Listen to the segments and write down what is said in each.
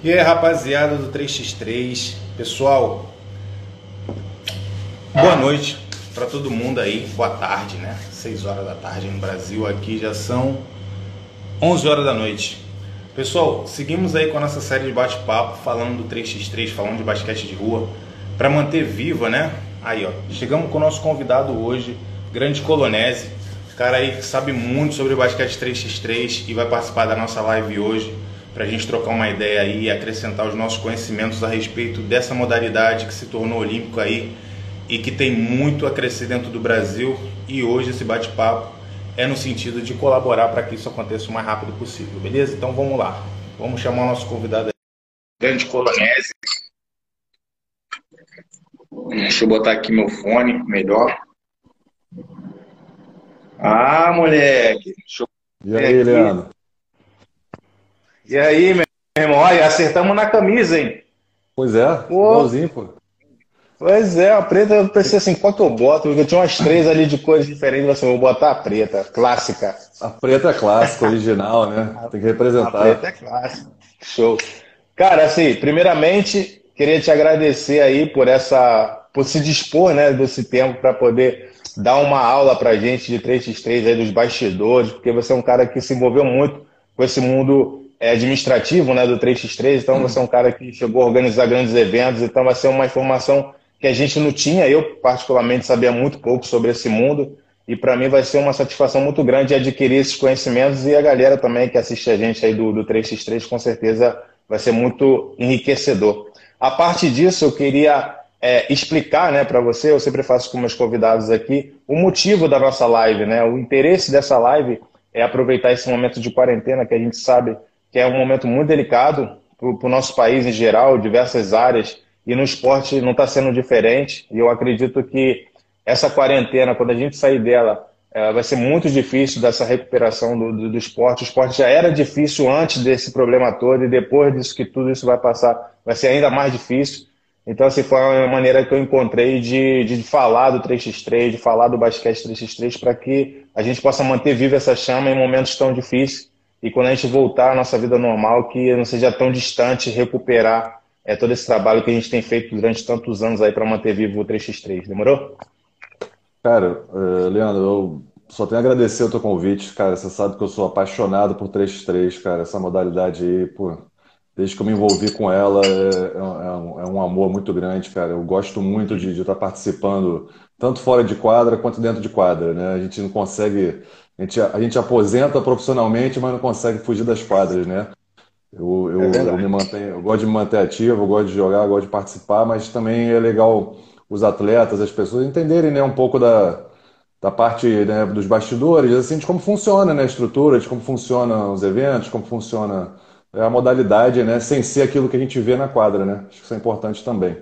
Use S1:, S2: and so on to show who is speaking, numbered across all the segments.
S1: E aí, rapaziada do 3x3, pessoal, boa noite para todo mundo aí, boa tarde, né? 6 horas da tarde no Brasil, aqui já são 11 horas da noite. Pessoal, seguimos aí com a nossa série de bate-papo falando do 3x3, falando de basquete de rua, para manter viva, né? Aí, ó, chegamos com o nosso convidado hoje, grande Colonese, cara aí que sabe muito sobre basquete 3x3 e vai participar da nossa live hoje para a gente trocar uma ideia aí e acrescentar os nossos conhecimentos a respeito dessa modalidade que se tornou olímpico aí e que tem muito a crescer dentro do Brasil. E hoje esse bate-papo é no sentido de colaborar para que isso aconteça o mais rápido possível, beleza? Então vamos lá, vamos chamar o nosso convidado aí. Grande Colonese. Deixa eu botar aqui meu fone melhor. Ah, moleque! Deixa eu...
S2: E aí, Leandro?
S1: E aí, meu irmão, olha, acertamos na camisa, hein?
S2: Pois é, igualzinho, pô.
S1: Pois é, a preta eu pensei assim, qual que eu boto? Porque eu tinha umas três ali de cores diferentes, assim, vou botar a preta, clássica.
S2: A preta é clássica, original, né? Tem que representar.
S1: A preta é clássica. Show. Cara, assim, primeiramente, queria te agradecer aí por essa, por se dispor, né, desse tempo para poder dar uma aula pra gente de 3x3 aí dos bastidores, porque você é um cara que se envolveu muito com esse mundo é, administrativo né, do 3x3, então você é um cara que chegou a organizar grandes eventos, então vai ser uma informação que a gente não tinha, eu particularmente sabia muito pouco sobre esse mundo, e para mim vai ser uma satisfação muito grande adquirir esses conhecimentos e a galera também que assiste a gente aí do, do 3x3 com certeza vai ser muito enriquecedor. A parte disso, eu queria é, explicar né, para você, eu sempre faço com meus convidados aqui, o motivo da nossa live, né? O interesse dessa live é aproveitar esse momento de quarentena que a gente sabe que é um momento muito delicado para o nosso país em geral, diversas áreas, e no esporte não está sendo diferente. E eu acredito que essa quarentena, quando a gente sair dela, é, vai ser muito difícil dessa recuperação do, do, do, esporte. O esporte já era difícil antes desse problema todo, e depois disso que tudo isso vai passar, vai ser ainda mais difícil. Então, assim, foi uma maneira que eu encontrei de, de falar do 3x3, de falar do basquete 3x3, para que a gente possa manter viva essa chama em momentos tão difíceis e quando a gente voltar à nossa vida normal, que não seja tão distante recuperar é, todo esse trabalho que a gente tem feito durante tantos anos aí para manter vivo o 3x3. Demorou?
S2: Cara, uh, Leandro, eu só tenho a agradecer o teu convite, cara. Você sabe que eu sou apaixonado por 3x3, cara. Essa modalidade aí, pô, desde que eu me envolvi com ela, é, é, um, é um, amor muito grande, cara. Eu gosto muito de, estar participando, tanto fora de quadra quanto dentro de quadra, né? A gente não consegue a gente, a gente aposenta profissionalmente, mas não consegue fugir das quadras, né? Eu, eu, é eu, me mantenho, eu gosto de me manter ativo, eu gosto de jogar, eu gosto de participar, mas também é legal os atletas, as pessoas entenderem né, um pouco da, da parte né, dos bastidores, assim, de como funciona né, a estrutura, de como funcionam os eventos, como funciona é, a modalidade, né, sem ser aquilo que a gente vê na quadra, né? Acho que isso é importante também.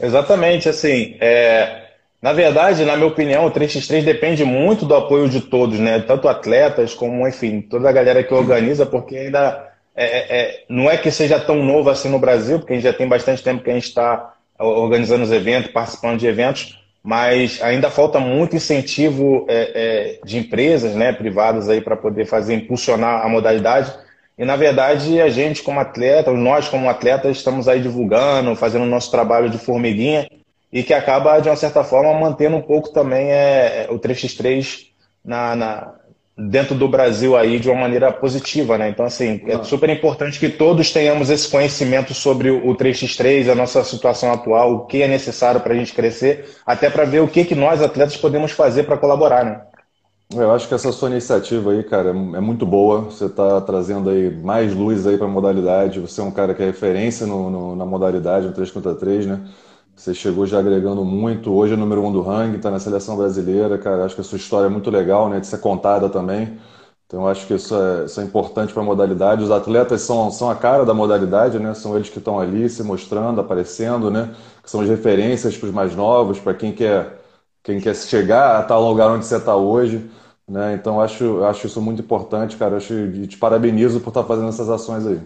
S1: Exatamente, assim, é, na verdade, na minha opinião, o 3x3 depende muito do apoio de todos, né? Tanto atletas como, enfim, toda a galera que organiza, porque ainda é, é, é, não é que seja tão novo assim no Brasil, porque a gente já tem bastante tempo que a gente está organizando os eventos, participando de eventos, mas ainda falta muito incentivo é, é de empresas né, privadas aí para poder fazer impulsionar a modalidade. E na verdade, a gente como atleta, nós como atletas, estamos aí divulgando, fazendo o nosso trabalho de formiguinha e que acaba, de uma certa forma, mantendo um pouco também é, o 3x3 na, na, dentro do Brasil aí de uma maneira positiva, né? Então, assim, é super importante que todos tenhamos esse conhecimento sobre o 3x3, a nossa situação atual, o que é necessário para a gente crescer, até para ver o que, que nós, atletas, podemos fazer para colaborar, né?
S2: Eu acho que essa sua iniciativa aí, cara, é muito boa. Você está trazendo aí mais luz aí para a modalidade. Você é um cara que é referência no, no, na modalidade, no 3 contra 3, né? Você chegou já agregando muito. Hoje é número um do ranking, está na seleção brasileira, cara. Acho que a sua história é muito legal, né? De ser contada também. Então, acho que isso é, isso é importante para a modalidade. Os atletas são, são a cara da modalidade, né? São eles que estão ali se mostrando, aparecendo, né? Que são as referências para os mais novos, para quem quer, quem quer chegar a tal lugar onde você está hoje. Né? Então, acho, acho isso muito importante, cara. Acho, e te parabenizo por estar tá fazendo essas ações aí.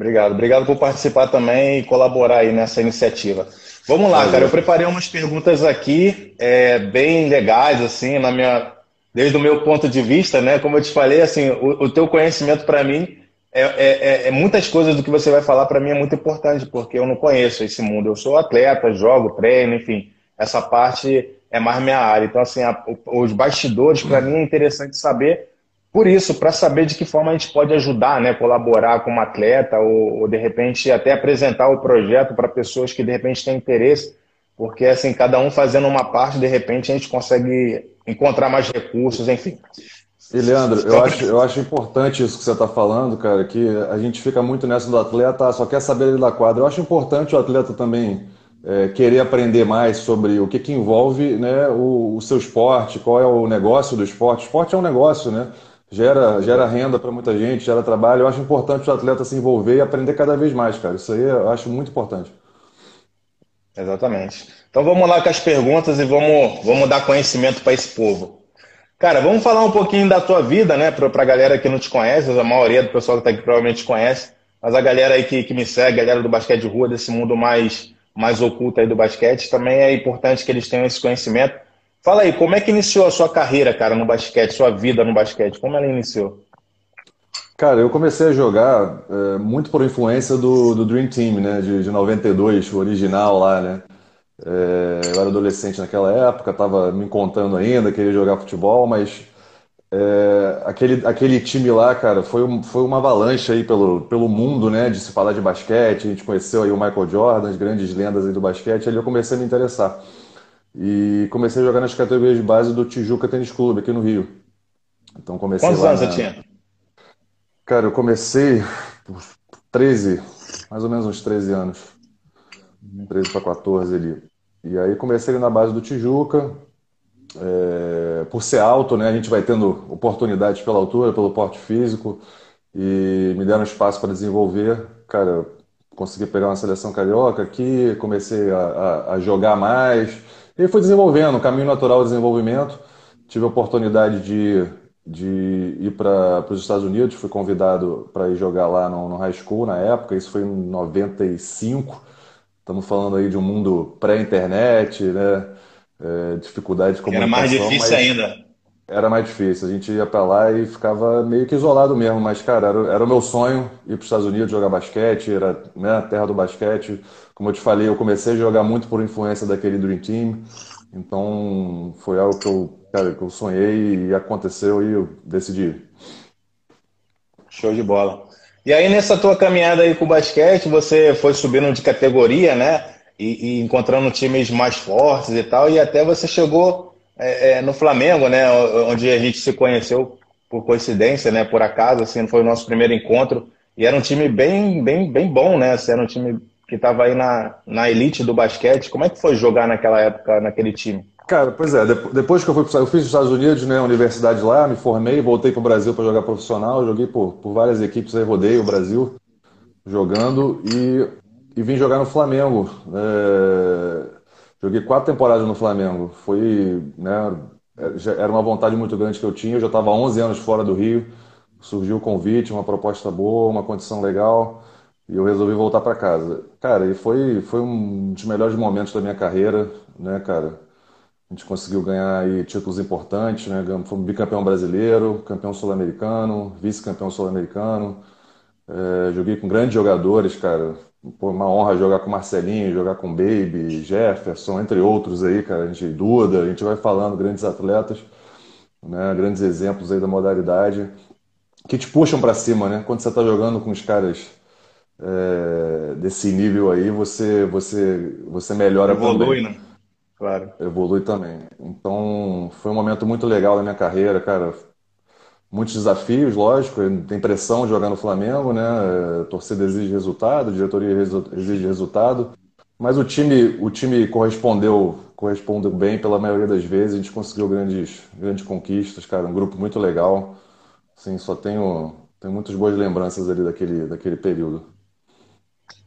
S1: Obrigado, obrigado por participar também e colaborar aí nessa iniciativa. Vamos lá, cara. Eu preparei umas perguntas aqui, é, bem legais, assim, na minha, desde o meu ponto de vista, né? Como eu te falei, assim, o, o teu conhecimento para mim é, é, é, muitas coisas do que você vai falar para mim é muito importante, porque eu não conheço esse mundo. Eu sou atleta, jogo, treino, enfim. Essa parte é mais minha área. Então, assim, a, os bastidores, para mim, é interessante saber por isso, para saber de que forma a gente pode ajudar, né, colaborar com um atleta ou, ou de repente até apresentar o projeto para pessoas que de repente têm interesse, porque assim, cada um fazendo uma parte, de repente a gente consegue encontrar mais recursos, enfim.
S2: E Leandro, eu acho, eu acho importante isso que você está falando, cara, que a gente fica muito nessa do atleta, só quer saber ele da quadra. Eu acho importante o atleta também é, querer aprender mais sobre o que, que envolve né, o, o, seu esporte, qual é o negócio do esporte. Esporte é um negócio, né? Gera, gera renda para muita gente, gera trabalho. Eu acho importante o atleta se envolver e aprender cada vez mais, cara. Isso aí eu acho muito importante.
S1: Exatamente. Então vamos lá com as perguntas e vamos, vamos dar conhecimento para esse povo. Cara, vamos falar um pouquinho da tua vida, né? Para a galera que não te conhece, a maioria do pessoal que está aqui provavelmente te conhece, mas a galera aí que, que me segue, a galera do basquete de rua, desse mundo mais, mais oculto aí do basquete, também é importante que eles tenham esse conhecimento. Fala aí, como é que iniciou a sua carreira, cara, no basquete, sua vida no basquete? Como ela iniciou?
S2: Cara, eu comecei a jogar é, muito por influência do, do Dream Team, né? De, de 92, o original lá, né? É, eu era adolescente naquela época, estava me encontrando ainda, queria jogar futebol, mas é, aquele, aquele time lá, cara, foi, um, foi uma avalanche aí pelo, pelo mundo, né, de se falar de basquete. A gente conheceu aí o Michael Jordan, as grandes lendas aí do basquete, ali eu comecei a me interessar. E comecei a jogar nas categorias de base do Tijuca Tênis Clube, aqui no Rio.
S1: Então comecei Quantos anos na... você tinha?
S2: Cara, eu comecei por 13, mais ou menos uns 13 anos. 13 para 14 ali. E aí comecei na base do Tijuca. É, por ser alto, né, a gente vai tendo oportunidades pela altura, pelo porte físico, e me deram espaço para desenvolver. Cara, consegui pegar uma seleção carioca aqui, comecei a, a, a jogar mais, e foi desenvolvendo, um caminho natural de desenvolvimento. Tive a oportunidade de, de ir para os Estados Unidos, fui convidado para ir jogar lá no, no high school na época, isso foi em 95. Estamos falando aí de um mundo pré-internet, né? É, dificuldade de comunicação.
S1: Era mais difícil ainda.
S2: Era mais difícil. A gente ia para lá e ficava meio que isolado mesmo. Mas, cara, era, era o meu sonho ir para os Estados Unidos jogar basquete, era né, a terra do basquete. Como eu te falei, eu comecei a jogar muito por influência daquele Dream Team. Então, foi algo que eu, cara, que eu sonhei e aconteceu e eu decidi.
S1: Show de bola. E aí, nessa tua caminhada aí com o basquete, você foi subindo de categoria, né? E, e encontrando times mais fortes e tal, e até você chegou é, é, no Flamengo, né? Onde a gente se conheceu por coincidência, né? Por acaso, assim, foi o nosso primeiro encontro. E era um time bem, bem, bem bom, né? Assim, era um time que estava aí na, na elite do basquete. Como é que foi jogar naquela época, naquele time?
S2: Cara, pois é, depois que eu fui para eu fiz os Estados Unidos, né, universidade lá, me formei, voltei para o Brasil para jogar profissional, joguei por, por várias equipes aí, rodei o Brasil jogando e, e vim jogar no Flamengo. É, joguei quatro temporadas no Flamengo. Foi, né, era uma vontade muito grande que eu tinha, eu já estava 11 anos fora do Rio, surgiu o convite, uma proposta boa, uma condição legal e eu resolvi voltar para casa. Cara, e foi, foi um dos melhores momentos da minha carreira, né, cara? A gente conseguiu ganhar aí títulos importantes, né? Fomos bicampeão brasileiro, campeão sul-americano, vice-campeão sul-americano. É, joguei com grandes jogadores, cara. Pô, uma honra jogar com Marcelinho, jogar com Baby, Jefferson, entre outros aí, cara. A gente, Duda, a gente vai falando, grandes atletas, né? Grandes exemplos aí da modalidade que te puxam para cima, né? Quando você está jogando com os caras é, desse nível aí, você, você, você melhora
S1: Evolui, também. né?
S2: Claro. Evolui também. Então, foi um momento muito legal da minha carreira, cara. Muitos desafios, lógico. Tem pressão jogar no Flamengo, né? A torcida exige resultado, a diretoria exige resultado. Mas o time, o time correspondeu, correspondeu bem pela maioria das vezes. A gente conseguiu grandes, grandes conquistas, cara. Um grupo muito legal. Assim, só tenho, tenho muitas boas lembranças ali daquele, daquele período.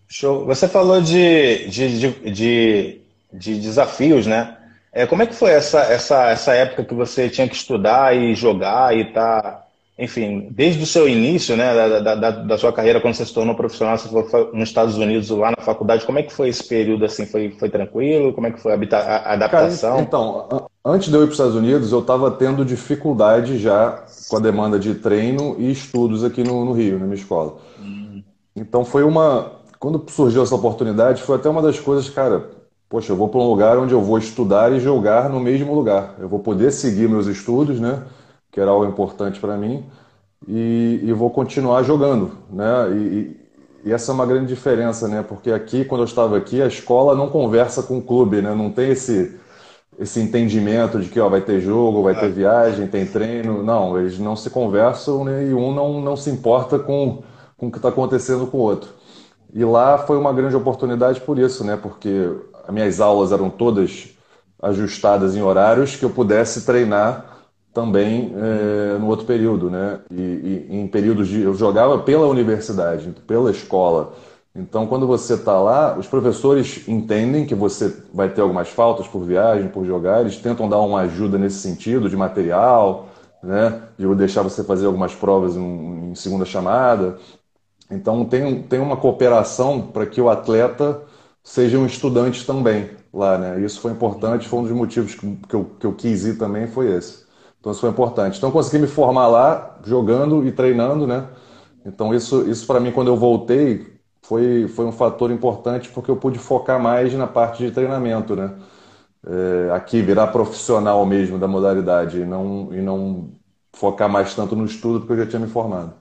S1: Show. Você falou de, de, de, de de desafios, né? É, como é que foi essa, essa, essa época que você tinha que estudar e jogar e tá, enfim, desde o seu início, né, da, da, da sua carreira, quando você se tornou profissional, você foi nos Estados Unidos lá na faculdade, como é que foi esse período, assim, foi, foi tranquilo? Como é que foi a, adaptação?
S2: Cara, então, antes de eu ir para os Estados Unidos, eu estava tendo dificuldade já com a demanda de treino e estudos aqui no, no Rio, na minha escola. Hum. Então foi uma. Quando surgiu essa oportunidade, foi até uma das coisas, cara. Poxa, eu vou para um lugar onde eu vou estudar e jogar no mesmo lugar. Eu vou poder seguir meus estudos, né? Que era algo importante para mim, e, e, vou continuar jogando, né? E, e, essa é uma grande diferença, né? Porque aqui, quando eu estava aqui, a escola não conversa com o clube, né? Não tem esse esse entendimento de que ó, vai ter jogo, vai ter é. viagem, tem treino. Não, eles não se conversam né, e um não, não se importa com, com o que está acontecendo com o outro. E lá foi uma grande oportunidade por isso, né? Porque as minhas aulas eram todas ajustadas em horários que eu pudesse treinar também é, no outro período, né? E, e, em períodos de eu jogava pela universidade, pela escola. Então, quando você está lá, os professores entendem que você vai ter algumas faltas por viagem, por jogar, eles tentam dar uma ajuda nesse sentido, de material, né? de deixar você fazer algumas provas em, em segunda chamada. Então, tem, tem uma cooperação para que o atleta seja um estudante também lá. Né? Isso foi importante, foi um dos motivos que, que, eu, que eu quis ir também, foi esse. Então, isso foi importante. Então, consegui me formar lá, jogando e treinando, né? Então, isso, isso para mim, quando eu voltei, foi, foi um fator importante porque eu pude focar mais na parte de treinamento, né? É, aqui, virar profissional mesmo da modalidade e não, e não focar mais tanto no estudo porque eu já tinha me formado.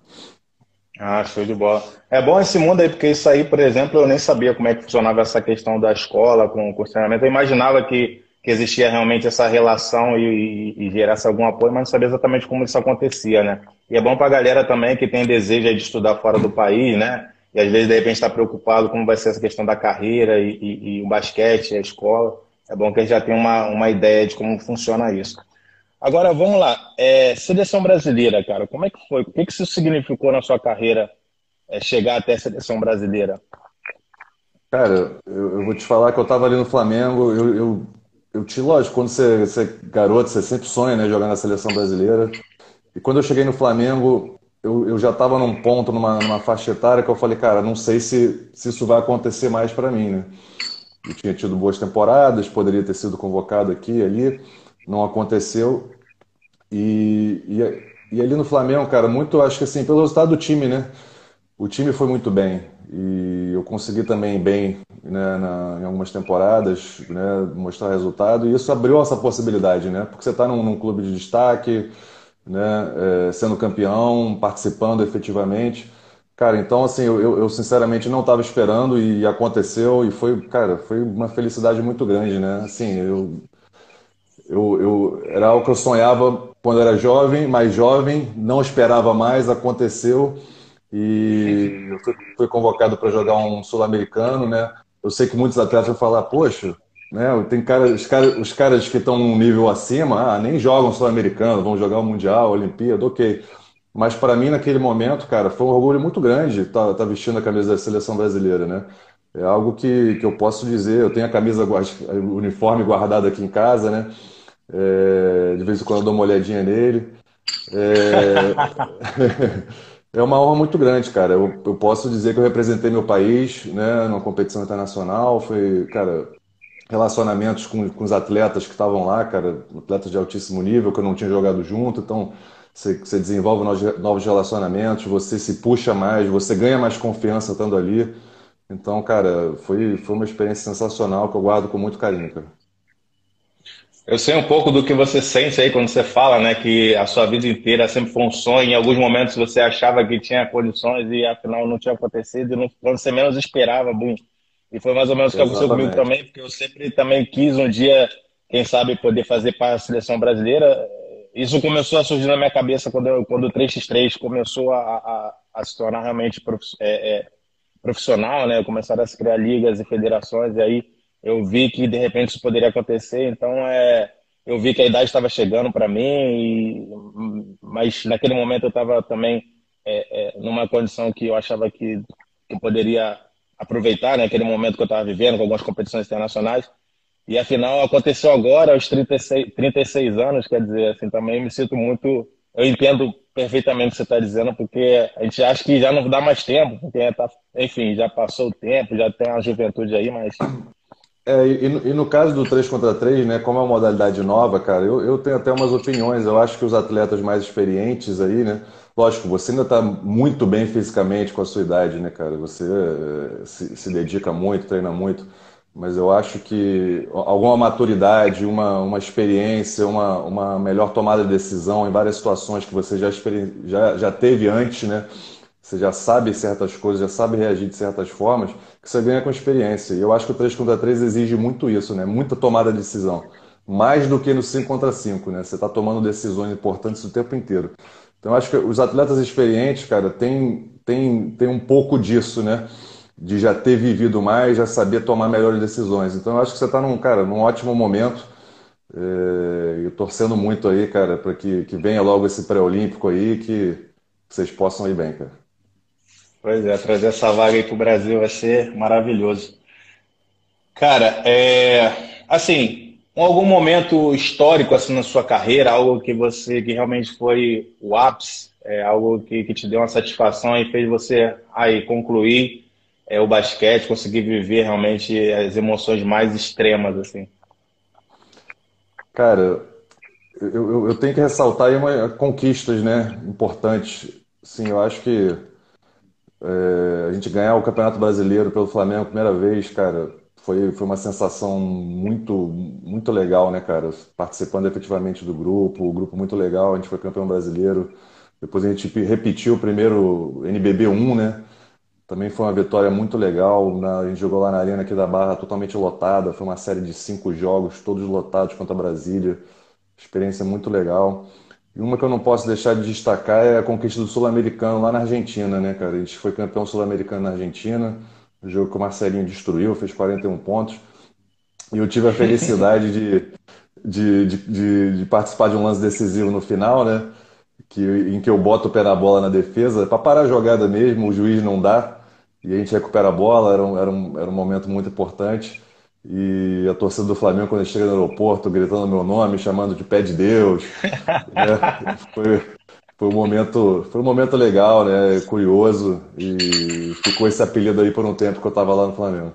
S1: Ah, show de bola. É bom esse mundo aí, porque isso aí, por exemplo, eu nem sabia como é que funcionava essa questão da escola com, o treinamento. Eu imaginava que, que existia realmente essa relação e, e, e gerasse algum apoio, mas não sabia exatamente como isso acontecia, né? E é bom para a galera também que tem desejo de estudar fora do país, né? e às vezes de repente está preocupado como vai ser essa questão da carreira e, e, e, o basquete, a escola. É bom que a gente já tenha uma, uma ideia de como funciona isso. Agora, vamos lá. É, seleção brasileira, cara, como é que foi? O que, que isso significou na sua carreira é, chegar até a seleção brasileira?
S2: Cara, eu, eu vou te falar que eu estava ali no Flamengo, eu, eu, eu te, lógico, quando você, você é garoto, você sempre sonha, né, jogar na seleção brasileira. E quando eu cheguei no Flamengo, eu, eu já estava num ponto, numa, numa faixa etária, que eu falei, cara, não sei se, se isso vai acontecer mais para mim, né? Eu tinha tido boas temporadas, poderia ter sido convocado aqui e ali, não aconteceu. E, e, e ali no Flamengo, cara, muito, acho que assim, pelo resultado do time, né? O time foi muito bem e eu consegui também bem né, na, em algumas temporadas né, mostrar resultado e isso abriu essa possibilidade, né? Porque você está num, num clube de destaque, né, é, sendo campeão, participando efetivamente. Cara, então assim, eu, eu sinceramente não estava esperando e aconteceu e foi, cara, foi uma felicidade muito grande, né? Assim, eu, eu, eu era algo que eu sonhava quando era jovem, mais jovem, não esperava mais, aconteceu e fui convocado para jogar um sul-americano, né? Eu sei que muitos atletas vão falar, poxa, né? Tem cara, os, cara, os caras que estão num nível acima, ah, nem jogam sul-americano, vão jogar o Mundial, a Olimpíada, ok. Mas para mim, naquele momento, cara, foi um orgulho muito grande estar tá, tá vestindo a camisa da seleção brasileira, né? É algo que, que eu posso dizer. Eu tenho a camisa, o uniforme guardado aqui em casa, né? É, de vez em quando eu dou uma olhadinha nele. É, é uma honra muito grande, cara. Eu, eu, posso dizer que eu representei meu país, né, numa competição internacional. Foi, cara, relacionamentos com, com os atletas que estavam lá, cara, atletas de altíssimo nível que eu não tinha jogado junto, então você, desenvolve novos, novos relacionamentos, você se puxa mais, você ganha mais confiança estando ali. Então, cara, foi, foi uma experiência sensacional que eu guardo com muito carinho, cara.
S1: Eu sei um pouco do que você sente aí quando você fala, né, que a sua vida inteira sempre foi um sonho. Em alguns momentos você achava que tinha condições e afinal não tinha acontecido. E quando você menos esperava, bum, e foi mais ou menos o que aconteceu comigo também, porque eu sempre também quis um dia, quem sabe, poder fazer para a seleção brasileira. Isso começou a surgir na minha cabeça quando, eu, quando o 3x3 começou a, a, a se tornar realmente prof, é, é, profissional, né? Começaram a se criar ligas e federações, e aí eu vi que de repente isso poderia acontecer. Então, é, eu vi que a idade estava chegando para mim, e, mas naquele momento eu estava também é, é, numa condição que eu achava que, que poderia aproveitar né, aquele momento que eu estava vivendo com algumas competições internacionais. E afinal aconteceu agora aos 36, 36 anos, quer dizer, assim, também me sinto muito. Eu entendo perfeitamente o que você está dizendo, porque a gente acha que já não dá mais tempo, porque tá, enfim, já passou o tempo, já tem a juventude aí, mas
S2: É, e, e, no caso do 3 contra 3, né, como é uma modalidade nova, cara, eu, eu tenho até umas opiniões. Eu acho que os atletas mais experientes aí, né? Lógico, você ainda está muito bem fisicamente com a sua idade, né, cara? Você eh, se, se dedica muito, treina muito mas eu acho que alguma maturidade, uma, uma experiência, uma, uma melhor tomada de decisão em várias situações que você já, já, já teve antes, né? Você já sabe certas coisas, já sabe reagir de certas formas, que você ganha com experiência. E eu acho que o 3 contra 3 exige muito isso, né? Muita tomada de decisão. Mais do que no 5 contra 5, né? Você está tomando decisões importantes o tempo inteiro. Então eu acho que os atletas experientes, cara, tem, tem, tem um pouco disso, né? de já ter vivido mais, já saber tomar melhores decisões. Então, eu acho que você está num, cara, num ótimo momento. É, e torcendo muito aí, cara, para que, que venha logo esse pré-olímpico aí, que vocês possam ir bem, cara.
S1: Pois é, trazer essa vaga aí para o Brasil vai ser maravilhoso. Cara, é, assim, algum momento histórico assim na sua carreira, algo que você que realmente foi o ápice, é, algo que, que te deu uma satisfação e fez você aí concluir é, o basquete, conseguir viver realmente as emoções mais extremas, assim?
S2: Cara, eu, eu, eu tenho que ressaltar aí uma, conquistas, né, importantes. Sim, eu acho que é, a gente ganhar o Campeonato Brasileiro pelo Flamengo primeira vez, cara, foi, foi uma sensação muito, muito legal, né, cara? Participando efetivamente do grupo, o grupo muito legal, a gente foi campeão brasileiro. Depois a gente repetiu o primeiro NBB 1, né? Também foi uma vitória muito legal. Na, a gente jogou lá na Arena aqui da Barra, totalmente lotada. Foi uma série de cinco jogos, todos lotados contra a Brasília. Experiência muito legal. E uma que eu não posso deixar de destacar é a conquista do Sul-Americano lá na Argentina, né, cara? A gente foi campeão sul-americano na Argentina. O jogo que o Marcelinho destruiu, fez 41 pontos. E eu tive a felicidade de, de, de, de, de participar de um lance decisivo no final, né? Que, em que eu boto o pé na bola na defesa, para parar a jogada mesmo, o juiz não dá e a gente recupera a bola, era um, era um, era um momento muito importante. E a torcida do Flamengo, quando chega no aeroporto, gritando meu nome, chamando de pé de Deus. né? foi, foi, um momento, foi um momento legal, né? curioso, e ficou esse apelido aí por um tempo que eu estava lá no Flamengo.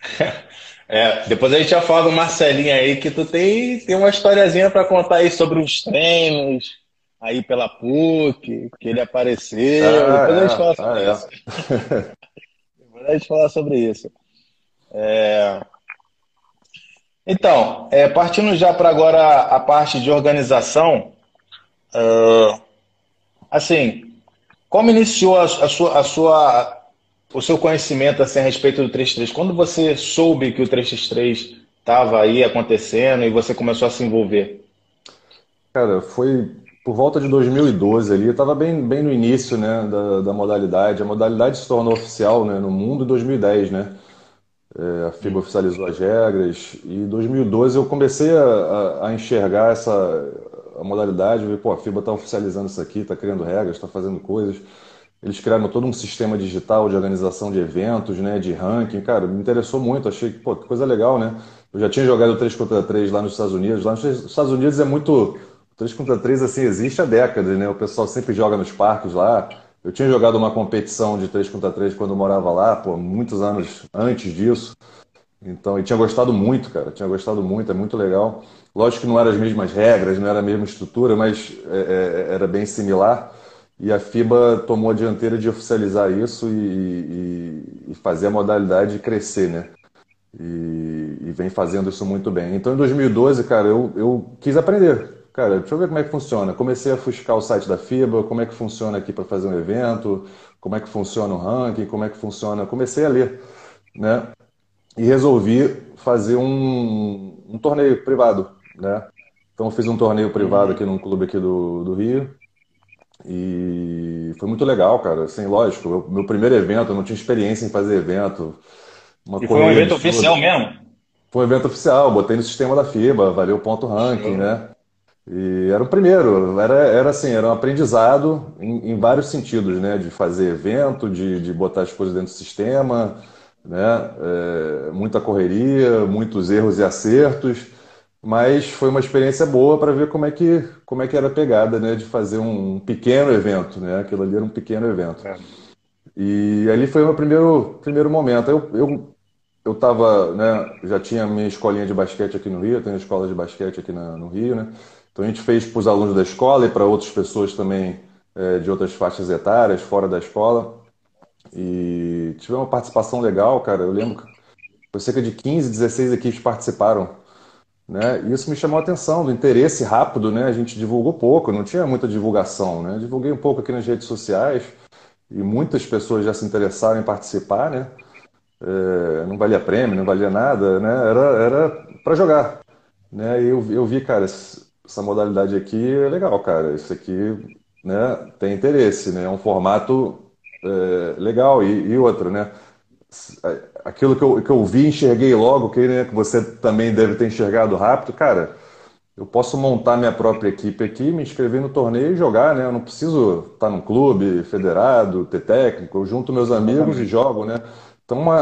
S1: É, depois a gente já fala do Marcelinho aí, que tu tem, tem uma historiazinha para contar aí sobre os treinos, aí pela PUC, que ele apareceu. Ah, Depois é, a gente fala sobre ah, isso. É. Depois a gente fala sobre isso. É... Então, é, partindo já para agora a parte de organização, uh, assim, como iniciou a, a, sua, a sua, o seu conhecimento assim, a respeito do 33? Quando você soube que o 333 estava aí acontecendo e você começou a se envolver?
S2: Cara, foi por volta de 2012 ali, estava bem, bem no início né, da, da modalidade. A modalidade se tornou oficial né, no mundo em 2010, né? É, a FIBA oficializou as regras e em 2012 eu comecei a, a enxergar essa a modalidade, ver, pô, a FIBA está oficializando isso aqui, está criando regras, está fazendo coisas. Eles criaram todo um sistema digital de organização de eventos, né, de ranking. Cara, me interessou muito, achei que, pô, que coisa legal, né? Eu já tinha jogado 3 contra 3 lá nos Estados Unidos. Lá nos Estados Unidos é muito 3 contra 3 assim, existe há décadas, né? O pessoal sempre joga nos parques lá. Eu tinha jogado uma competição de 3 contra 3 quando eu morava lá, pô, muitos anos antes disso. Então, e tinha gostado muito, cara. Tinha gostado muito, é muito legal. Lógico que não eram as mesmas regras, não era a mesma estrutura, mas é, é, era bem similar. E a FIBA tomou a dianteira de oficializar isso e, e, e fazer a modalidade crescer, né? E, e, vem fazendo isso muito bem. Então, em 2012, cara, eu, eu quis aprender cara, deixa eu ver como é que funciona. Comecei a fuscar o site da FIBA, como é que funciona aqui para fazer um evento, como é que funciona o ranking, como é que funciona. Comecei a ler, né? E resolvi fazer um, um torneio privado, né? Então eu fiz um torneio privado aqui num clube aqui do, do Rio. E foi muito legal, cara. Assim, lógico, eu, meu primeiro evento, eu não tinha experiência em fazer evento.
S1: e foi um evento oficial mesmo?
S2: Foi um evento oficial, botei no sistema da FIBA, valeu o ponto ranking, né? E era o primeiro, era, era assim, era um aprendizado em, em vários sentidos, né? De fazer evento, de, de botar as coisas dentro do sistema, né? É, muita correria, muitos erros e acertos, mas foi uma experiência boa para ver como é que como é que era a pegada, né? De fazer um pequeno evento, né? Aquilo ali era um pequeno evento. É. E ali foi o meu primeiro primeiro momento. Eu, eu eu tava, né, já tinha minha escolinha de basquete aqui no Rio, eu tenho escola de basquete aqui na, no Rio, né? Então a gente fez para os alunos da escola e para outras pessoas também é, de outras faixas etárias, fora da escola. E tive uma participação legal, cara. Eu lembro que foi cerca de 15, 16 equipes participaram. Né? E isso me chamou a atenção, do interesse rápido, né? A gente divulgou pouco, não tinha muita divulgação, né? Divulguei um pouco aqui nas redes sociais e muitas pessoas já se interessaram em participar, né? É, não valia prêmio, não valia nada, né? Era para jogar, né? E eu, eu vi, cara, essa modalidade aqui é legal, cara. Isso aqui, né? Tem interesse, né? É um formato é, legal e, e outro, né? aquilo que eu, que eu vi, enxerguei logo, que, né, que você também deve ter enxergado rápido, cara, eu posso montar minha própria equipe aqui, me inscrever no torneio e jogar, né? Eu não preciso estar num clube federado, ter técnico, eu junto meus amigos e jogo, né? Então, uma,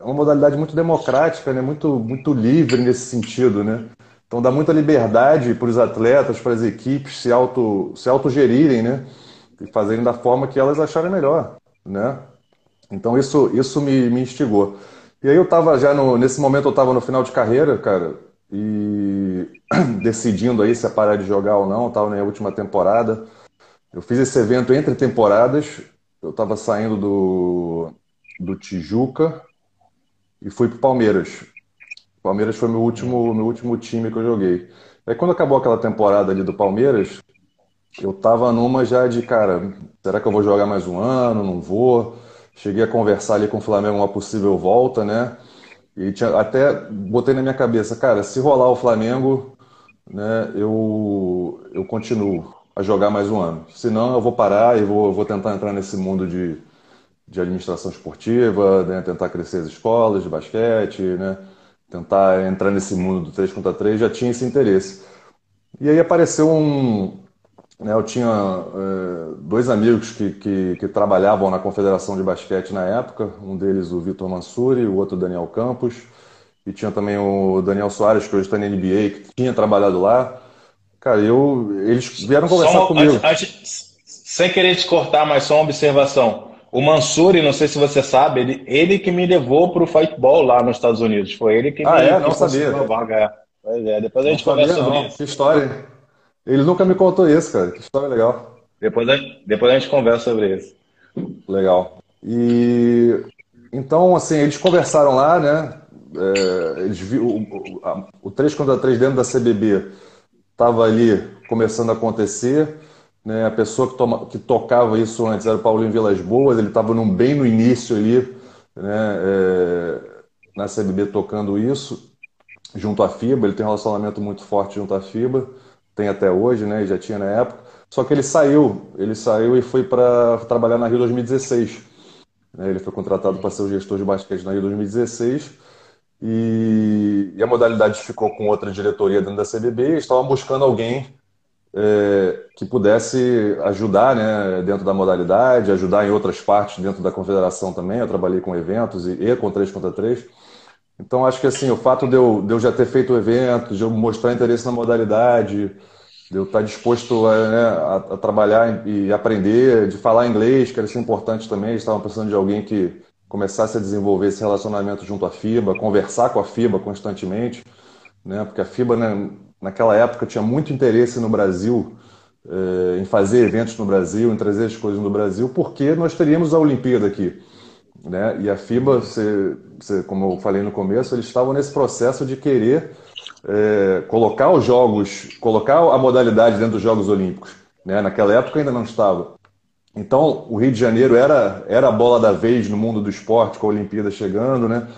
S2: é uma modalidade muito democrática, né? Muito, muito livre nesse sentido, né? Então, dá muita liberdade para os atletas, para as equipes se, auto, se autogerirem, né? E fazerem da forma que elas acharem melhor, né? Então isso, isso me, me instigou. E aí eu estava já no, nesse momento eu estava no final de carreira, cara, e decidindo aí se ia parar de jogar ou não, estava na última temporada. Eu fiz esse evento entre temporadas, eu estava saindo do, do Tijuca e fui para Palmeiras. Palmeiras foi meu último, meu último time que eu joguei. Aí quando acabou aquela temporada ali do Palmeiras, eu tava numa já de, cara, será que eu vou jogar mais um ano? Não vou? Cheguei a conversar ali com o Flamengo uma possível volta, né? E tinha, até botei na minha cabeça, cara, se rolar o Flamengo, né, eu, eu continuo a jogar mais um ano. Senão eu vou parar e vou, vou tentar entrar nesse mundo de, de administração esportiva, né, tentar crescer as escolas de basquete, né, tentar entrar nesse mundo do 3 contra 3, já tinha esse interesse. E aí apareceu um, né, eu tinha é, dois amigos que, que, que, trabalhavam na Confederação de Basquete na época, um deles o Vitor Mansuri, o outro o Daniel Campos, e tinha também o Daniel Soares, que hoje está na NBA, que tinha trabalhado lá. Cara, eu, eles vieram conversar uma, comigo.
S1: sem querer te cortar, mas só uma observação. O Mansuri, não sei se você sabe, ele, ele que me levou para o Fightball lá nos Estados Unidos. Foi ele que
S2: ah,
S1: me
S2: é? Não sabia.
S1: Vaga. É. Pois é, depois a gente não conversa
S2: sobre isso. Que história. Ele nunca me contou isso, cara. Que história legal.
S1: Depois a, depois a gente conversa sobre isso.
S2: Legal. E então, assim, eles conversaram lá, né? É, eles viu, o, a, o 3 contra 3 dentro da CBB estava ali começando a acontecer. Né? A pessoa que, toma, que tocava isso antes era o Paulinho Vilas Boas, ele estava bem no início ali, né? É, na CBB tocando isso, junto à FIBA. Ele tem um relacionamento muito forte junto à FIBA tem até hoje, né? Já tinha na época. Só que ele saiu, ele saiu e foi para trabalhar na Rio 2016. Né? Ele foi contratado para ser o gestor de basquete na Rio 2016 e, e a modalidade ficou com outra diretoria dentro da CBB. E estavam buscando alguém é, que pudesse ajudar, né? Dentro da modalidade, ajudar em outras partes dentro da confederação também. Eu trabalhei com eventos e, e com 3 contra 3. Então, acho que assim, o fato de eu, de eu já ter feito o evento, de eu mostrar interesse na modalidade, de eu estar disposto a, né, a, a trabalhar e aprender, de falar inglês, que era isso importante também. Eles estavam precisando de alguém que começasse a desenvolver esse relacionamento junto à FIBA, conversar com a FIBA constantemente, né, porque a FIBA, né, naquela época, tinha muito interesse no Brasil, eh, em fazer eventos no Brasil, em trazer as coisas no Brasil, porque nós teríamos a Olimpíada aqui. Né? E a FIBA, você, você, como eu falei no começo, eles estavam nesse processo de querer é, colocar os jogos, colocar a modalidade dentro dos Jogos Olímpicos. Né? Naquela época ainda não estava. Então, o Rio de Janeiro era, era a bola da vez no mundo do esporte, com a Olimpíada chegando, né?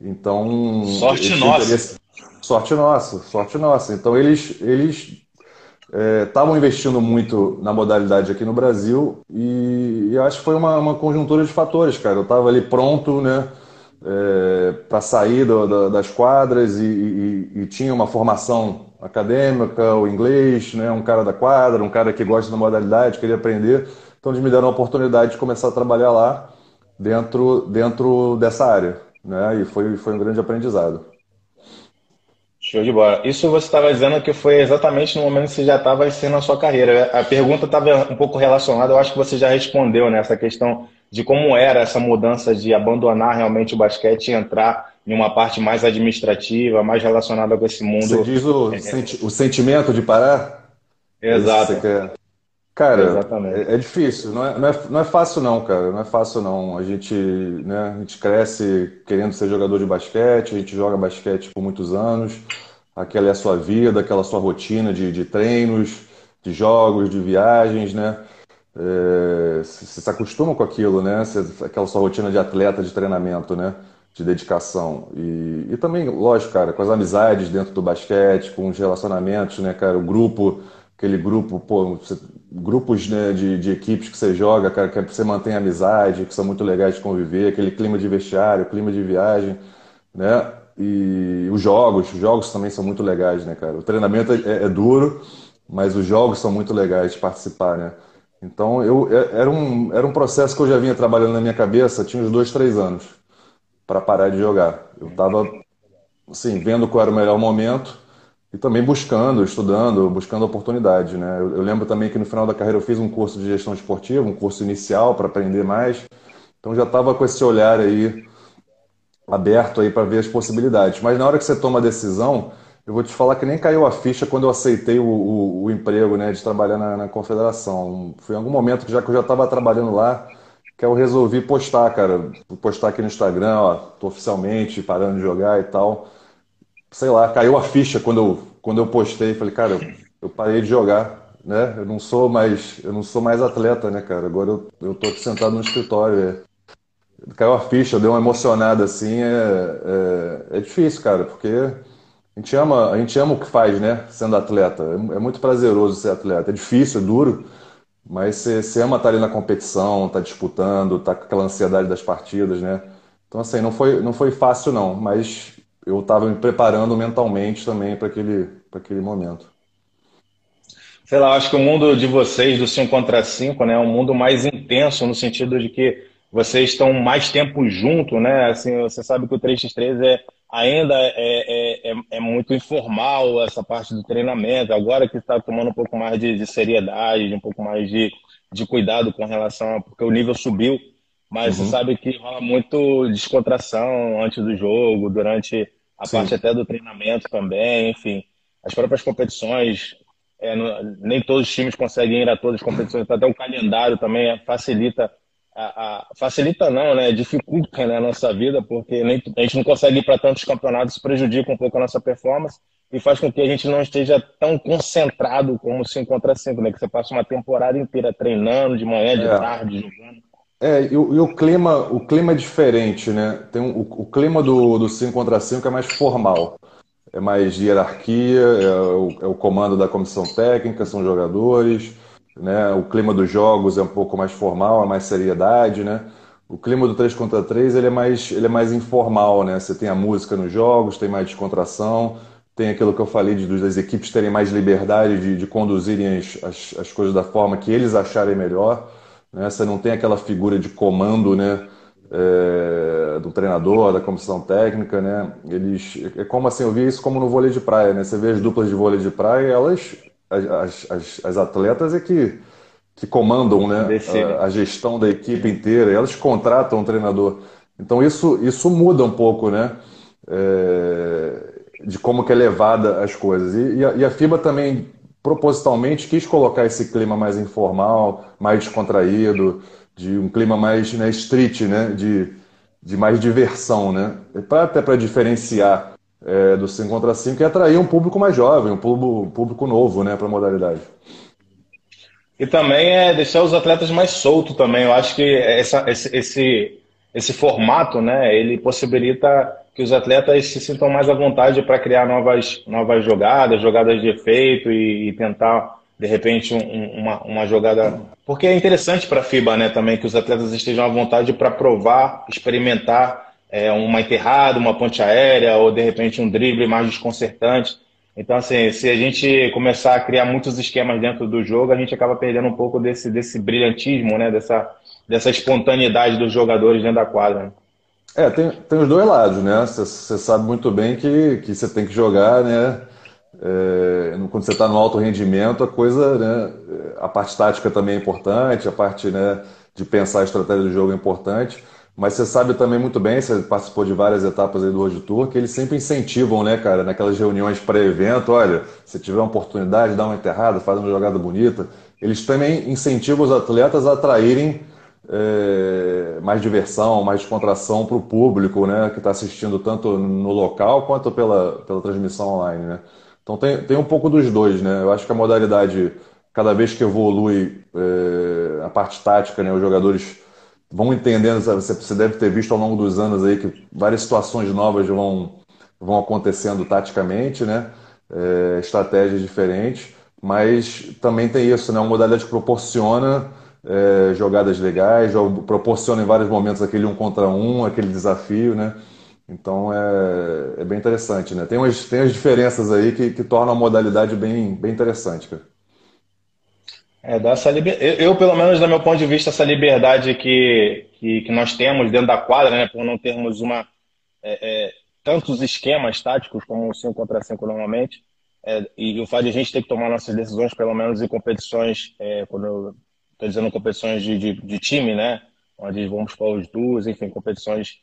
S2: Então.
S1: Sorte nossa.
S2: Sorte nossa, sorte nossa. Então, eles, eles estavam é, investindo muito na modalidade aqui no Brasil e, e acho que foi uma, uma, conjuntura de fatores, cara. Eu estava ali pronto, né, é, para sair do, do, das quadras e, e, e, tinha uma formação acadêmica, o inglês, né, um cara da quadra, um cara que gosta da modalidade, queria aprender. Então eles me deram a oportunidade de começar a trabalhar lá dentro, dentro dessa área, né, e foi, foi um grande aprendizado.
S1: Show de bola. Isso você estava dizendo que foi exatamente no momento que você já estava sendo a sua carreira. A pergunta estava um pouco relacionada, eu acho que você já respondeu nessa né, questão de como era essa mudança de abandonar realmente o basquete e entrar em uma parte mais administrativa, mais relacionada com esse mundo. Você
S2: diz o, é, senti o sentimento de parar?
S1: Exato.
S2: Cara, é, é, difícil, não é, não, é, não é fácil não, cara, não é fácil não. A gente, né, a gente cresce querendo ser jogador de basquete, a gente joga basquete por muitos anos, aquela é a sua vida, aquela sua rotina de, de treinos, de jogos, de viagens, né? É, você se acostuma com aquilo, né? Você, aquela sua rotina de atleta, de treinamento, né? De dedicação. E, e também, lógico, cara, com as amizades dentro do basquete, com os relacionamentos, né, cara? O grupo aquele grupo, pô, você, grupos né, de, de, equipes que você joga, cara, que você mantém amizade, que são muito legais de conviver, aquele clima de vestiário, clima de viagem, né? E os jogos, os jogos também são muito legais, né, cara? O treinamento é, é duro, mas os jogos são muito legais de participar, né? Então, eu, é, era, um, era um processo que eu já vinha trabalhando na minha cabeça, tinha uns dois, três anos, para parar de jogar. Eu estava, assim, vendo qual era o melhor momento, e também buscando, estudando, buscando oportunidade, né? Eu, eu, lembro também que no final da carreira eu fiz um curso de gestão esportiva, um curso inicial para aprender mais. Então já estava com esse olhar aí aberto aí para ver as possibilidades. Mas na hora que você toma a decisão, eu vou te falar que nem caiu a ficha quando eu aceitei o, o, o emprego, né, de trabalhar na, na, confederação. Foi em algum momento que já que eu já estava trabalhando lá, que eu resolvi postar, cara, postar aqui no Instagram, ó, tô oficialmente parando de jogar e tal sei lá, caiu a ficha quando eu, quando eu postei. Falei, cara, eu, eu parei de jogar, né? Eu não sou mais, eu não sou mais atleta, né, cara? Agora eu, eu tô aqui sentado no escritório. É. Caiu a ficha, deu uma emocionada assim. É, é, é, difícil, cara, porque a gente, ama, a gente ama o que faz, né? Sendo atleta. É, é muito prazeroso ser atleta. É difícil, é duro. Mas você, ama estar ali na competição, tá disputando, tá com aquela ansiedade das partidas, né? Então, assim, não foi, não foi fácil, não. Mas eu estava me preparando mentalmente também para aquele, aquele momento.
S1: Sei lá, acho que o mundo de vocês, do 5 contra 5, né, é um mundo mais intenso, no sentido de que vocês estão mais tempo junto, né? Assim, você sabe que o 3x3 é, ainda é, é, é, é muito informal essa parte do treinamento. Agora que está tomando um pouco mais de, de seriedade, um pouco mais de, de cuidado com relação a. porque o nível subiu. Mas uhum. você sabe que rola muito descontração antes do jogo, durante a Sim. parte até do treinamento também, enfim. As próprias competições, é, no, nem todos os times conseguem ir a todas as competições, até o calendário também é, facilita, a, a, facilita não, né? Dificulta né, a nossa vida, porque nem, a gente não consegue ir para tantos campeonatos, prejudica um pouco a nossa performance e faz com que a gente não esteja tão concentrado como 5 contra 5, né? Que você passa uma temporada inteira treinando, de manhã, de é. tarde, jogando.
S2: É, e o, e o, clima, o clima é diferente, né? Tem um, o, o, clima do, do 5 contra 5 é mais formal. É mais hierarquia, é o, é o, comando da comissão técnica, são jogadores, né? O clima dos jogos é um pouco mais formal, é mais seriedade, né? O clima do 3 contra 3 ele é, mais, ele é mais informal, né? Você tem a música nos jogos, tem mais descontração, tem aquilo que eu falei de, das equipes terem mais liberdade de, de conduzirem as, as, as coisas da forma que eles acharem melhor. Né? Você não tem aquela figura de comando, né? É, do treinador, da comissão técnica, né? Eles é como assim, eu vi isso como no vôlei de praia, né? Você vê as duplas de vôlei de praia, elas as, as, as atletas é que que comandam, né? A, a, gestão da equipe inteira, elas contratam um treinador. Então isso isso muda um pouco, né? É, de como que é levada as coisas. E, e, a, e a FIBA também propositalmente quis colocar esse clima mais informal, mais descontraído, de um clima mais né, street, né, de, de mais diversão, né, pra, até para diferenciar é, do 5 contra 5 e atrair um público mais jovem, um público, público novo né, para a modalidade.
S1: E também é deixar os atletas mais soltos também. Eu acho que essa, esse, esse, esse formato, né, ele possibilita que os atletas se sintam mais à vontade para criar novas, novas jogadas, jogadas de efeito e, e tentar, de repente, um, uma, uma jogada. Porque é interessante para a FIBA né, também que os atletas estejam à vontade para provar, experimentar é, uma enterrada, uma ponte aérea ou, de repente, um drible mais desconcertante. Então, assim, se a gente começar a criar muitos esquemas dentro do jogo, a gente acaba perdendo um pouco desse, desse brilhantismo, né, dessa, dessa espontaneidade dos jogadores dentro da quadra. Né?
S2: É, tem, tem os dois lados, né? Você sabe muito bem que, você tem que jogar, né? É, quando você está no alto rendimento, a coisa, né? A parte tática também é importante, a parte, né? de pensar a estratégia do jogo é importante. Mas você sabe também muito bem, você participou de várias etapas aí do Road Tour, que eles sempre incentivam, né, cara, naquelas reuniões pré-evento, olha, se tiver uma oportunidade, dá uma enterrada, faz uma jogada bonita. Eles também incentivam os atletas a atraírem é, mais diversão, mais descontração para o público, né, que está assistindo tanto no local quanto pela, pela transmissão online, né. Então tem, tem um pouco dos dois, né. Eu acho que a modalidade, cada vez que evolui é, a parte tática, né, os jogadores vão entendendo, você deve ter visto ao longo dos anos aí que várias situações novas vão, vão acontecendo taticamente, né? É, estratégias diferentes, mas também tem isso, né? Uma modalidade que proporciona é, jogadas legais, proporciona em vários momentos aquele um contra um, aquele desafio, né? Então é, é bem interessante, né? Tem, umas, tem as diferenças aí que, que tornam a modalidade bem, bem interessante, cara.
S1: É, dá essa liber... eu, pelo menos, do meu ponto de vista, essa liberdade que, que, que nós temos dentro da quadra, né, por não termos uma, é, é, tantos esquemas táticos como um 5 contra 5 normalmente, é, e o fato de a gente ter que tomar nossas decisões, pelo menos em competições, é, quando estou dizendo competições de, de, de, time, né, onde vamos para os duas, enfim, competições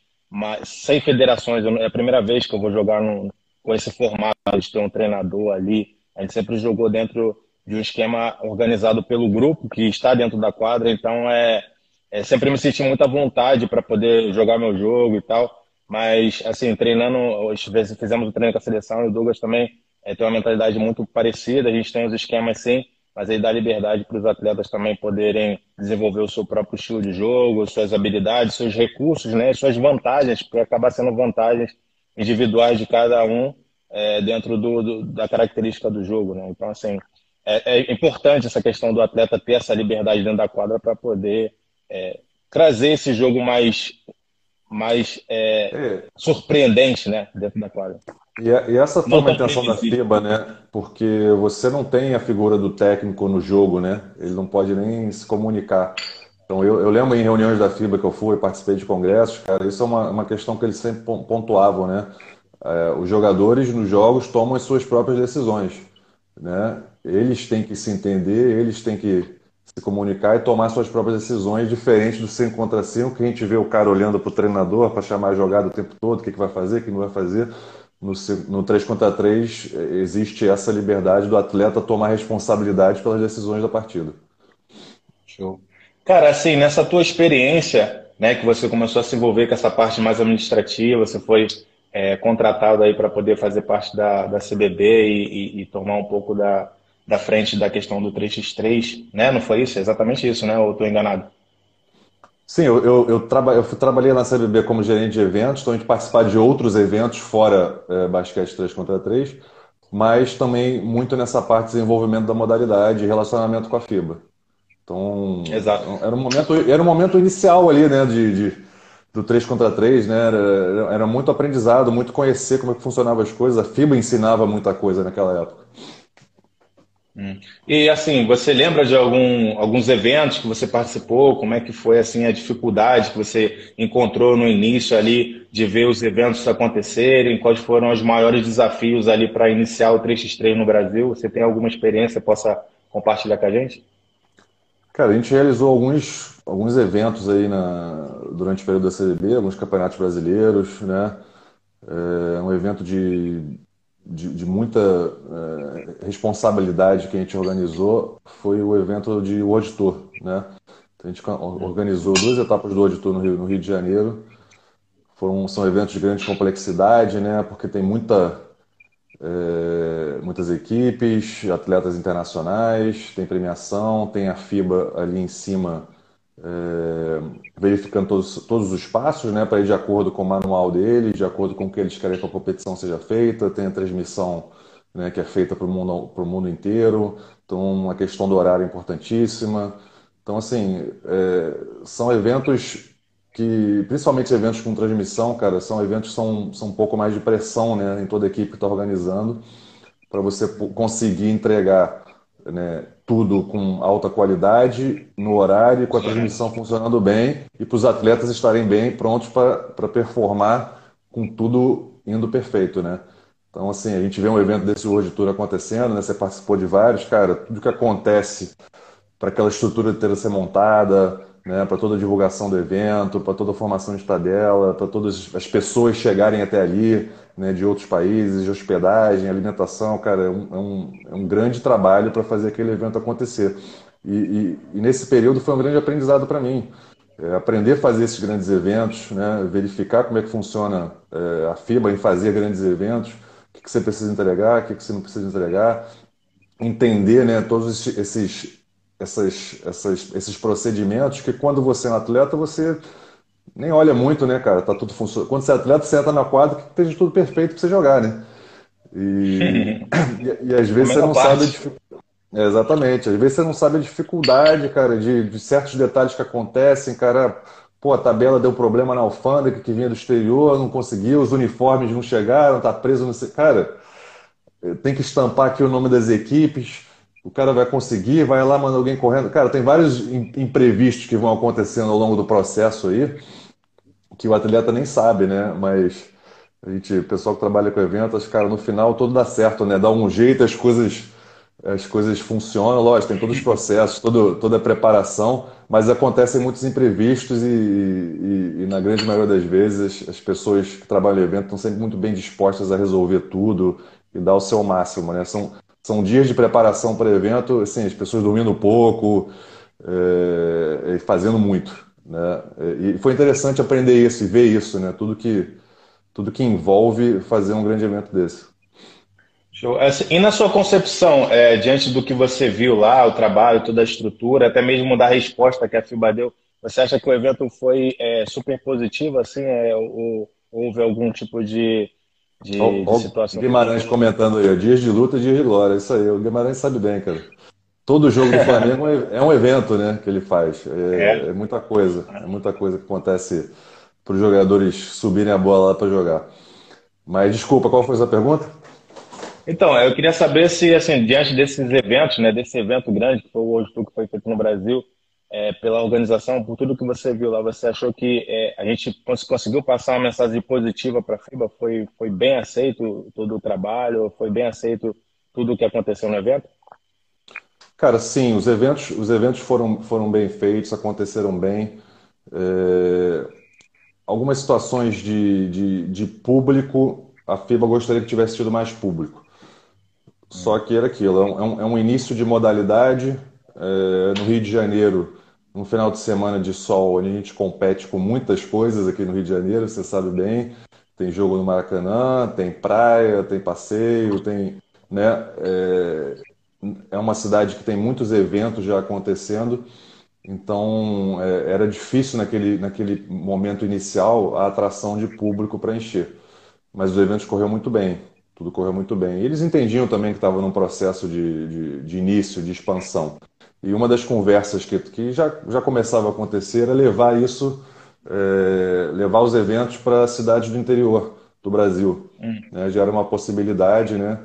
S1: sem federações. é a primeira vez que eu vou jogar num, com esse formato de ter um treinador ali. A gente sempre jogou dentro de um esquema organizado pelo grupo que está dentro da quadra, então é, é sempre me senti muita vontade para poder jogar meu jogo e tal, mas assim, treinando, fizemos o treino com a seleção e o Douglas também é, tem uma mentalidade muito parecida, a gente tem os esquemas sim, mas aí dá liberdade para os atletas também poderem desenvolver o seu próprio estilo de jogo, suas habilidades, seus recursos, né, suas vantagens, porque acaba sendo vantagens individuais de cada um é, dentro do, do, da característica do jogo, né? Então, assim, é, é, importante essa questão do atleta ter essa liberdade dentro da quadra para poder é, trazer esse jogo mais, mais é, é. surpreendente né, dentro da quadra.
S2: E, e essa foi uma intenção da FIBA, né? Porque você não tem a figura do técnico no jogo, né? Ele não pode nem se comunicar. Então, eu, eu lembro em reuniões da FIBA que eu fui, participei de congressos, cara, isso é uma, uma questão que eles sempre pontuavam, né? É, os jogadores nos jogos tomam as suas próprias decisões, né? Eles têm que se entender, eles têm que se comunicar e tomar suas próprias decisões, diferente do 5 contra 5, que a gente vê o cara olhando para o treinador para chamar a jogada o tempo todo, o que, que vai fazer, o que não vai fazer. No, no 3 contra 3 existe essa liberdade do atleta tomar responsabilidade pelas decisões da partida.
S1: Show. Cara, assim, nessa tua experiência, né, que você começou a se envolver com essa parte mais administrativa, você foi é, contratado aí para poder fazer parte da, da CBB e, e, e tomar um pouco da, da frente da questão do 3x3, né? Não foi isso? É exatamente isso, né? Ou estou enganado?
S2: Sim, eu, eu, eu, traba, eu trabalhei na CBB como gerente de eventos, então a gente participar de outros eventos fora é, basquete 3 contra 3, mas também muito nessa parte de desenvolvimento da modalidade e relacionamento com a FIBA. Então, Exato. Era, um momento, era um momento inicial ali, né, de, de do 3 contra 3, né, era, era muito aprendizado, muito conhecer como é que funcionavam as coisas, a FIBA ensinava muita coisa naquela época.
S1: Hum. E assim, você lembra de algum, alguns eventos que você participou? Como é que foi assim a dificuldade que você encontrou no início ali de ver os eventos acontecerem? Quais foram os maiores desafios ali para iniciar o 3x3 no Brasil? Você tem alguma experiência que possa compartilhar com a gente?
S2: Cara, a gente realizou alguns, alguns eventos aí na, durante o período da CDB, alguns campeonatos brasileiros, né? É, um evento de de, de muita é, responsabilidade que a gente organizou foi o evento de World Tour, né? A gente organizou duas etapas do Tour no Rio, no Rio de Janeiro. Foram, são eventos de grande complexidade, né? Porque tem muita, é, muitas equipes, atletas internacionais, tem premiação, tem a FIBA ali em cima é, verificando todos, todos os passos, né, para ir de acordo com o manual deles, de acordo com o que eles querem que a competição seja feita. Tem a transmissão né, que é feita para o mundo, mundo inteiro, então uma questão do horário é importantíssima. Então, assim, é, são eventos que, principalmente eventos com transmissão, cara, são eventos que são, são um pouco mais de pressão né, em toda a equipe que está organizando, para você conseguir entregar né, tudo com alta qualidade, no horário, com a transmissão funcionando bem e para os atletas estarem bem prontos para performar com tudo indo perfeito, né? Então, assim, a gente vê um evento desse World Tour acontecendo, né? Você participou de vários, cara, tudo que acontece para aquela estrutura ter ser montada, né, para toda a divulgação do evento, para toda a formação de tabela, para todas as pessoas chegarem até ali, né, de outros países, de hospedagem, alimentação, cara, é um, é um, é um grande trabalho para fazer aquele evento acontecer. E, e, e, nesse período foi um grande aprendizado para mim. É, aprender a fazer esses grandes eventos, né, verificar como é que funciona é, a FIBA em fazer grandes eventos, o que, que você precisa entregar, o que, que você não precisa entregar, entender né, todos esses essas, essas, esses procedimentos que quando você é um atleta, você nem olha muito, né, cara? Tá tudo funcionando. Quando você é atleta, você entra na quadra que esteja tudo perfeito para você jogar, né? E, e, e, às vezes você não parte. sabe a dificuldade. É, exatamente. Às vezes você não sabe a dificuldade, cara, de, de certos detalhes que acontecem, cara. Pô, a tabela deu problema na alfândega que vinha do exterior, não conseguiu, os uniformes não chegaram, tá preso no. Cara, tem que estampar aqui o nome das equipes o cara vai conseguir, vai lá, manda alguém correndo. Cara, tem vários imprevistos que vão acontecendo ao longo do processo aí, que o atleta nem sabe, né? Mas a gente, o pessoal que trabalha com eventos, cara, no final tudo dá certo, né? Dá um jeito, as coisas as coisas funcionam, lógico, tem todos os processos, todo, toda a preparação, mas acontecem muitos imprevistos e, e, e, na grande maioria das vezes as pessoas que trabalham no evento estão sempre muito bem dispostas a resolver tudo e dar o seu máximo, né? São, são dias de preparação para o evento, assim, as pessoas dormindo pouco é, e fazendo muito. Né? E foi interessante aprender isso e ver isso, né? tudo, que, tudo que envolve fazer um grande evento desse.
S1: Show. E na sua concepção, é, diante do que você viu lá, o trabalho, toda a estrutura, até mesmo da resposta que a FIBA deu, você acha que o evento foi é, super positivo? Assim, é, ou, houve algum tipo de de,
S2: de situação. Guimarães comentando aí, dias de luta, dias de glória. Isso aí, o Guimarães sabe bem, cara. Todo jogo do Flamengo é, é um evento, né, que ele faz. É, é. é muita coisa, é muita coisa que acontece para os jogadores subirem a bola lá para jogar. Mas desculpa, qual foi a sua pergunta?
S1: Então, eu queria saber se, assim, diante desses eventos, né, desse evento grande que foi o World Tour que foi feito no Brasil, é, pela organização, por tudo que você viu lá, você achou que é, a gente conseguiu passar uma mensagem positiva para a FIBA? Foi, foi bem aceito todo o trabalho? Foi bem aceito tudo o que aconteceu no evento?
S2: Cara, sim, os eventos, os eventos foram, foram bem feitos, aconteceram bem. É... Algumas situações de, de, de público, a FIBA gostaria que tivesse tido mais público. Só que era aquilo, é um, é um é início de modalidade. É, no Rio de Janeiro, um final de semana de sol, onde a gente compete com muitas coisas aqui no Rio de Janeiro, você sabe bem. Tem jogo no Maracanã, tem praia, tem passeio, tem. Né, é, é uma cidade que tem muitos eventos já acontecendo, então é, era difícil naquele, naquele momento inicial a atração de público para encher. Mas os eventos correu muito bem, tudo correu muito bem. E eles entendiam também que estava num processo de, de, de início, de expansão. E uma das conversas que, que já, já começava a acontecer era levar isso, é, levar os eventos para cidades do interior do Brasil. Hum. Né? Já era uma possibilidade, né?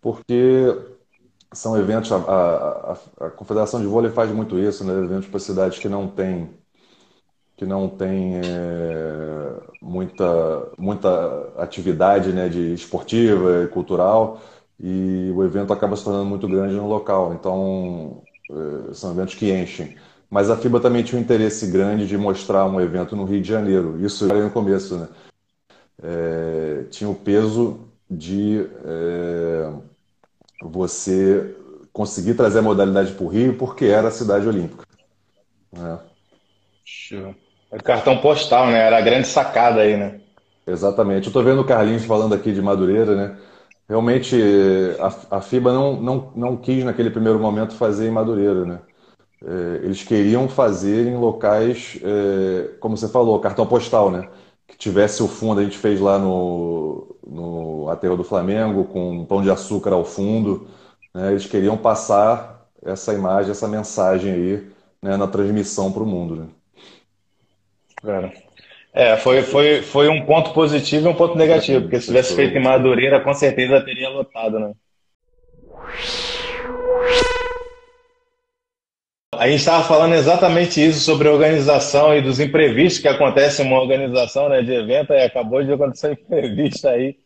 S2: porque são eventos, a, a, a, Confederação de Vôlei faz muito isso, né? eventos para cidades que não têm que não tem é, muita, muita atividade né, de esportiva e cultural, e o evento acaba se tornando muito grande no local. Então, eh, são eventos que enchem. Mas a FIBA também tinha um interesse grande de mostrar um evento no Rio de Janeiro. Isso era no começo, né? É, tinha o peso de é, você conseguir trazer a modalidade para o Rio porque era a cidade olímpica. Né?
S1: É cartão postal, né? Era a grande sacada aí, né?
S2: Exatamente. Eu estou vendo o Carlinhos falando aqui de Madureira, né? Realmente, a, a FIBA não, não, não quis, naquele primeiro momento, fazer em Madureira, né? É, eles queriam fazer em locais, é, como você falou, cartão postal, né? Que tivesse o fundo, a gente fez lá no, no Aterro do Flamengo, com pão de açúcar ao fundo. Né? Eles queriam passar essa imagem, essa mensagem aí né, na transmissão para o mundo. Né?
S1: Cara. É, foi, foi, foi um ponto positivo e um ponto negativo, porque se tivesse feito em Madureira, com certeza teria lotado, né? A gente estava falando exatamente isso sobre organização e dos imprevistos que acontecem em uma organização né, de evento, e acabou de acontecer um imprevisto aí.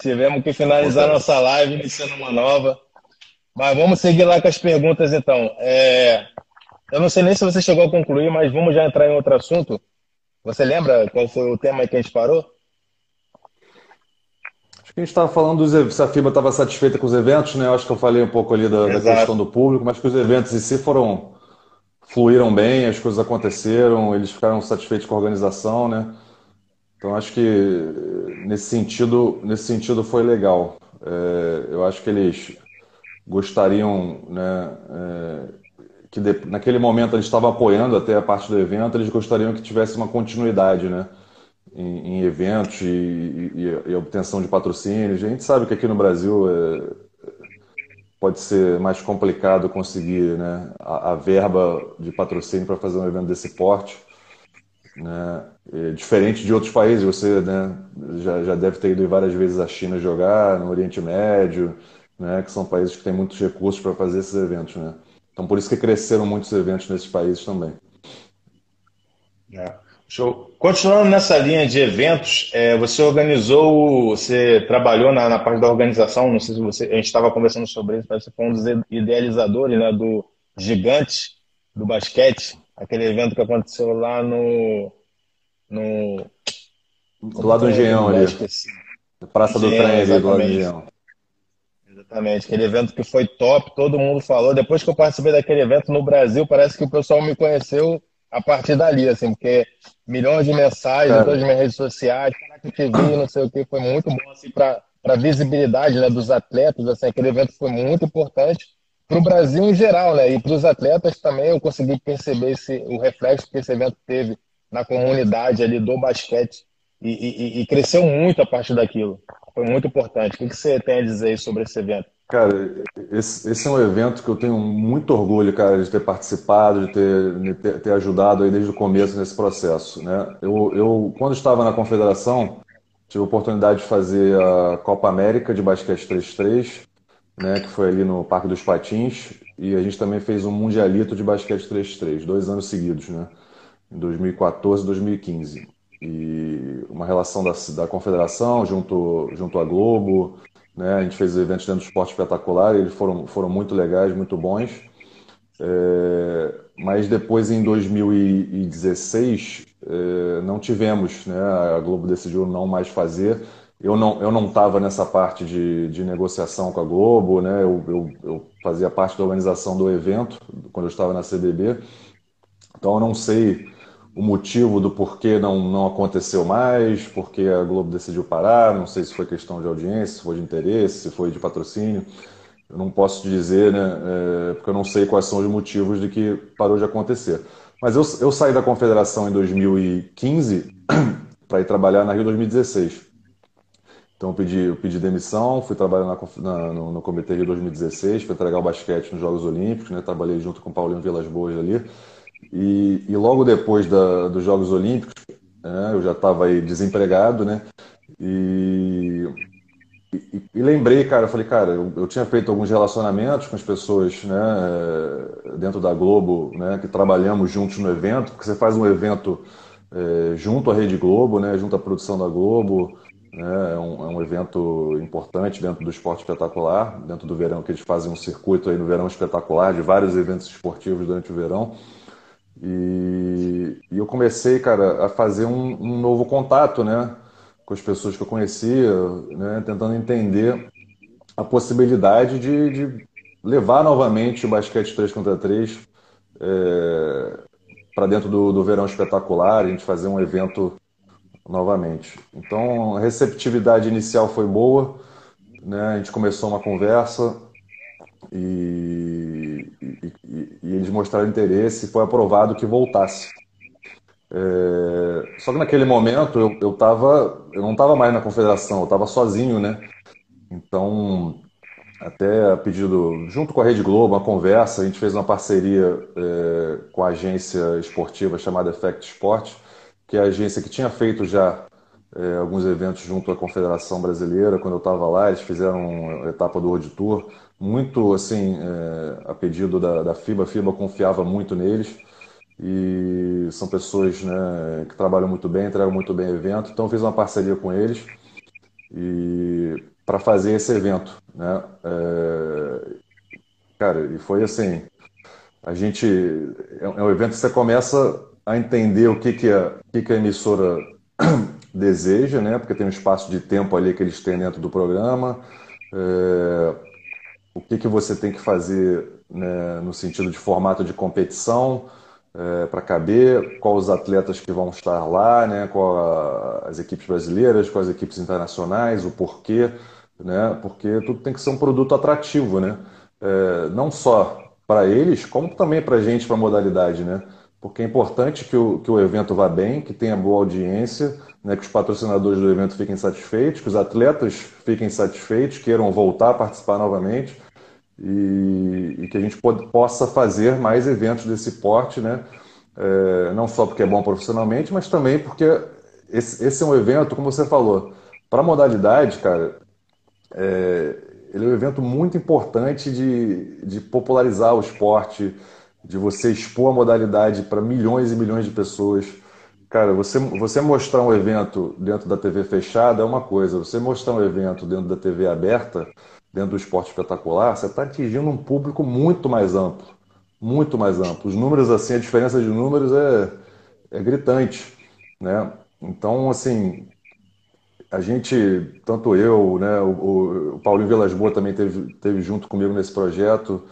S1: Tivemos que finalizar nossa live, iniciando uma nova. Mas vamos seguir lá com as perguntas então. É... eu não sei nem se você chegou a concluir, mas vamos já entrar em outro assunto. Você lembra qual foi o tema que a gente parou?
S2: Acho que a gente estava falando dos, se a FIBA estava satisfeita com os eventos, né? Eu acho que eu falei um pouco ali da, da questão do público, mas que os eventos em si foram fluíram bem, as coisas aconteceram, eles ficaram satisfeitos com a organização, né? Então acho que nesse sentido, nesse sentido foi legal. É, eu acho que eles gostariam, né, é, que de, naquele momento eles estavam apoiando até a parte do evento, eles gostariam que tivesse uma continuidade, né? Em, em eventos e, e, e, obtenção de patrocínios. A gente sabe que aqui no Brasil pode ser mais complicado conseguir né, a, a verba de patrocínio para fazer um evento desse porte. Né? É diferente de outros países, você né, já, já deve ter ido várias vezes à China jogar, no Oriente Médio, né, que são países que têm muitos recursos para fazer esses eventos. Né? Então, por isso que cresceram muitos eventos nesses países também.
S1: É. Show. Continuando nessa linha de eventos, é, você organizou, você trabalhou na, na, parte da organização, não sei se você, a gente estava conversando sobre isso, mas você foi um dos idealizadores né, do Gigante do basquete, aquele evento que aconteceu lá no. no
S2: do lado do Engenhão ali. Praça do Trem ali, do lado do Engenhão.
S1: Exatamente, aquele evento que foi top, todo mundo falou. Depois que eu participei daquele evento no Brasil, parece que o pessoal me conheceu a partir dali, assim, porque milhões de mensagens em todas as minhas redes sociais, eu te vi, não sei o que, foi muito bom, assim, para a visibilidade né, dos atletas, assim, aquele evento foi muito importante para o Brasil em geral, né, e para os atletas também eu consegui perceber esse, o reflexo que esse evento teve na comunidade ali do basquete e, e, e cresceu muito a partir daquilo. Foi muito importante. O que você tem a dizer sobre esse evento?
S2: Cara, esse, esse, é um evento que eu tenho muito orgulho, cara, de ter participado, de ter, de ter, ter ajudado aí desde o começo nesse processo, né? Eu, eu, quando estava na confederação, tive a oportunidade de fazer a Copa América de basquete 3-3, né, que foi ali no Parque dos Patins, e a gente também fez um Mundialito de basquete 3-3, dois anos seguidos, né? Em 2014 e 2015 e uma relação da, da confederação junto, junto à Globo. Né? A gente fez eventos dentro do esporte espetacular e eles foram, foram muito legais, muito bons. É, mas depois, em 2016, é, não tivemos, né? a Globo decidiu não mais fazer. Eu não eu não estava nessa parte de, de negociação com a Globo, né? Eu, eu, eu, fazia parte da organização do evento quando eu estava na CBB, então eu não sei o motivo do porquê não, não aconteceu mais, porque a Globo decidiu parar, não sei se foi questão de audiência, se foi de interesse, se foi de patrocínio. Eu não posso dizer, né, é, porque eu não sei quais são os motivos de que parou de acontecer. Mas eu, eu saí da confederação em 2015 para ir trabalhar na Rio 2016. Então eu pedi, eu pedi demissão, fui trabalhar na, na, no, no Comitê Rio 2016 para entregar o basquete nos Jogos Olímpicos, né, trabalhei junto com o Paulinho Vilas Boas ali. E, e logo depois da, dos Jogos Olímpicos, né, eu já estava aí desempregado, né? E, e, e, lembrei, cara, eu falei, cara, eu, eu, tinha feito alguns relacionamentos com as pessoas, né, dentro da Globo, né, que trabalhamos juntos no evento, porque você faz um evento é, junto à Rede Globo, né, junto à produção da Globo, né, é um, é um evento importante dentro do esporte espetacular, dentro do verão, que eles fazem um circuito aí no verão espetacular de vários eventos esportivos durante o verão. E, e eu comecei, cara, a fazer um, um, novo contato, né, com as pessoas que eu conhecia, né, tentando entender a possibilidade de, de levar novamente o basquete 3 contra 3 é, para dentro do, do verão espetacular, a gente fazer um evento novamente. Então, a receptividade inicial foi boa, né, a gente começou uma conversa, e, e, e, eles mostraram interesse e foi aprovado que voltasse. É, só que naquele momento eu, eu, tava, eu não estava mais na confederação, eu estava sozinho, né? Então, até a pedido, junto com a Rede Globo, uma conversa, a gente fez uma parceria é, com a agência esportiva chamada Effect Sport, que é a agência que tinha feito já é, alguns eventos junto à Confederação Brasileira. Quando eu estava lá, eles fizeram a etapa do Road Tour, muito assim, é, a pedido da, da FIBA. A FIBA confiava muito neles e são pessoas né, que trabalham muito bem, entregam muito bem o evento. Então, fiz uma parceria com eles e para fazer esse evento, né? É, cara, e foi assim, a gente é um evento que você começa a entender o que, que, a, o que, que a emissora deseja, né? Porque tem um espaço de tempo ali que eles têm dentro do programa. É, o que, que você tem que fazer né, no sentido de formato de competição é, para caber, quais os atletas que vão estar lá, né, qual as equipes brasileiras, quais as equipes internacionais, o porquê, né, porque tudo tem que ser um produto atrativo, né, é, não só para eles, como também para a gente, para a modalidade, né, porque é importante que o, que o evento vá bem, que tenha boa audiência, né, que os patrocinadores do evento fiquem satisfeitos, que os atletas fiquem satisfeitos, queiram voltar a participar novamente, e, e que a gente pode, possa fazer mais eventos desse porte, né? É, não só porque é bom profissionalmente, mas também porque esse, esse é um evento, como você falou, para a modalidade, cara, é, ele é um evento muito importante de, de popularizar o esporte, de você expor a modalidade para milhões e milhões de pessoas. Cara, você, você mostrar um evento dentro da TV fechada é uma coisa, você mostrar um evento dentro da TV aberta dentro do esporte espetacular, você está atingindo um público muito mais amplo. Muito mais amplo. Os números, assim, a diferença de números é, é gritante. Né? Então, assim, a gente, tanto eu, né, o, o Paulinho Vilas Boas também teve, teve junto comigo nesse projeto,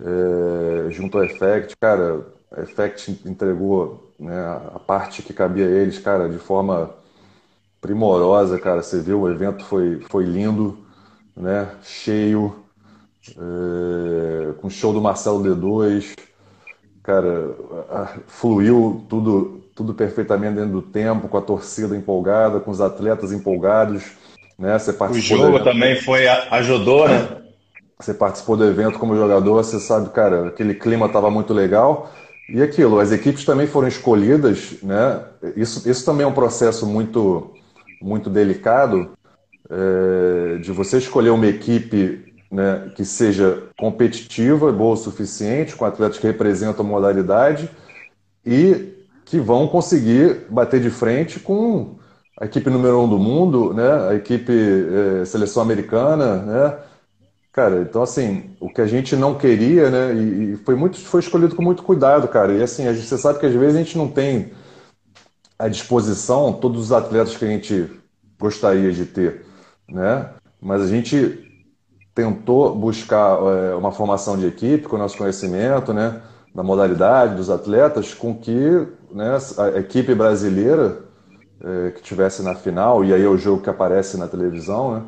S2: é, junto ao Effect, cara, a Effect entregou né, a parte que cabia a eles, cara, de forma primorosa, cara, você viu, o evento foi, foi lindo, né? cheio, é, com show do Marcelo D2. Cara, fluiu tudo, tudo perfeitamente dentro do tempo, com a torcida empolgada, com os atletas empolgados. Né? Você
S1: participou o jogo também foi, ajudou, né?
S2: Você participou do evento como jogador, você sabe, cara, aquele clima estava muito legal. E aquilo, as equipes também foram escolhidas, né? Isso, isso também é um processo muito, muito delicado, é, de você escolher uma equipe né, que seja competitiva, boa o suficiente, com atletas que representam a modalidade e que vão conseguir bater de frente com a equipe número um do mundo, né, a equipe é, seleção americana, né, cara. Então assim, o que a gente não queria, né, e, foi muito, foi escolhido com muito cuidado, cara. E assim, você sabe que às vezes a gente não tem à disposição todos os atletas que a gente gostaria de ter né? Mas a gente tentou buscar é, uma formação de equipe com o nosso conhecimento, né? Da modalidade dos atletas, com que né, a equipe brasileira é, que tivesse na final e aí é o jogo que aparece na televisão, né?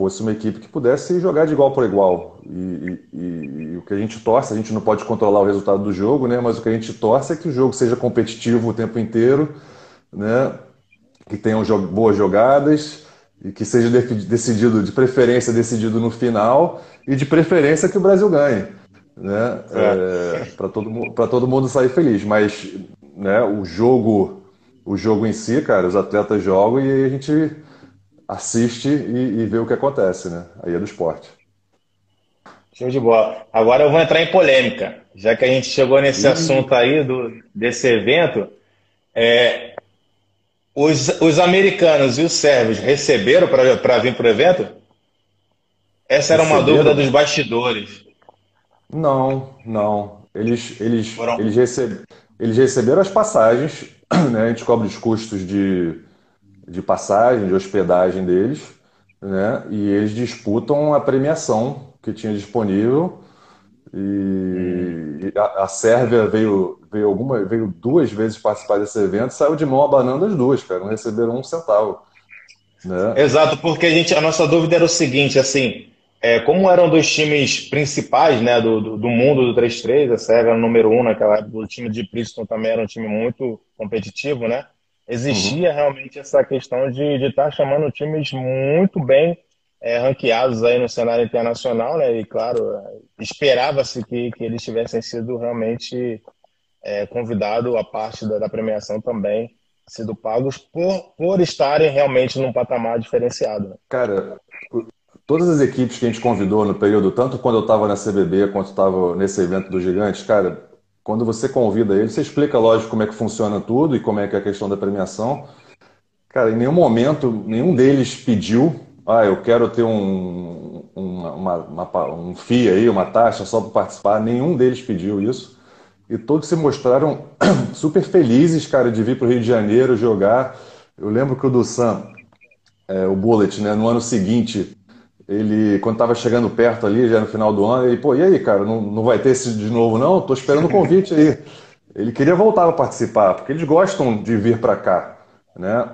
S2: Fosse uma equipe que pudesse jogar de igual por igual. E, e, e, o que a gente torce, a gente não pode controlar o resultado do jogo, né? Mas o que a gente torce é que o jogo seja competitivo o tempo inteiro, né? Que tenham boas jogadas, e que seja decidido, de preferência, decidido no final e de preferência que o Brasil ganhe, né? É. É, para todo, todo mundo sair feliz. Mas né, o jogo o jogo em si, cara, os atletas jogam e a gente assiste e, e vê o que acontece, né? Aí é do esporte.
S1: Show de bola. Agora eu vou entrar em polêmica, já que a gente chegou nesse assunto aí do, desse evento. É, os, os americanos e os sérvios receberam para vir para o evento? Essa era uma dúvida dos bastidores.
S2: Não, não. Eles, eles, eles, receb... eles receberam as passagens, né? a gente cobre os custos de, de passagem, de hospedagem deles, né? e eles disputam a premiação que tinha disponível. E, hum. a, a Sérvia veio veio, alguma, veio duas vezes participar desse evento, saiu de mão abanando as duas, cara, não receberam um centavo. Né?
S1: Exato, porque a, gente, a nossa dúvida era o seguinte, assim, é, como eram dos times principais né, do, do, do mundo do 3-3, a Sérvia era o número um naquela época, o time de Princeton também era um time muito competitivo, né? Existia uhum. realmente essa questão de estar tá chamando times muito bem é, ranqueados aí no cenário internacional, né? E claro, esperava-se que, que eles tivessem sido realmente é, convidado a parte da, da, premiação também sido pagos por, por estarem realmente num patamar diferenciado. Né?
S2: Cara, todas as equipes que a gente convidou no período, tanto quando eu estava na CBB quanto estava nesse evento do Gigantes, cara, quando você convida eles, você explica, lógico, como é que funciona tudo e como é que é a questão da premiação. Cara, em nenhum momento, nenhum deles pediu ah, eu quero ter um, uma, uma, uma, um FII aí, uma taxa só para participar. Nenhum deles pediu isso. E todos se mostraram super felizes, cara, de vir para o Rio de Janeiro jogar. Eu lembro que o do Sam, é, o Bullet, né, no ano seguinte, ele, quando estava chegando perto ali, já no final do ano, ele, pô, e aí, cara, não, não vai ter esse de novo, não? Tô esperando o convite aí. Ele queria voltar a participar, porque eles gostam de vir para cá, né?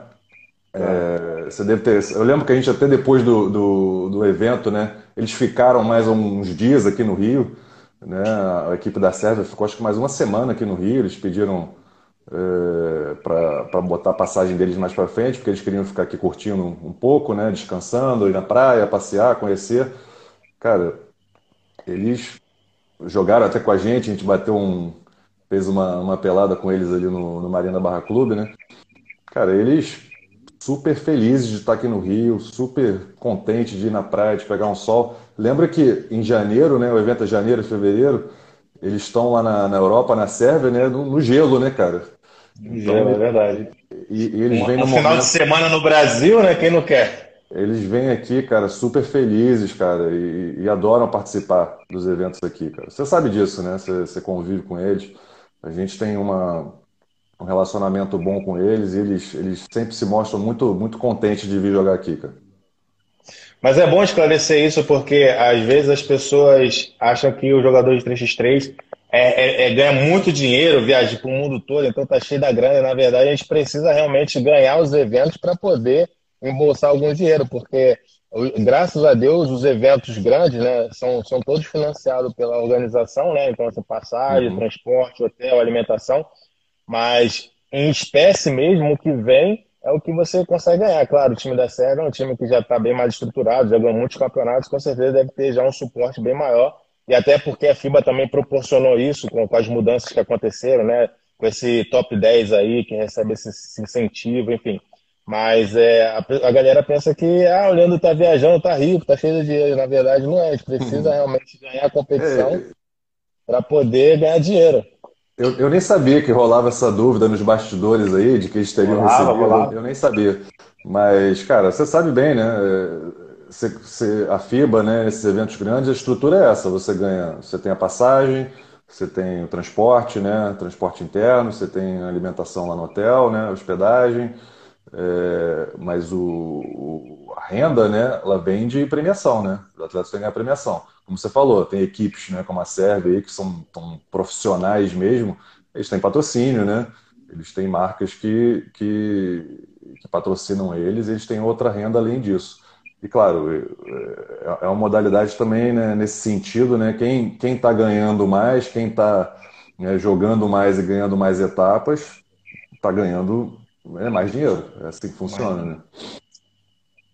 S2: É, você deve ter. Eu lembro que a gente até depois do, do, do, evento, né? Eles ficaram mais uns dias aqui no Rio, né? A equipe da Sérvia ficou acho que mais uma semana aqui no Rio. Eles pediram é, para botar a passagem deles mais para frente, porque eles queriam ficar aqui curtindo um, um pouco, né? Descansando, ir na praia, passear, conhecer. Cara, eles jogaram até com a gente. A gente bateu um, fez uma, uma pelada com eles ali no, no Marina Barra Clube, né? Cara, eles super felizes de estar aqui no Rio, super contentes de ir na praia, de pegar um sol. Lembra que em janeiro, né, o evento é janeiro e fevereiro, eles estão lá na, na Europa, na Sérvia, né, no, no gelo, né, cara?
S1: Então, gelo, é verdade.
S2: E, e eles um, vêm no
S1: um final de semana no Brasil, né? Quem não quer?
S2: Eles vêm aqui, cara, super felizes, cara, e, e adoram participar dos eventos aqui, cara. Você sabe disso, né? Você, você convive com eles. A gente tem uma, um relacionamento bom com eles e eles, eles sempre se mostram muito, muito contentes de vir jogar aqui, cara.
S1: Mas é bom esclarecer isso porque às vezes as pessoas acham que o jogador de 3x3 é, é, é ganha muito dinheiro, viaja para o mundo todo, então tá cheio da grana. Na verdade, a gente precisa realmente ganhar os eventos para poder embolsar algum dinheiro, porque graças a Deus os eventos grandes, né, são, são todos financiados pela organização, né? Então, passagem, uhum. transporte, hotel, alimentação. Mas em espécie mesmo, o que vem é o que você consegue ganhar. Claro, o time da Sérvia é um time que já está bem mais estruturado, já ganhou muitos campeonatos, com certeza deve ter já um suporte bem maior. E até porque a FIBA também proporcionou isso com, com as mudanças que aconteceram, né? Com esse top 10 aí, que recebe esse, esse incentivo, enfim. Mas é, a, a, galera pensa que, ah, o Leandro tá viajando, tá rico, tá cheio de dinheiro. Na verdade, não é. A gente precisa uhum. realmente ganhar a competição é. para poder ganhar dinheiro.
S2: Eu, eu nem sabia que rolava essa dúvida nos bastidores aí, de que eles teriam rolava, recebido. Rolava. Eu nem sabia. Mas, cara, você sabe bem, né? Você, você, a FIBA, né, esses eventos grandes, a estrutura é essa. Você ganha, você tem a passagem, você tem o transporte, né? Transporte interno, você tem alimentação lá no hotel, né? Hospedagem. É, mas o, o, a renda, né, ela vem de premiação, né? Os atletas têm que ganhar premiação como você falou, tem equipes né, como a Sérvia aí, que são tão profissionais mesmo, eles têm patrocínio, né? Eles têm marcas que, que, que patrocinam eles, eles têm outra renda além disso. E claro, é, é uma modalidade também né, nesse sentido, né? Quem está ganhando mais, quem está né, jogando mais e ganhando mais etapas, está ganhando né, mais dinheiro. É assim que funciona, né?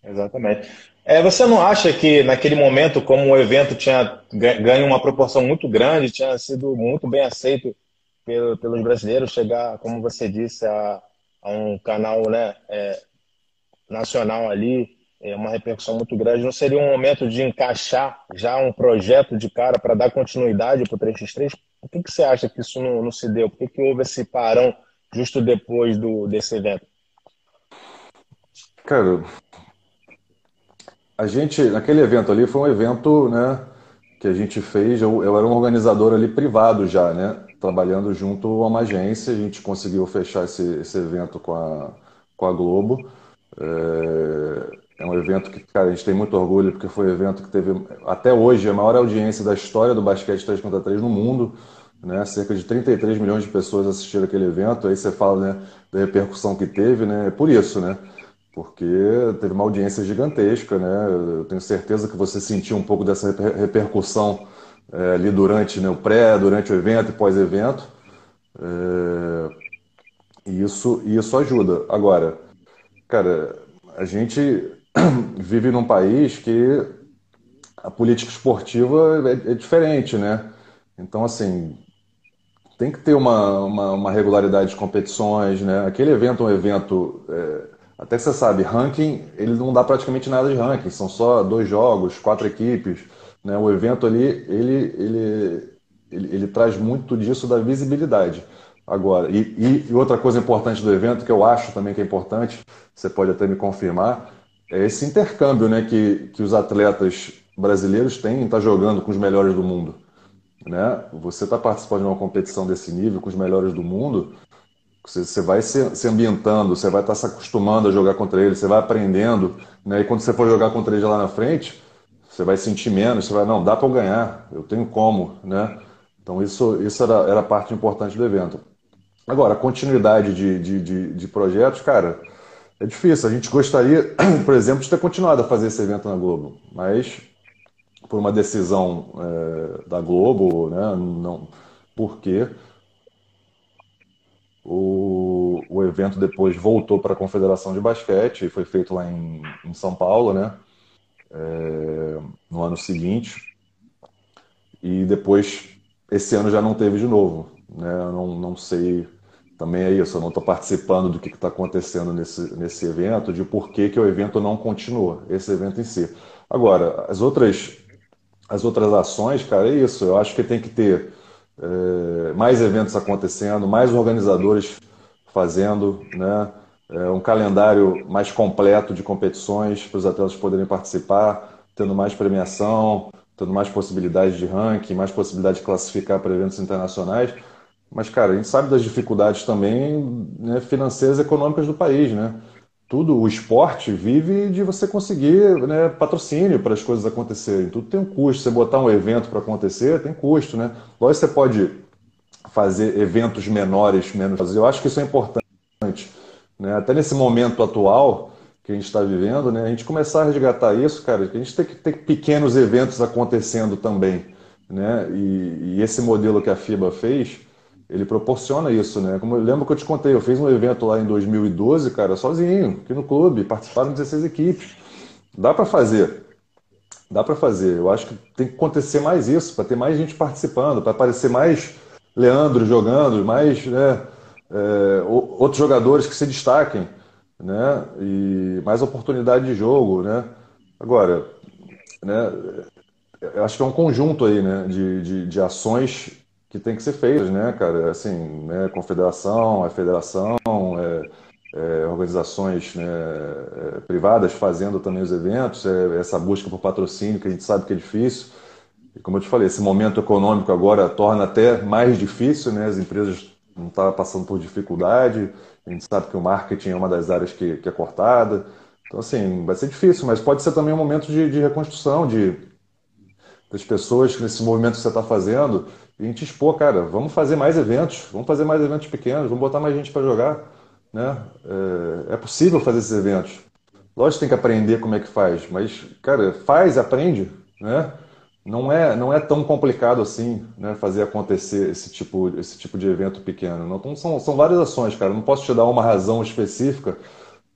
S1: Exatamente. É, você não acha que naquele momento, como o evento tinha ganho uma proporção muito grande, tinha sido muito bem aceito pelo, pelos brasileiros, chegar, como você disse, a, a um canal né, é, nacional ali, é uma repercussão muito grande, não seria um momento de encaixar já um projeto de cara para dar continuidade para o 3x3? Por que, que você acha que isso não, não se deu? Por que, que houve esse parão justo depois do, desse evento?
S2: Cara, a gente, naquele evento ali, foi um evento, né, que a gente fez, eu, eu era um organizador ali privado já, né, trabalhando junto a uma agência, a gente conseguiu fechar esse, esse evento com a, com a Globo. É, é um evento que, cara, a gente tem muito orgulho, porque foi um evento que teve, até hoje, a maior audiência da história do basquete 3 contra 3 no mundo. Né? Cerca de 33 milhões de pessoas assistiram aquele evento. Aí você fala né, da repercussão que teve, né? É por isso, né? porque teve uma audiência gigantesca, né? Eu tenho certeza que você sentiu um pouco dessa repercussão é, ali durante né, o pré, durante o evento e pós-evento. É, e isso, isso ajuda. Agora, cara, a gente vive num país que a política esportiva é, é diferente, né? Então, assim, tem que ter uma, uma, uma, regularidade de competições, né? Aquele evento é um evento é, até que você sabe, ranking, ele não dá praticamente nada de ranking, são só dois jogos, quatro equipes. Né? O evento ali, ele, ele, ele, ele traz muito disso da visibilidade. Agora, e, e, outra coisa importante do evento, que eu acho também que é importante, você pode até me confirmar, é esse intercâmbio né, que, que os atletas brasileiros têm em estar tá jogando com os melhores do mundo. Né? Você está participando de uma competição desse nível com os melhores do mundo, você, você vai se, se, ambientando, você vai estar tá se acostumando a jogar contra eles, você vai aprendendo, né? e quando você for jogar contra eles lá na frente, você vai sentir menos, você vai, não, dá para eu ganhar, eu tenho como, né? Então isso, isso era, era parte importante do evento. Agora, continuidade de, de, de, de projetos, cara, é difícil. A gente gostaria, por exemplo, de ter continuado a fazer esse evento na Globo, mas por uma decisão é, da Globo, né, não, por quê? O, o evento depois voltou para a Confederação de Basquete, foi feito lá em, em São Paulo, né? É, no ano seguinte. E depois, esse ano já não teve de novo. Né? Eu não, não sei também é isso, eu não estou participando do que está acontecendo nesse, nesse evento, de por que, que o evento não continuou, esse evento em si. Agora, as outras, as outras ações, cara, é isso. Eu acho que tem que ter é, mais eventos acontecendo, mais organizadores fazendo, né? É, um calendário mais completo de competições para os atletas poderem participar, tendo mais premiação, tendo mais possibilidades de ranking, mais possibilidade de classificar para eventos internacionais. Mas, cara, a gente sabe das dificuldades também né, financeiras e econômicas do país, né? Tudo, o esporte vive de você conseguir né, patrocínio para as coisas acontecerem. Tudo tem um custo. Você botar um evento para acontecer, tem custo, né? Lógico você pode fazer eventos menores, menos. Eu acho que isso é importante. Né? Até nesse momento atual que a gente está vivendo, né? A gente começar a resgatar isso, cara, a gente tem que ter pequenos eventos acontecendo também, né? E, e esse modelo que a FIBA fez ele proporciona isso, né? Como eu lembro que eu te contei, eu fiz um evento lá em 2012, cara, sozinho, aqui no clube, participaram 16 equipes. Dá para fazer. Dá para fazer. Eu acho que tem que acontecer mais isso, para ter mais gente participando, para aparecer mais Leandro jogando, mais né, é, outros jogadores que se destaquem, né? E mais oportunidade de jogo, né? Agora, né? Eu acho que é um conjunto aí, né? de, de, de ações que tem que ser feitas, né, cara? Assim, né, confederação, a federação, é, é, organizações né, é, privadas fazendo também os eventos, é, essa busca por patrocínio que a gente sabe que é difícil. E como eu te falei, esse momento econômico agora torna até mais difícil, né? As empresas não estão passando por dificuldade, a gente sabe que o marketing é uma das áreas que, que é cortada. Então, assim, vai ser difícil, mas pode ser também um momento de, de reconstrução, de das pessoas nesse movimento que você está fazendo, a gente expor, cara, vamos fazer mais eventos, vamos fazer mais eventos pequenos, vamos botar mais gente para jogar. Né? É, é, possível fazer esses eventos. Lógico tem que aprender como é que faz, mas, cara, faz, aprende, né? Não é, não é tão complicado assim, né, fazer acontecer esse tipo, esse tipo de evento pequeno. Então, são, são várias ações, cara. Não posso te dar uma razão específica,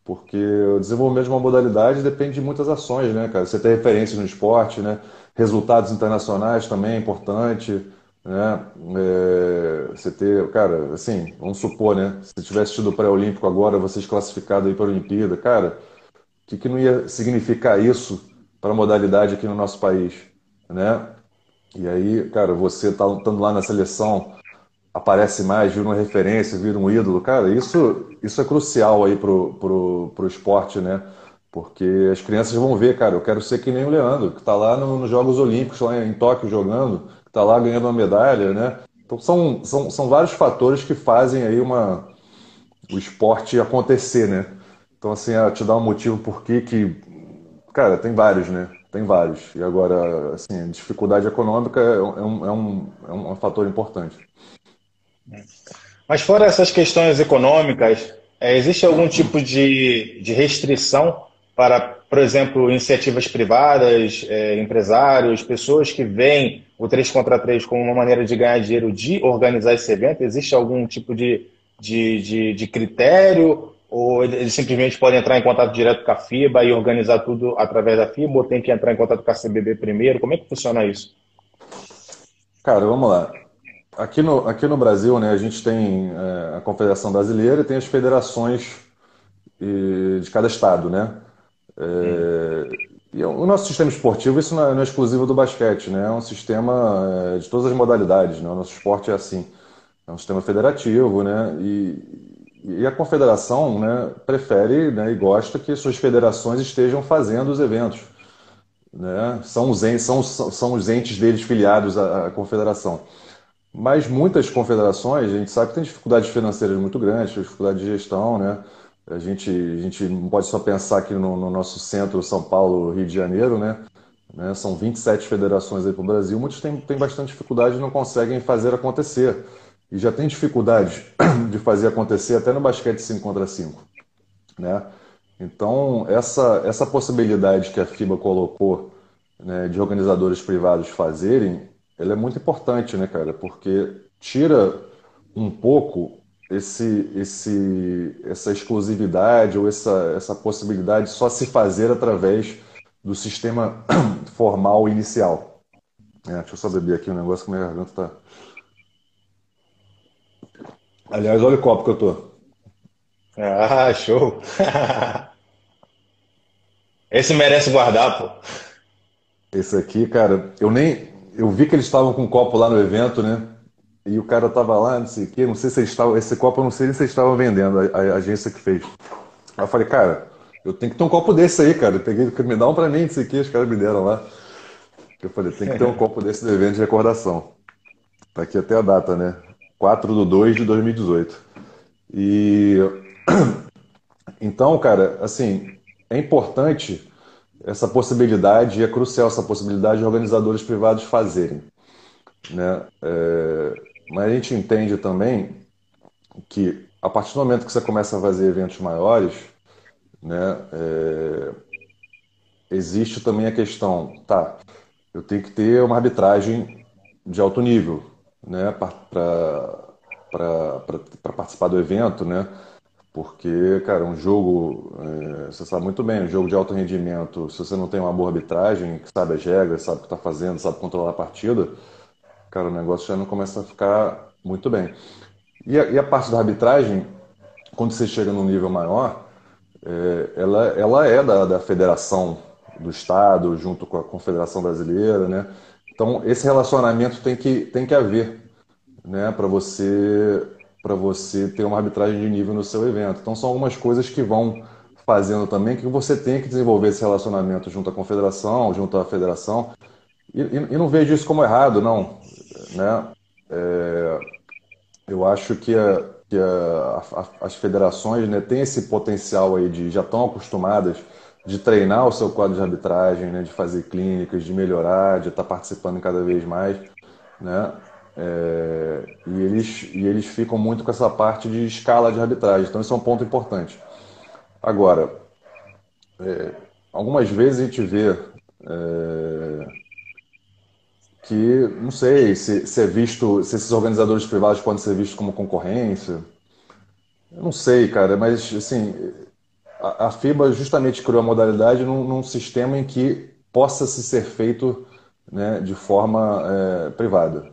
S2: porque o desenvolvimento de uma modalidade depende de muitas ações, né, cara? Você ter referências no esporte, né? Resultados internacionais também é importante né? É, você ter, cara, assim, vamos supor, né? Se tivesse tido o pré-olímpico agora, vocês classificados aí para a Olimpíada, cara, o que, que não ia significar isso para a modalidade aqui no nosso país, né? E aí, cara, você tá estando lá na seleção, aparece mais, vira uma referência, vira um ídolo, cara, isso, isso é crucial aí pro, pro, pro esporte, né? Porque as crianças vão ver, cara, eu quero ser que nem o Leandro, que está lá nos Jogos Olímpicos, lá em Tóquio jogando, está lá ganhando uma medalha, né? Então são, são, são vários fatores que fazem aí uma, o esporte acontecer, né? Então, assim, te dar um motivo por que que... Cara, tem vários, né? Tem vários. E agora, assim, dificuldade econômica é um, é um, é um fator importante.
S1: Mas fora essas questões econômicas, é, existe algum tipo de, de restrição para por exemplo, iniciativas privadas, é, empresários, pessoas que veem o 3 contra 3 como uma maneira de ganhar dinheiro de organizar esse evento? Existe algum tipo de, de, de, de critério? Ou eles simplesmente podem entrar em contato direto com a FIBA e organizar tudo através da FIBA? Ou tem que entrar em contato com a CBB primeiro? Como é que funciona isso?
S2: Cara, vamos lá. Aqui no, aqui no Brasil, né, a gente tem é, a Confederação Brasileira e tem as federações de cada estado, né? É, e o nosso sistema esportivo, isso não é, não é, exclusivo do basquete, né? É um sistema é, de todas as modalidades, né? O nosso esporte é assim. É um sistema federativo, né? E, e a confederação né, prefere né, e gosta que suas federações estejam fazendo os eventos. Né? São, os entes, são, são os entes deles filiados à, à confederação. Mas muitas confederações, a gente sabe que tem dificuldades financeiras muito grandes, dificuldade de gestão, né? A gente, a gente não pode só pensar aqui no, no nosso centro, São Paulo, Rio de Janeiro, né? né? São 27 federações aí para o Brasil, muitos têm, têm bastante dificuldade e não conseguem fazer acontecer. E já tem dificuldade de fazer acontecer até no basquete 5 contra 5. Né? Então, essa, essa possibilidade que a FIBA colocou né, de organizadores privados fazerem, ela é muito importante, né, cara? Porque tira um pouco esse, esse, essa exclusividade ou essa, essa possibilidade de só se fazer através do sistema formal inicial. É, deixa eu só beber aqui um negócio que minha garganta está. Aliás, olha o copo que eu tô.
S1: Ah, show! Esse merece guardar, pô.
S2: Esse aqui, cara, eu nem. Eu vi que eles estavam com um copo lá no evento, né? E o cara tava lá, não sei o quê, não sei se eles estavam. Esse copo eu não sei se eles estavam vendendo, a, a, agência que fez. Aí eu falei, cara, eu tenho que ter um copo desse aí, cara. Eu peguei, me dá um pra mim, não sei o quê, os caras me deram lá. Eu falei, tem que ter um copo desse do evento de recordação. Tá aqui até a data, né? 4 de 2 de 2018. E então, cara, assim, é importante essa possibilidade, e é crucial essa possibilidade de organizadores privados fazerem. Né? É, mas a gente entende também que a partir do momento que você começa a fazer eventos maiores, né, é, existe também a questão, tá, eu tenho que ter uma arbitragem de alto nível, né, para participar do evento, né, porque, cara, um jogo, é, você sabe muito bem, um jogo de alto rendimento, se você não tem uma boa arbitragem, que sabe as regras, sabe o que está fazendo, sabe controlar a partida, cara, o negócio já não começa a ficar muito bem. E a, e a parte da arbitragem, quando você chega num nível maior, é, ela, ela é da, da federação do Estado, junto com a Confederação Brasileira, né? Então, esse relacionamento tem que, tem que haver, né? Para você, você ter uma arbitragem de nível no seu evento. Então, são algumas coisas que vão fazendo também que você tem que desenvolver esse relacionamento junto à confederação, junto à federação. E, e, não vejo isso como errado, não. Né? É, eu acho que, a, que a, a, as federações né, têm esse potencial aí de já estão acostumadas de treinar o seu quadro de arbitragem, né, de fazer clínicas, de melhorar, de estar participando cada vez mais, né? É, e, eles, e eles ficam muito com essa parte de escala de arbitragem, então isso é um ponto importante. Agora, é, algumas vezes a gente vê é, que não sei se, se, é visto, se esses organizadores privados podem ser vistos como concorrência. Eu não sei, cara, mas assim, a, a FIBA justamente criou a modalidade num, num, sistema em que possa se ser feito né, de forma é, privada.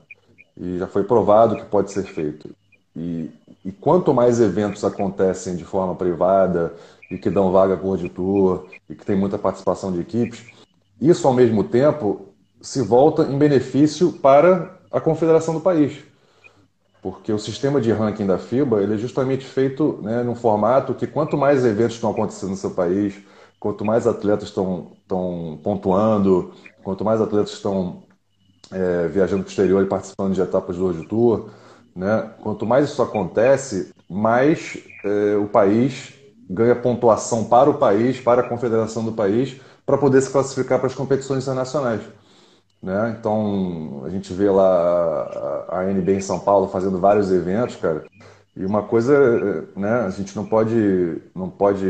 S2: E já foi provado que pode ser feito. E, e, quanto mais eventos acontecem de forma privada e que dão vaga por auditor e que tem muita participação de equipes, isso ao mesmo tempo se volta em benefício para a confederação do país. Porque o sistema de ranking da FIBA ele é justamente feito né, num formato que quanto mais eventos estão acontecendo no seu país, quanto mais atletas estão, estão pontuando, quanto mais atletas estão é, viajando para o exterior e participando de etapas do World Tour, né, quanto mais isso acontece, mais é, o país ganha pontuação para o país, para a confederação do país, para poder se classificar para as competições internacionais. Né? Então, a gente vê lá a, a NB em São Paulo fazendo vários eventos, cara. E uma coisa, né, a gente não pode, não pode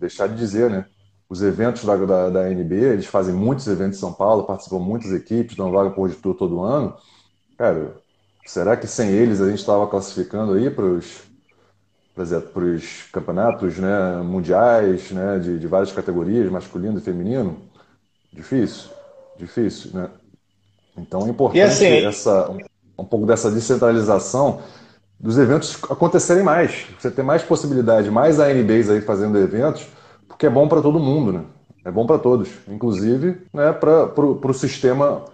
S2: deixar de dizer, né? Os eventos da, da, da NB, eles fazem muitos eventos em São Paulo, participam muitas equipes, dão vaga por tour todo ano. Cara, será que sem eles a gente estava classificando aí para os para os campeonatos né, mundiais né, de, de várias categorias, masculino e feminino? Difícil difícil, né? Então é importante assim, essa, um, pouco dessa descentralização dos eventos acontecerem mais. Você ter mais possibilidade, mais ANBs aí fazendo eventos, porque é bom para todo mundo, né? É bom para todos, inclusive né, para o sistema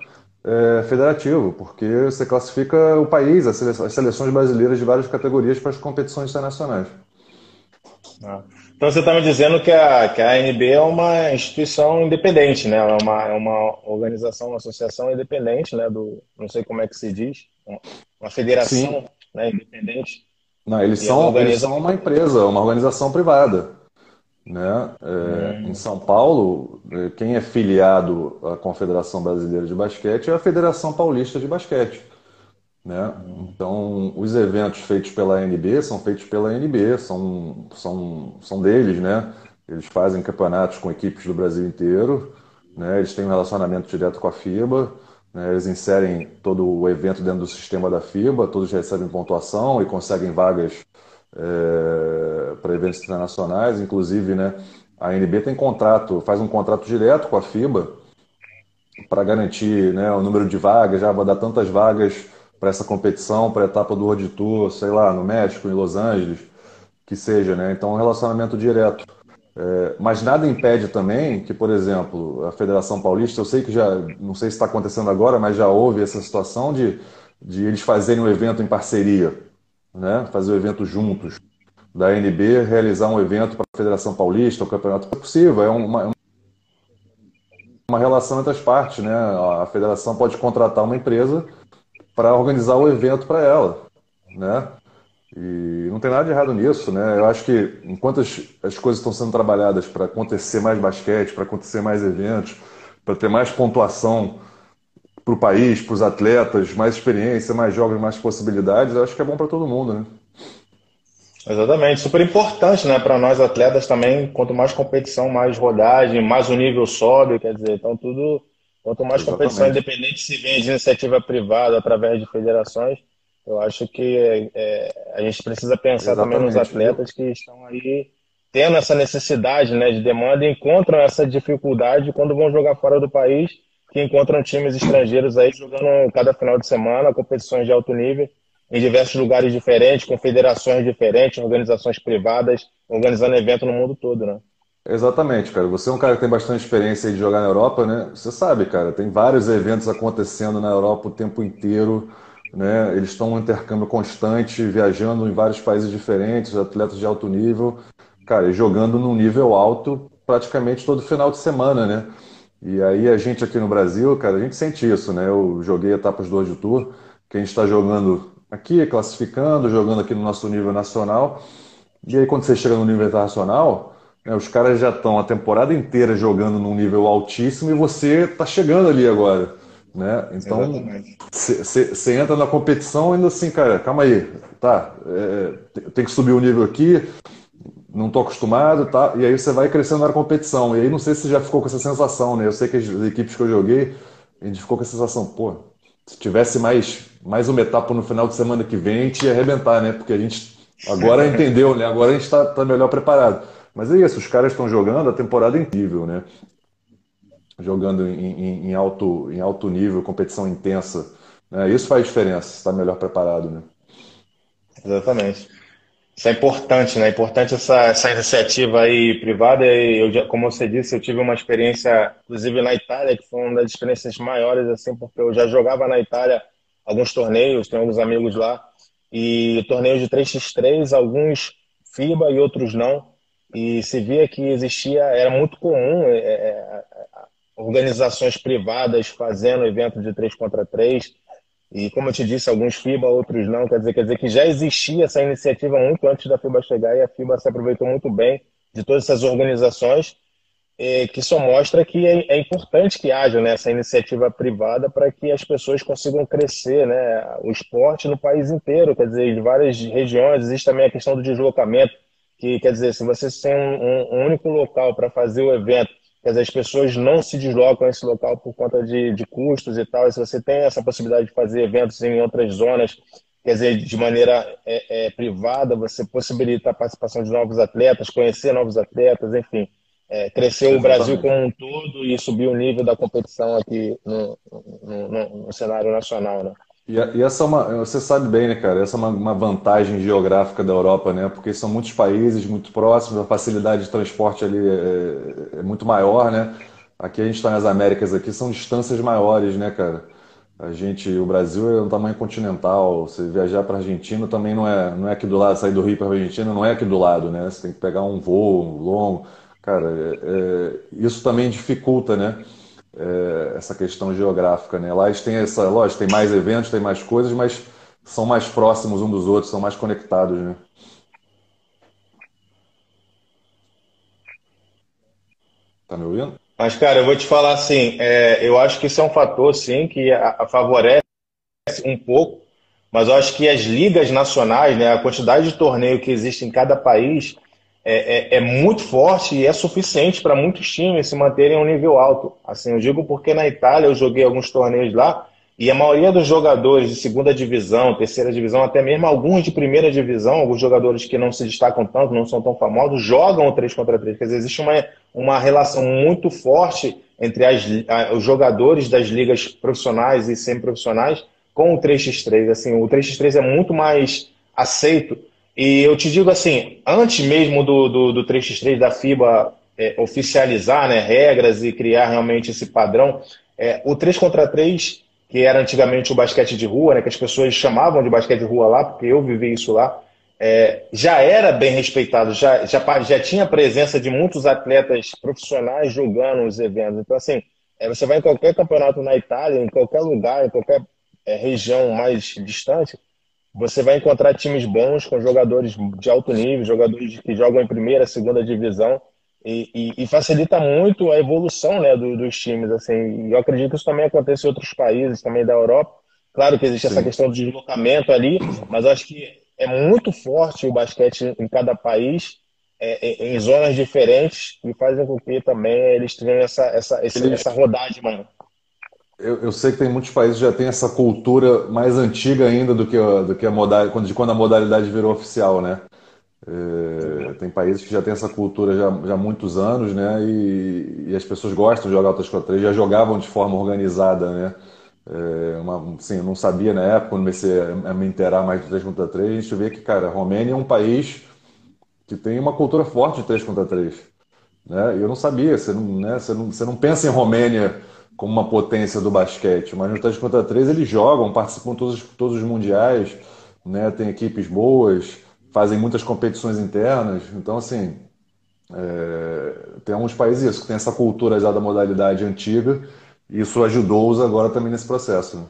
S2: é, federativo, porque você classifica o país, as seleções brasileiras de várias categorias para as competições internacionais.
S1: Ah. Então você está me dizendo que a, que a ANB é uma instituição independente, né? É uma, é uma organização, uma associação independente, né? Do, não sei como é que se diz, uma federação né? independente.
S2: Não, eles são, organiza... eles são uma empresa, uma organização privada. Né? É, hum. Em São Paulo, é, quem é filiado à Confederação Brasileira de Basquete é a Federação Paulista de Basquete. Né? Então, os eventos feitos pela ANB são feitos pela ANB, são, são, são deles, né? Eles fazem campeonatos com equipes do Brasil inteiro, né? eles têm um relacionamento direto com a FIBA, né? eles inserem todo o evento dentro do sistema da FIBA, todos recebem pontuação e conseguem vagas é, para eventos internacionais, inclusive né, a ANB tem contrato, faz um contrato direto com a FIBA para garantir né, o número de vagas, já vai dar tantas vagas para essa competição, para a etapa do World Tour, sei lá, no México, em Los Angeles, que seja, né? Então, é um relacionamento direto. É, mas nada impede também que, por exemplo, a Federação Paulista, eu sei que já, não sei se está acontecendo agora, mas já houve essa situação de, de eles fazerem um evento em parceria, né? Fazer o um evento juntos. Da NB realizar um evento para a Federação Paulista, o campeonato é possível, é uma, uma relação entre as partes, né? A federação pode contratar uma empresa para organizar o evento para ela, né? E não tem nada de errado nisso, né? Eu acho que enquanto as, as coisas estão sendo trabalhadas para acontecer mais basquete, para acontecer mais eventos, para ter mais pontuação para o país, para os atletas, mais experiência, mais jogos, mais possibilidades, eu acho que é bom para todo mundo, né?
S1: Exatamente, super importante, né, para nós atletas também. Quanto mais competição, mais rodagem, mais o nível sobe, quer dizer, então tudo Quanto mais Exatamente. competição independente se vem de iniciativa privada através de federações, eu acho que é a gente precisa pensar Exatamente. também nos atletas que estão aí tendo essa necessidade né, de demanda e encontram essa dificuldade quando vão jogar fora do país, que encontram times estrangeiros aí jogando cada final de semana, competições de alto nível, em diversos lugares diferentes, com federações diferentes, organizações privadas, organizando evento no mundo todo, né?
S2: Exatamente, cara. Você é um cara que tem bastante experiência de jogar na Europa, né? Você sabe, cara, tem vários eventos acontecendo na Europa o tempo inteiro, né? Eles estão um intercâmbio constante, viajando em vários países diferentes, atletas de alto nível, cara, e jogando num nível alto praticamente todo final de semana, né? E aí a gente aqui no Brasil, cara, a gente sente isso, né? Eu joguei etapas do Hoje Tour, que a gente está jogando aqui, classificando, jogando aqui no nosso nível nacional. E aí quando você chega no nível internacional, é, os caras já estão a temporada inteira jogando num nível altíssimo e você está chegando ali agora. Né? Então, você entra na competição ainda assim, cara, calma aí, tá, é, tem que subir o nível aqui, não tô acostumado, tá? E aí você vai crescendo na competição. E aí não sei se já ficou com essa sensação, né? Eu sei que as equipes que eu joguei, a gente ficou com a sensação, pô, se tivesse mais, mais uma etapa no final de semana que vem, a gente ia arrebentar, né? Porque a gente agora entendeu, né? Agora a gente está tá melhor preparado. Mas é isso, os caras estão jogando a temporada incrível, né? Jogando em, em, em, alto, em alto nível, competição intensa. Né? Isso faz diferença, está melhor preparado, né?
S1: Exatamente. Isso é importante, né? É importante essa, essa iniciativa aí privada. Eu, já, como você disse, eu tive uma experiência, inclusive na Itália, que foi uma das experiências maiores, assim, porque eu já jogava na Itália alguns torneios, tenho alguns amigos lá, e torneios de 3x3, alguns FIBA e outros não e se via que existia, era muito comum é, é, é organizações privadas fazendo evento de 3 contra 3, e como eu te disse, alguns FIBA, outros não, quer dizer, quer dizer que já existia essa iniciativa muito antes da FIBA chegar, e a FIBA se aproveitou muito bem de todas essas organizações, que só mostra que é, é importante que haja né, essa iniciativa privada para que as pessoas consigam crescer né, o esporte no país inteiro, quer dizer, em várias regiões, existe também a questão do deslocamento, que quer dizer, se você tem um, um único local para fazer o evento, quer dizer, as pessoas não se deslocam a esse local por conta de, de custos e tal, e se você tem essa possibilidade de fazer eventos em outras zonas, quer dizer, de maneira é, é, privada, você possibilita a participação de novos atletas, conhecer novos atletas, enfim, é, crescer o Brasil como um todo e subir o nível da competição aqui no, no, no, no cenário nacional, né?
S2: E, e, essa é uma, você sabe bem, né, cara? Essa é uma, uma, vantagem geográfica da Europa, né? Porque são muitos países muito próximos, a facilidade de transporte ali é, é muito maior, né? Aqui a gente está nas Américas, aqui são distâncias maiores, né, cara? A gente, o Brasil é um tamanho continental. Você viajar para a Argentina também não é, não é aqui do lado, sair do Rio para a Argentina não é aqui do lado, né? Você tem que pegar um voo longo. Cara, é, é, isso também dificulta, né? É, essa questão geográfica, né? Lá eles têm essa, lógico, tem mais eventos, tem mais coisas, mas são mais próximos um dos outros, são mais conectados, né? Tá me ouvindo?
S1: Mas, cara, eu vou te falar assim, é, eu acho que isso é um fator, sim, que a, a favorece um pouco, mas eu acho que as ligas nacionais, né, a quantidade de torneio que existe em cada país é, é, é muito forte e é suficiente para muitos times se manterem a um nível alto. Assim, eu digo porque na Itália eu joguei alguns torneios lá e a maioria dos jogadores de segunda divisão, terceira divisão, até mesmo alguns de primeira divisão, alguns jogadores que não se destacam tanto, não são tão famosos, jogam o 3 contra 3. Quer dizer, existe uma, uma relação muito forte entre as, os jogadores das ligas profissionais e semi-profissionais com o 3x3. Assim, o 3x3 é muito mais aceito. E eu te digo assim, antes mesmo do, do, do 3x3 da FIBA é, oficializar né, regras e criar realmente esse padrão, é, o 3 contra 3 que era antigamente o basquete de rua, né, que as pessoas chamavam de basquete de rua lá, porque eu vivi isso lá, é, já era bem respeitado, já, já, já tinha presença de muitos atletas profissionais jogando os eventos. Então, assim, é, você vai em qualquer campeonato na Itália, em qualquer lugar, em qualquer é, região mais distante, você vai encontrar times bons com jogadores de alto nível, jogadores que jogam em primeira, segunda divisão, e, e, e, facilita muito a evolução né, do, dos times. Assim. E eu acredito que isso também acontece em outros países, também da Europa. Claro que existe Sim. essa questão de deslocamento ali, mas acho que é muito forte o basquete em cada país, é, em zonas diferentes, e fazem com que também eles tenham essa, essa, esse, essa rodagem, mano.
S2: Eu, eu, sei que tem muitos países que já têm essa cultura mais antiga ainda do que, do que a modalidade, de quando a modalidade virou oficial, né? É, tem países que já tem essa cultura já, já há muitos anos, né? E, e as pessoas gostam de jogar o 3 contra 3, já jogavam de forma organizada, né? É, uma, assim, eu não sabia na época, quando comecei a, a me inteirar mais de 3 contra 3, a gente vê que, cara, a Romênia é um país que tem uma cultura forte de 3 contra 3. Né? E eu não sabia, você não, né? você, não, você não pensa em Romênia como uma potência do basquete, mas no 3 contra 3 eles jogam, participam todos, todos os mundiais, né? tem equipes boas, fazem muitas competições internas. Então, assim, é, tem alguns países isso, que tem essa cultura já da modalidade antiga, e isso ajudou-os agora também nesse processo. Né?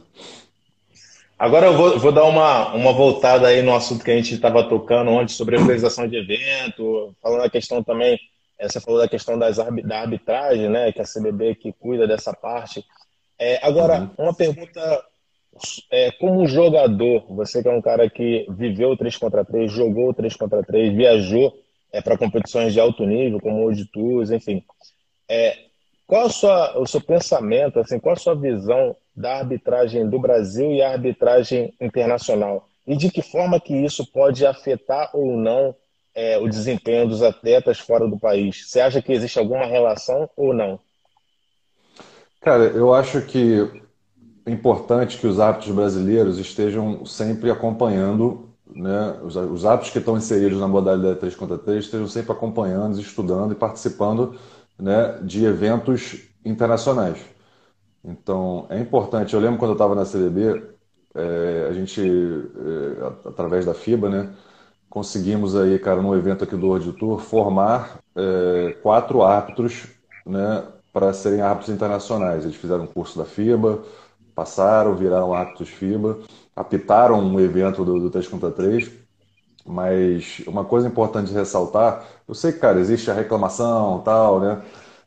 S1: Agora eu vou, vou, dar uma, uma voltada aí no assunto que a gente estava tocando ontem sobre a organização de evento, falando a questão também, você falou da questão das, da arbitragem, né, que a CBB que cuida dessa parte. É, agora, uhum. uma pergunta é, como jogador, você que é um cara que viveu 3 contra 3, jogou 3 contra 3, viajou é, para competições de alto nível, como o de Tours, enfim. É, qual a sua, o seu pensamento, assim, qual a sua visão da arbitragem do Brasil e a arbitragem internacional? E de que forma que isso pode afetar ou não é, o desempenho dos atletas fora do país? Você acha que existe alguma relação ou não?
S2: Cara, eu acho que é importante que os árbitros brasileiros estejam sempre acompanhando, né, os, os árbitros que estão inseridos na modalidade 3 contra 3 estejam sempre acompanhando, estudando e participando né, de eventos internacionais. Então, é importante. Eu lembro quando eu estava na CDB, é, a gente, é, através da FIBA, né, conseguimos aí, cara, num evento aqui do World Tour, formar é, quatro árbitros, né, para serem árbitros internacionais. Eles fizeram um curso da FIBA, passaram, viraram árbitros FIBA, apitaram um evento do, do 3 contra 3, mas uma coisa importante ressaltar, eu sei que, cara, existe a reclamação tal, né?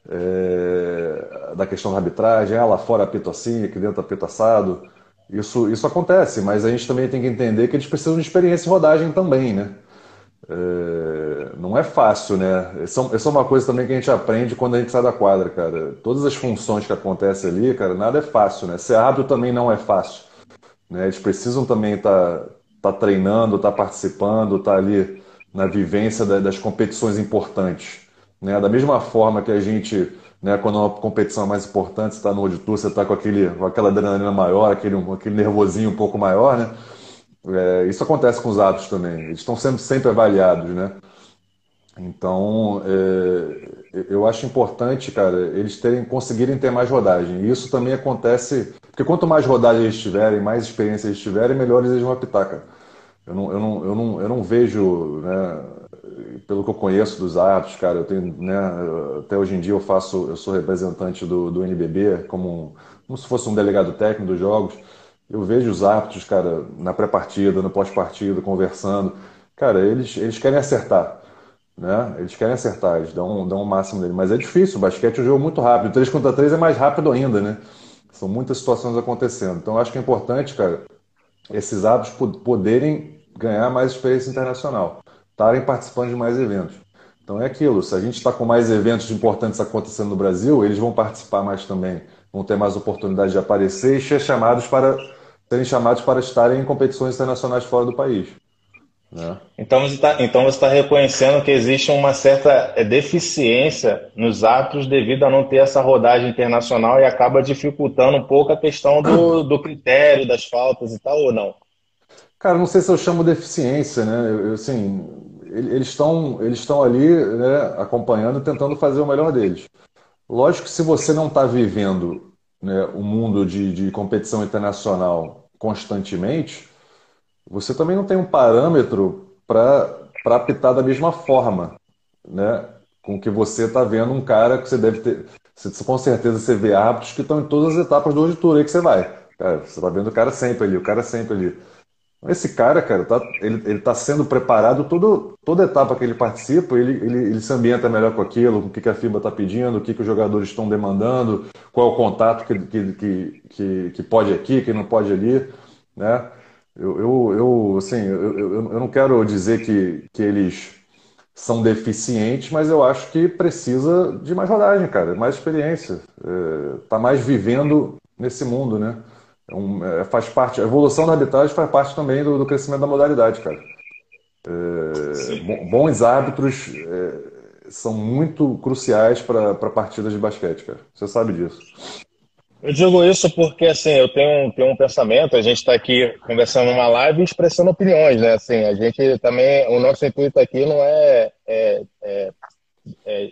S2: É, da questão da arbitragem, ah, lá fora apito assim, aqui dentro apito assado. Isso, isso acontece, mas a gente também tem que entender que eles precisam de experiência em rodagem também, né? É, não é fácil, né? Essa, essa é uma coisa também que a gente aprende quando a gente sai da quadra, cara. Todas as funções que acontecem ali, cara, nada é fácil, né? Ser árbitro também não é fácil. Né? Eles precisam também estar tá, tá treinando, estar tá participando, estar tá ali na vivência da, das competições importantes. Né? Da mesma forma que a gente, né, quando uma competição é mais importante, você está no auditor, você está com, aquele, com aquela adrenalina maior, aquele, aquele nervosinho um pouco maior, né? É, isso acontece com os atos também. Eles estão sempre, sempre avaliados, né? Então, é, eu acho importante, cara, eles terem, conseguirem ter mais rodagem. E isso também acontece, porque quanto mais rodagens eles tiverem, mais experiência eles tiverem, melhores eles vão apitar, cara. Eu não, eu não, eu não, eu não vejo, né, pelo que eu conheço dos árbitros, cara, eu tenho, né, até hoje em dia eu faço, eu sou representante do, do NBB, como, como se fosse um delegado técnico dos jogos. Eu vejo os árbitros, cara, na pré-partida, no pós-partida, conversando. Cara, eles, eles querem acertar. Né? Eles querem acertar, eles dão, dão o máximo dele. Mas é difícil, o basquete é um jogo muito rápido. O 3 contra 3 é mais rápido ainda, né? São muitas situações acontecendo. Então, eu acho que é importante, cara, esses árbitros poderem ganhar mais experiência internacional, estarem participando de mais eventos. Então é aquilo, se a gente está com mais eventos importantes acontecendo no Brasil, eles vão participar mais também, vão ter mais oportunidade de aparecer e ser chamados para serem chamados para estarem em competições internacionais fora do país.
S1: Né? Então você está então tá reconhecendo que existe uma certa é, deficiência nos atos devido a não ter essa rodagem internacional e acaba dificultando um pouco a questão do, do critério, das faltas e tal, ou não?
S2: Cara, não sei se eu chamo deficiência, né? Eu, assim, eles estão eles estão ali né, acompanhando, tentando fazer o melhor deles. Lógico que se você não está vivendo né, o mundo de, de competição internacional constantemente, você também não tem um parâmetro para apitar da mesma forma, né? Com que você está vendo um cara que você deve ter. Você, com certeza você vê árbitros que estão em todas as etapas do auditor aí que você vai. Cara, você está vendo o cara sempre ali, o cara sempre ali. Esse cara, cara, tá, ele, ele tá sendo preparado todo, toda etapa que ele participa, ele, ele, ele se ambienta melhor com aquilo, com o que, que a FIBA está pedindo, o que, que os jogadores estão demandando, qual é o contato que, que, que, que, pode aqui, que não pode ali, né? Eu, eu, eu assim, eu, eu, eu não quero dizer que, que eles são deficientes, mas eu acho que precisa de mais rodagem, cara, mais experiência, é, tá mais vivendo nesse mundo, né? É um, é, faz parte, a evolução da arbitragem faz parte também do, do crescimento da modalidade, cara. É, bons árbitros é, são muito cruciais para partidas de basquete, cara. Você sabe disso.
S1: Eu digo isso porque, assim, eu tenho, tenho um pensamento, a gente está aqui conversando numa live e expressando opiniões, né? Assim, a gente também, o nosso intuito aqui não é, é, é, é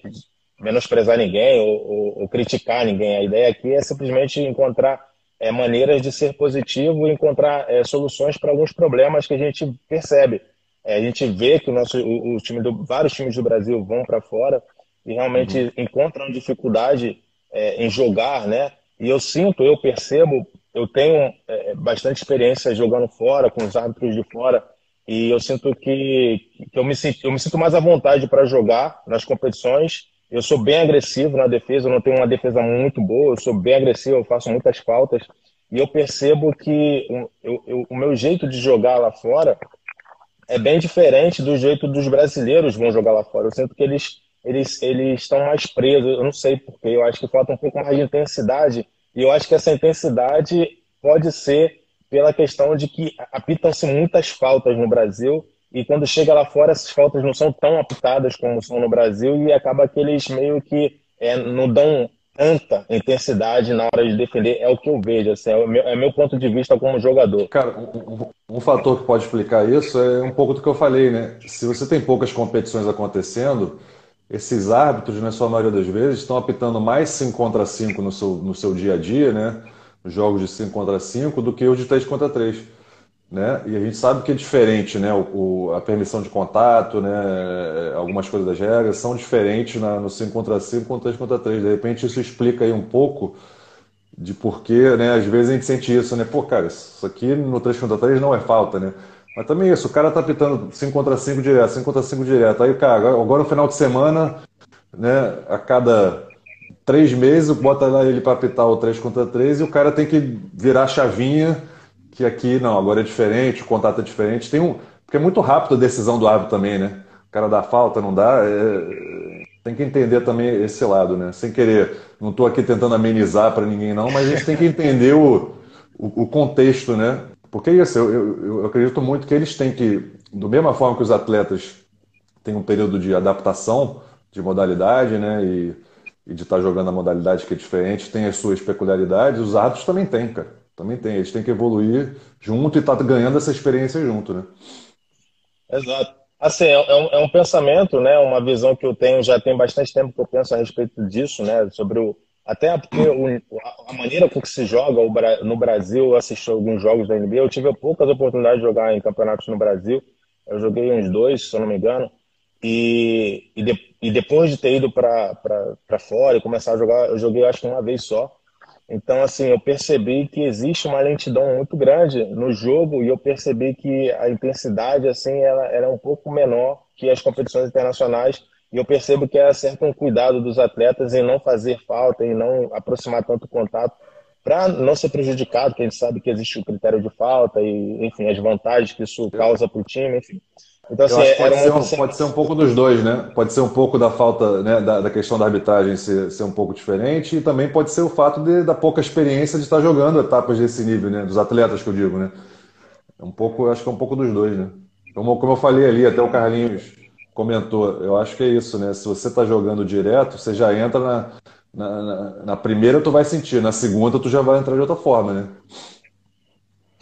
S1: menosprezar ninguém ou, ou, ou, criticar ninguém. A ideia aqui é simplesmente encontrar é, maneiras de ser positivo e encontrar é, soluções para alguns problemas que a gente percebe. É, a gente vê que o nosso, o, o time do, vários times do Brasil vão para fora e realmente uhum. encontram dificuldade é, em jogar, né? E eu sinto, eu percebo, eu tenho é, bastante experiência jogando fora, com os árbitros de fora, e eu sinto que, que eu, me, eu me sinto mais à vontade para jogar nas competições eu sou bem agressivo na defesa, eu não tenho uma defesa muito boa, eu sou bem agressivo, eu faço muitas faltas. E eu percebo que eu, eu, o meu jeito de jogar lá fora é bem diferente do jeito dos brasileiros vão jogar lá fora. Eu sinto que eles, eles, eles estão mais presos, eu não sei porquê, eu acho que falta um pouco mais de intensidade. E eu acho que essa intensidade pode ser pela questão de que apitam-se muitas faltas no Brasil e quando chega lá fora, essas faltas não são tão apitadas como são no Brasil e acaba que eles meio que é, não dão tanta intensidade na hora de defender. É o que eu vejo, assim, é, o meu, é meu ponto de vista como jogador.
S2: Cara, um, um, fator que pode explicar isso é um pouco do que eu falei, né? Se você tem poucas competições acontecendo, esses árbitros, na sua maioria das vezes, estão apitando mais 5 contra 5 no seu, no seu dia a dia, né? Jogos de 5 contra 5 do que os de 3 contra 3 né? E a gente sabe que é diferente, né? O, o, a permissão de contato, né? Algumas coisas das regras são diferentes na, no 5 contra 5 contra 3 contra 3. De repente isso explica aí um pouco de porquê, né? Às vezes a gente sente isso, né? Pô, cara, isso aqui no 3 contra 3 não é falta, né? Mas também isso, o cara tá pitando 5 contra 5 direto, 5 contra 5 direto. Aí, cara, agora, agora no final de semana, né? A cada três meses, bota lá ele para apitar o 3 contra 3 e o cara tem que virar a chavinha que aqui não, agora é diferente, o contato é diferente. Tem um, porque é muito rápido a decisão do árbitro também, né? O cara dá falta, não dá. É, tem que entender também esse lado, né? Sem querer, não estou aqui tentando amenizar para ninguém não, mas a gente tem que entender o, o, o contexto, né? Porque é isso, eu, eu, eu, acredito muito que eles têm que, do mesma forma que os atletas têm um período de adaptação de modalidade, né? E, e de estar tá jogando a modalidade que é diferente, tem as suas peculiaridades, os árbitros também têm, cara. Também tem, eles têm que evoluir junto e estar tá ganhando essa experiência junto, né?
S1: Exato. Assim, é, é um, é um, pensamento, né? Uma visão que eu tenho, já tem bastante tempo que eu penso a respeito disso, né? Sobre o, Até porque o, a maneira com que se joga no Brasil, eu assisti alguns jogos da NBA, eu tive poucas oportunidades de jogar em campeonatos no Brasil. Eu joguei uns dois, se eu não me engano. E, e, de, e depois de ter ido para fora e começar a jogar, eu joguei acho que uma vez só. Então, assim, eu percebi que existe uma lentidão muito grande no jogo e eu percebi que a intensidade, assim, ela, ela é um pouco menor que as competições internacionais. E eu percebo que é certo um cuidado dos atletas em não fazer falta, em não aproximar tanto contato, para não ser prejudicado, que a gente sabe que existe o critério de falta e, enfim, as vantagens que isso causa para o time, enfim.
S2: Então, assim, pode, ser um, pode, ser um, pouco dos dois, né? Pode ser um pouco da falta, né, da, da questão da arbitragem ser, ser, um pouco diferente e também pode ser o fato de, da pouca experiência de estar jogando etapas desse nível, né? Dos atletas que eu digo, né? É um pouco, acho que é um pouco dos dois, né? Como, como eu falei ali, até o Carlinhos comentou, eu acho que é isso, né? Se você está jogando direto, você já entra na, na, na, na primeira, tu vai sentir, na segunda, tu já vai entrar de outra forma, né?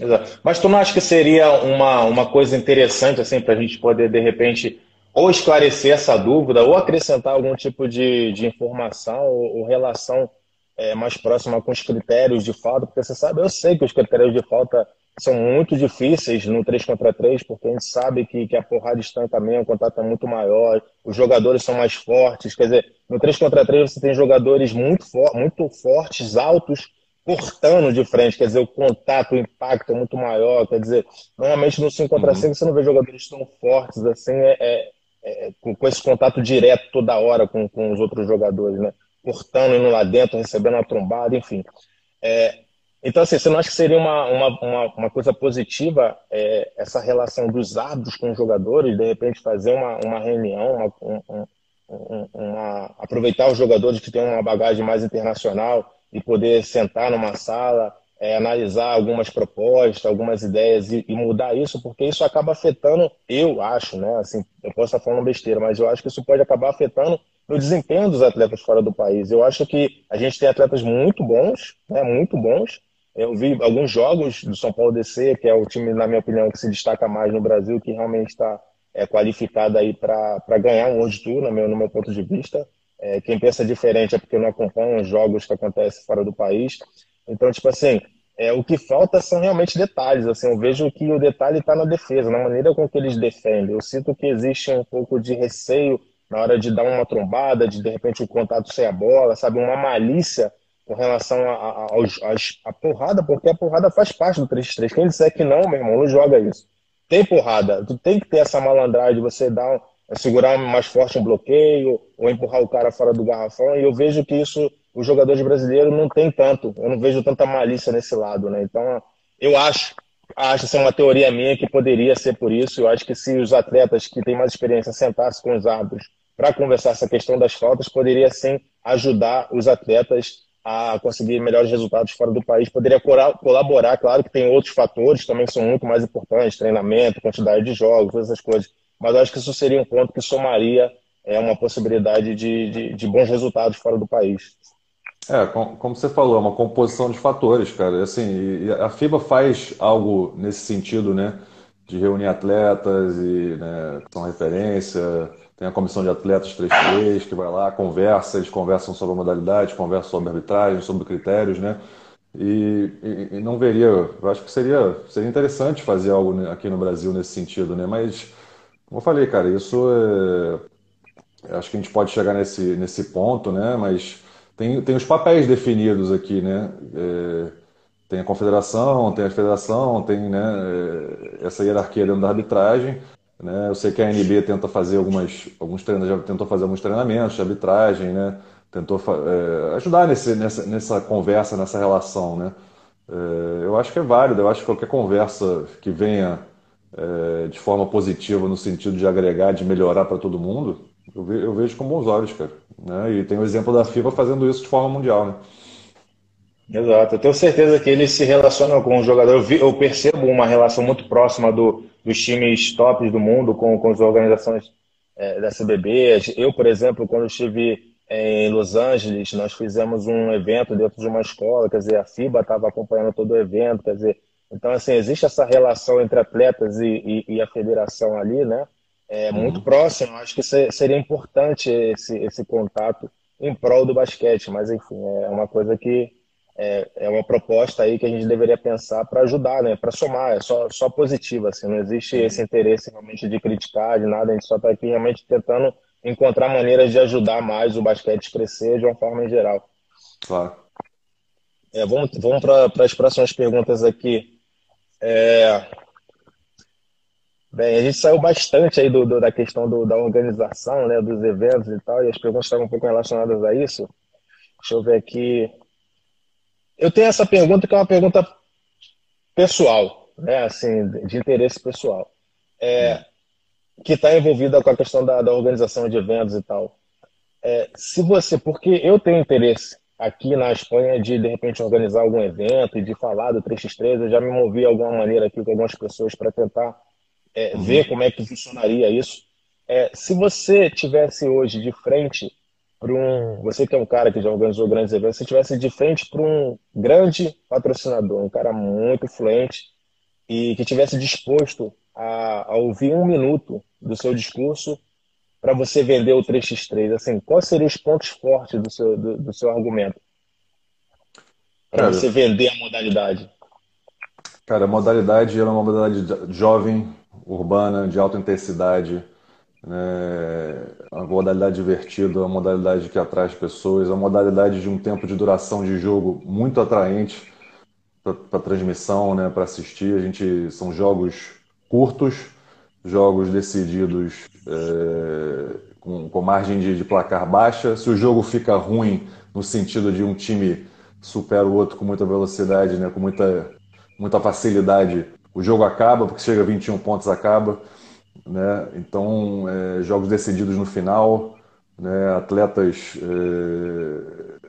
S1: Exato. Mas tu não acha que seria uma, uma coisa interessante assim para a gente poder, de repente, ou esclarecer essa dúvida, ou acrescentar algum tipo de, de informação ou, ou relação é, mais próxima com os critérios de falta? Porque você sabe, eu sei que os critérios de falta são muito difíceis no 3 contra 3, porque a gente sabe que, que a porrada estanca mesmo, o contato é muito maior, os jogadores são mais fortes. Quer dizer, no 3 contra 3 você tem jogadores muito, muito fortes, altos, cortando de frente, quer dizer, o contato, o impacto é muito maior, quer dizer, normalmente no 5 contra 5 uhum. você não vê jogadores tão fortes assim, é, é, é, com, esse contato direto toda hora com, com os outros jogadores, né? Cortando, indo lá dentro, recebendo uma trombada, enfim. É, então, assim, você não acha que seria uma, uma, uma, uma coisa positiva é, essa relação dos árbitros com os jogadores, de repente fazer uma, uma reunião, uma, uma, uma aproveitar os jogadores que têm uma bagagem mais internacional, e poder sentar numa sala, é, analisar algumas propostas, algumas ideias e, e, mudar isso, porque isso acaba afetando, eu acho, né? Assim, eu posso estar falando besteira, mas eu acho que isso pode acabar afetando no desempenho dos atletas fora do país. Eu acho que a gente tem atletas muito bons, né? Muito bons. Eu vi alguns jogos do São Paulo DC, que é o time, na minha opinião, que se destaca mais no Brasil, que realmente está é, qualificado aí para ganhar um World Tour, no meu, no meu ponto de vista. É, quem pensa diferente é porque não acompanha os jogos que acontecem fora do país. Então, tipo assim, é, o que falta são realmente detalhes. Assim, eu vejo que o detalhe está na defesa, na maneira com que eles defendem. Eu sinto que existe um pouco de receio na hora de dar uma trombada, de de repente o contato sem a bola, sabe? Uma malícia com relação à porrada, porque a porrada faz parte do 3-3. Quem disser que não, meu irmão, não joga isso. Tem porrada, tu tem que ter essa malandragem, você dá é segurar mais forte um bloqueio ou empurrar o cara fora do garrafão. E eu vejo que isso os jogadores brasileiros não tem tanto. Eu não vejo tanta malícia nesse lado, né? Então, eu acho, acho ser uma teoria minha que poderia ser por isso. Eu acho que se os atletas que têm mais experiência sentassem com os árbitros para conversar essa questão das faltas, poderia sim ajudar os atletas a conseguir melhores resultados fora do país. Poderia colaborar, claro que tem outros fatores também são muito mais importantes, treinamento, quantidade de jogos, todas essas coisas mas acho que isso seria um ponto que somaria é, uma possibilidade de, de, de bons resultados fora do país.
S2: É, como você falou, é uma composição de fatores, cara. Assim, a FIBA faz algo nesse sentido, né? De reunir atletas e né, são referência. Tem a comissão de atletas 3-3 que vai lá, conversa, eles conversam sobre a modalidade, conversam sobre arbitragem, sobre critérios, né? E, e, e não veria, eu acho que seria, seria interessante fazer algo aqui no Brasil nesse sentido, né? Mas como eu falei, cara, isso é... Acho que a gente pode chegar nesse, nesse ponto, né? Mas tem, tem os papéis definidos aqui, né? É... Tem a confederação, tem a federação, tem né, é, essa hierarquia dentro da arbitragem. Né? Eu sei que a NB tenta fazer algumas, alguns treinos, já tentou fazer alguns treinamentos de arbitragem, né? tentou é, ajudar nesse, nessa, nessa conversa, nessa relação. Né? É, eu acho que é válido, eu acho que qualquer conversa que venha é, de forma positiva no sentido de agregar, de melhorar para todo mundo, eu, ve, eu, vejo com bons olhos, cara. Né? E tem o exemplo da FIBA fazendo isso de forma mundial, né?
S1: Exato, eu tenho certeza que eles se relacionam com o jogador. Eu, vi, eu percebo uma relação muito próxima do, dos times tops do mundo com, com as organizações é, da CBB. Eu, por exemplo, quando estive em Los Angeles, nós fizemos um evento dentro de uma escola, quer dizer, a FIBA estava acompanhando todo o evento, quer dizer, então, assim, existe essa relação entre atletas e, e, e a federação ali, né? É uhum. muito próximo. Acho que seria importante esse, esse contato em prol do basquete, mas enfim, é uma coisa que é, é uma proposta aí que a gente deveria pensar para ajudar, né? Para somar, é só, só positiva, assim, não existe esse interesse realmente de criticar, de nada, a gente só está aqui realmente tentando encontrar maneiras de ajudar mais o basquete crescer de uma forma em geral.
S2: Claro.
S1: É, vamos vamos para as próximas perguntas aqui. É... Bem, a gente saiu bastante aí do, do da questão do, da organização, né, dos eventos e tal, e as perguntas estavam um pouco relacionadas a isso. Deixa eu ver aqui. Eu tenho essa pergunta que é uma pergunta pessoal, né, assim, de interesse pessoal, é, que está envolvida com a questão da, da organização de eventos e tal. É, se você, porque eu tenho interesse aqui na Espanha de de repente organizar algum evento e de falar do 3x3, eu já me movi de alguma maneira aqui com algumas pessoas para tentar é, uhum. ver como é que funcionaria isso. É, se você tivesse hoje de frente para um, você que é um cara que já organizou grandes eventos, se tivesse de frente para um grande patrocinador, um cara muito influente e que tivesse disposto a, a ouvir um minuto do seu discurso para você vender o 3x3? Assim, quais seriam os pontos fortes do seu, do, do seu argumento? Para você vender a modalidade.
S2: Cara, a modalidade é uma modalidade jovem, urbana, de alta intensidade, né? uma modalidade divertida, uma modalidade que atrai as pessoas, é uma modalidade de um tempo de duração de jogo muito atraente para transmissão, né? para assistir. A gente são jogos curtos, jogos decididos é, com, com, margem de, de, placar baixa. Se o jogo fica ruim no sentido de um time supera o outro com muita velocidade, né, com muita, muita facilidade, o jogo acaba, porque chega a 21 pontos acaba. Né? Então, é, jogos decididos no final, né? atletas é,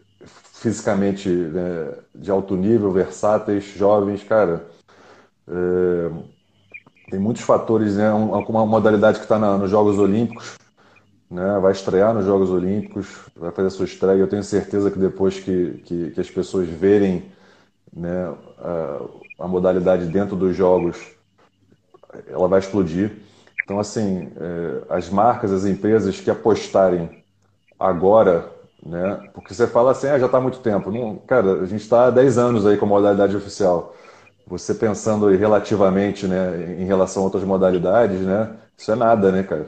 S2: fisicamente né, de alto nível, versáteis, jovens, cara. É, tem muitos fatores, né? Uma modalidade que está nos Jogos Olímpicos, né? Vai estrear nos Jogos Olímpicos, vai fazer a sua estreia. Eu tenho certeza que depois que, que, que as pessoas verem né, a, a, modalidade dentro dos Jogos, ela vai explodir. Então, assim, é, as marcas, as empresas que apostarem agora, né? Porque você fala assim, ah, já está há muito tempo. Não, cara, a gente está há 10 anos aí com a modalidade oficial você pensando relativamente, né, em relação a outras modalidades, né, isso é nada, né, cara?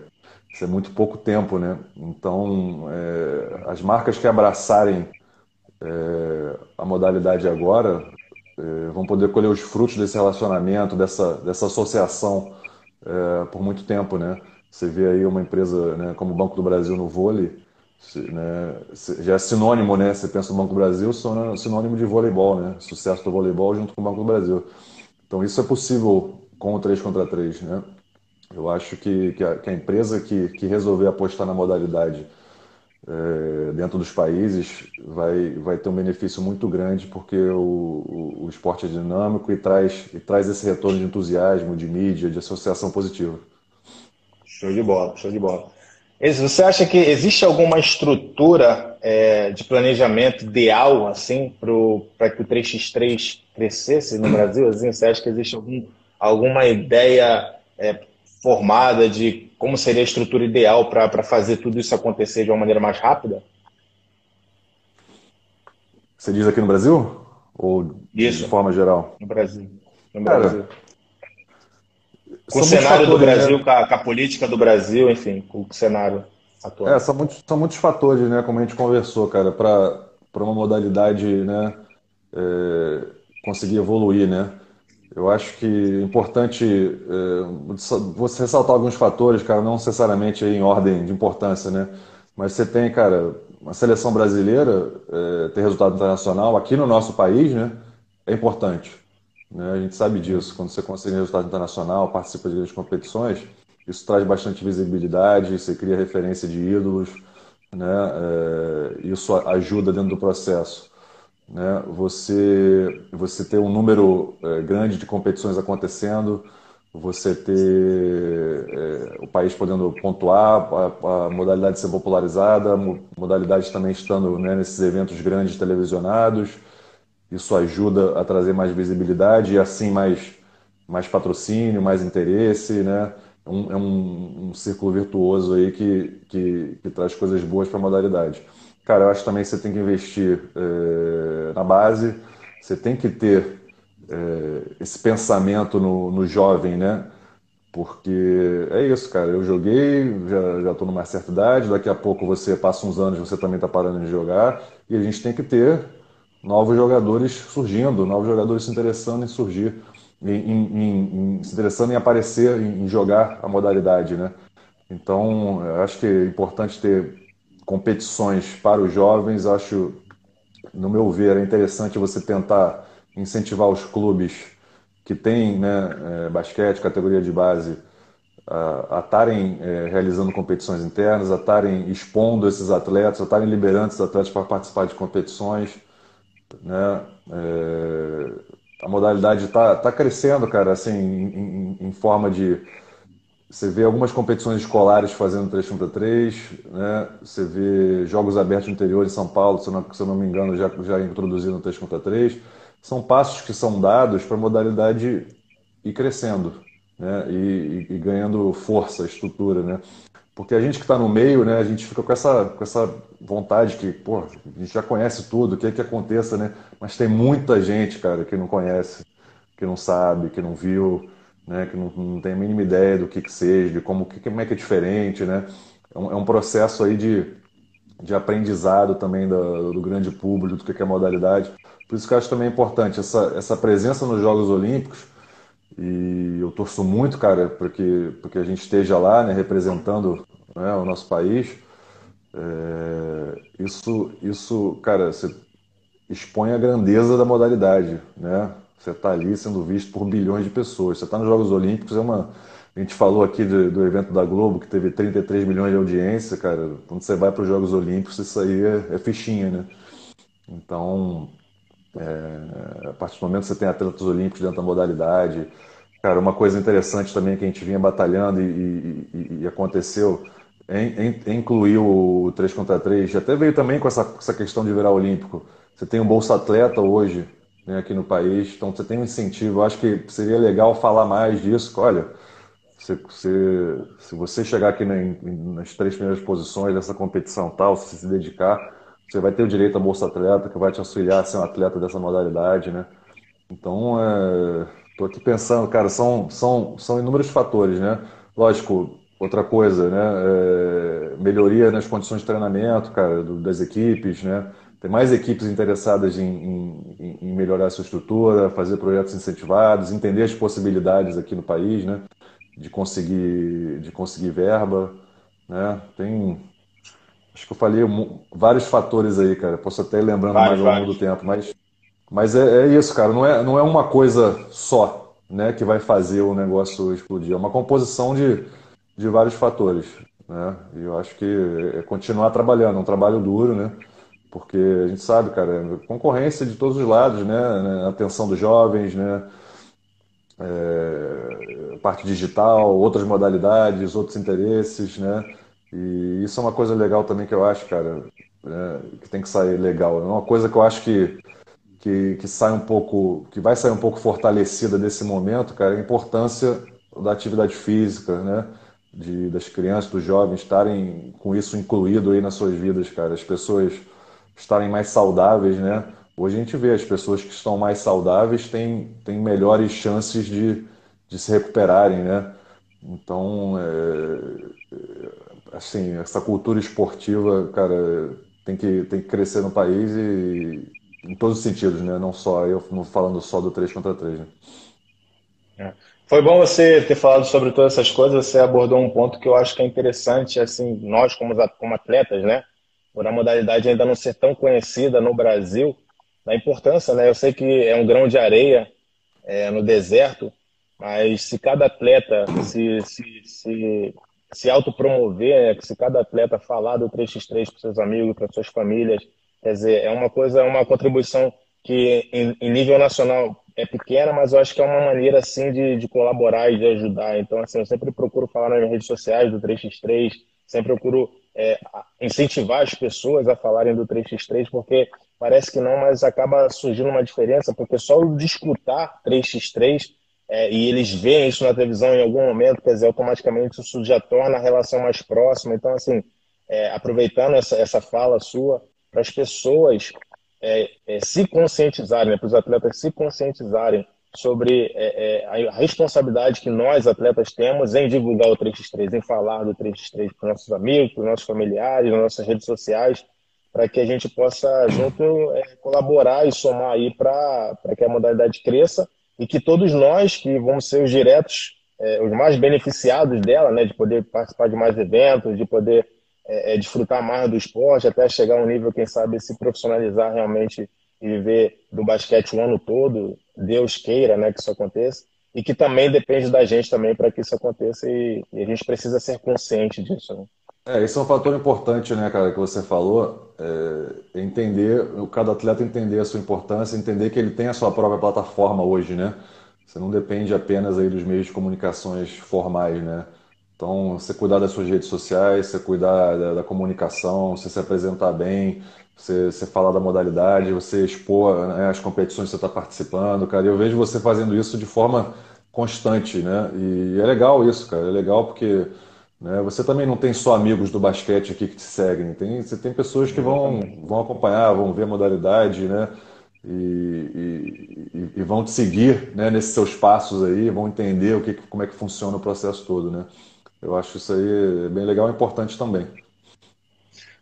S2: Isso é muito pouco tempo, né? Então, é, as marcas que abraçarem é, a modalidade agora é, vão poder colher os frutos desse relacionamento, dessa, dessa associação é, por muito tempo, né? Você vê aí uma empresa né, como o Banco do Brasil no vôlei, né, já é sinônimo, né? Você pensa no Banco do Brasil, sinônimo de voleibol, né? Sucesso do voleibol junto com o Banco do Brasil. Então isso é possível com o 3 contra 3, né? Eu acho que, que, a, que a empresa que, que resolver apostar na modalidade é, dentro dos países vai, vai ter um benefício muito grande porque o, o, o esporte é dinâmico e traz, e traz esse retorno de entusiasmo, de mídia, de associação positiva.
S1: Show de bola, show de bola. Você acha que existe alguma estrutura é, de planejamento ideal assim para que o 3x3 crescesse no Brasil? Assim, você acha que existe algum, alguma ideia é, formada de como seria a estrutura ideal para fazer tudo isso acontecer de uma maneira mais rápida?
S2: Você diz aqui no Brasil? Ou isso, de forma geral?
S1: No Brasil. No Brasil. Cara, com o cenário fatores, do Brasil, né? com, a, com, a, política do Brasil, enfim, com o cenário atual.
S2: É, são muitos, são muitos fatores, né? Como a gente conversou, cara, para uma modalidade, né? É, conseguir evoluir, né? Eu acho que é importante é, você ressaltar alguns fatores, cara, não necessariamente em ordem de importância, né? Mas você tem, cara, uma seleção brasileira é, ter resultado internacional aqui no nosso país, né? É importante. Né? A gente sabe disso. Quando você consegue resultado internacional, participa de grandes competições, isso traz bastante visibilidade, você cria referência de ídolos, né? É, isso ajuda dentro do processo. Né? Você, você ter um número é, grande de competições acontecendo, você ter é, o país podendo pontuar, a, a, modalidade ser popularizada, modalidades também estando né, nesses eventos grandes televisionados, isso ajuda a trazer mais visibilidade e assim mais, mais patrocínio, mais interesse, né? Um, é um, um círculo virtuoso aí que, que, que traz coisas boas para a modalidade. cara, eu acho também que você tem que investir é, na base, você tem que ter é, esse pensamento no, no jovem, né? Porque é isso, cara. Eu joguei, já, já tô numa certa idade, daqui a pouco você passa uns anos, você também está parando de jogar, e a gente tem que ter novos jogadores surgindo, novos jogadores se interessando em surgir, em, em, em se interessando em aparecer, em, em, jogar a modalidade, né? Então, acho que é importante ter competições para os jovens. Acho, no meu ver, é interessante você tentar incentivar os clubes que têm né, é, basquete, categoria de base, a estarem é, realizando competições internas, a estarem expondo esses atletas, a estarem liberando esses atletas para participar de competições. Né? É, a modalidade está tá crescendo, cara, assim, em, em, em, forma de. Você vê algumas competições escolares fazendo 3 contra 3, né? você vê jogos abertos no interior de São Paulo, se eu não, se eu não me engano, já, já introduzindo 3 contra 3 são passos que são dados para a modalidade ir crescendo né? E, e, e, ganhando força, estrutura. Né? Porque a gente que está no meio, né, a gente fica com essa, com essa vontade que, pô, a gente já conhece tudo, o que é que aconteça, né? Mas tem muita gente, cara, que não conhece, que não sabe, que não viu, né, que não, não tem a mínima ideia do que, que seja, de como, que, como é que é diferente, né? É um, é um processo aí de, de aprendizado também do, do grande público, do que é a modalidade. Por isso que eu acho também importante essa, essa presença nos Jogos Olímpicos. E eu torço muito, cara, porque, porque a gente esteja lá, né, representando né, o nosso país. É, isso, isso, cara, você expõe a grandeza da modalidade, né? Você está ali sendo visto por bilhões de pessoas. Você está nos Jogos Olímpicos, é uma. A gente falou aqui do, do, evento da Globo que teve 33 milhões de audiência, cara. Quando você vai para os Jogos Olímpicos, isso aí é, é fichinha, né? Então, é, a partir do momento que você tem atletas olímpicos dentro da modalidade. Cara, uma coisa interessante também que a gente vinha batalhando e, e, e aconteceu incluir o 3 contra 3. Até veio também com essa, essa questão de virar olímpico. Você tem um Bolsa Atleta hoje né, aqui no país, então você tem um incentivo. Eu acho que seria legal falar mais disso. Olha, se, se, se você chegar aqui na, nas três primeiras posições dessa competição tal, se se dedicar, você vai ter o direito à Bolsa Atleta, que vai te auxiliar a ser um atleta dessa modalidade, né? Então, estou é, aqui pensando, cara, são, são, são inúmeros fatores, né? Lógico, outra coisa, né? É, melhoria nas condições de treinamento, cara, do, das equipes, né? Tem mais equipes interessadas em, em, em, melhorar a sua estrutura, fazer projetos incentivados, entender as possibilidades aqui no país, né? De conseguir, de conseguir verba, né? Tem Acho que eu falei vários fatores aí, cara. Posso até ir lembrando mais ao longo do tempo, mas, mas é, é, isso, cara. Não é, não é uma coisa só né, que vai fazer o negócio explodir. É uma composição de, de vários fatores. Né? E eu acho que é continuar trabalhando, é um trabalho duro, né? Porque a gente sabe, cara, concorrência de todos os lados, né? né atenção dos jovens, né? É, parte digital, outras modalidades, outros interesses, né? E isso é uma coisa legal também que eu acho, cara, né, que tem que sair legal. É uma coisa que eu acho que, que, que sai um pouco, que vai sair um pouco fortalecida desse momento, cara, é a importância da atividade física, né? De, das crianças, dos jovens estarem com isso incluído aí nas suas vidas, cara. As pessoas estarem mais saudáveis, né? Hoje a gente vê as pessoas que estão mais saudáveis têm, têm melhores chances de, de se recuperarem, né? Então, é, assim, essa cultura esportiva, cara, tem que, tem que crescer no país e em todos os sentidos, né? Não só eu falando só do 3 contra 3, né?
S1: É. Foi bom você ter falado sobre todas essas coisas, você abordou um ponto que eu acho que é interessante, assim, nós como, atletas, né? Por a modalidade ainda não ser tão conhecida no Brasil, da importância, né? Eu sei que é um grão de areia é, no deserto, mas se cada atleta se, se, se se autopromover, né? se cada atleta falar do 3x3 para seus amigos, para suas famílias, quer dizer, é uma coisa, é uma contribuição que em, em, nível nacional é pequena, mas eu acho que é uma maneira assim de, de colaborar e de ajudar. Então, assim, eu sempre procuro falar nas redes sociais do 3x3, sempre procuro é, incentivar as pessoas a falarem do 3x3, porque parece que não, mas acaba surgindo uma diferença, porque só de escutar 3x3 é, e eles veem isso na televisão em algum momento, quer dizer, automaticamente isso já torna a relação mais próxima. Então, assim, é, aproveitando essa, essa fala sua, para as pessoas é, é, se conscientizarem, né, para os atletas se conscientizarem sobre é, é a responsabilidade que nós, atletas, temos em divulgar o 3x3, em falar do 3x3 para os nossos amigos, para os nossos familiares, nas nossas redes sociais, para que a gente possa junto é, colaborar e somar aí para que a modalidade cresça e que todos nós que vamos ser os diretos, é, os mais beneficiados dela, né, de poder participar de mais eventos, de poder é, é, desfrutar mais do esporte, até chegar a um nível, quem sabe, se profissionalizar realmente e viver do basquete o ano todo, Deus queira né, que isso aconteça, e que também depende da gente também para que isso aconteça e, e, a gente precisa ser consciente disso. Né?
S2: É, esse é um fator importante, né, cara, que você falou, é entender, cada atleta entender a sua importância, entender que ele tem a sua própria plataforma hoje, né? Você não depende apenas aí dos meios de comunicações formais, né? Então, você cuidar das suas redes sociais, você cuidar da, da comunicação, você se apresentar bem, você, você falar da modalidade, você expor né, as competições que você está participando, cara. Eu vejo você fazendo isso de forma constante, né? E é legal isso, cara. É legal porque né? Você também não tem só amigos do basquete aqui que te seguem, tem, você tem pessoas que vão, vão acompanhar, vão ver a modalidade, né? E, e, e, vão te seguir né, nesses seus passos aí, vão entender o que, como é que funciona o processo todo, né? Eu acho isso aí bem legal e importante também.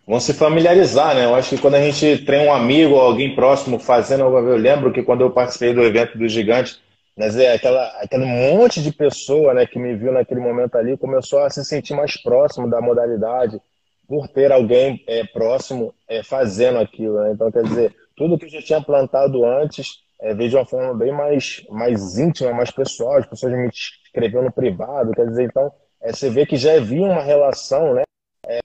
S1: Vão se familiarizar, né? Eu acho que quando a gente tem um amigo ou alguém próximo fazendo eu lembro que quando eu participei do evento do Gigante, mas é aquela, aquele monte de pessoa né, que me viu naquele momento ali começou a se sentir mais próximo da modalidade por ter alguém é, próximo é, fazendo aquilo. Né? Então, quer dizer, tudo que eu já tinha plantado antes é, veio de uma forma bem mais, mais íntima, mais pessoal. As pessoas me escreviam no privado. Quer dizer, então, é, você vê que já havia uma relação, né? É,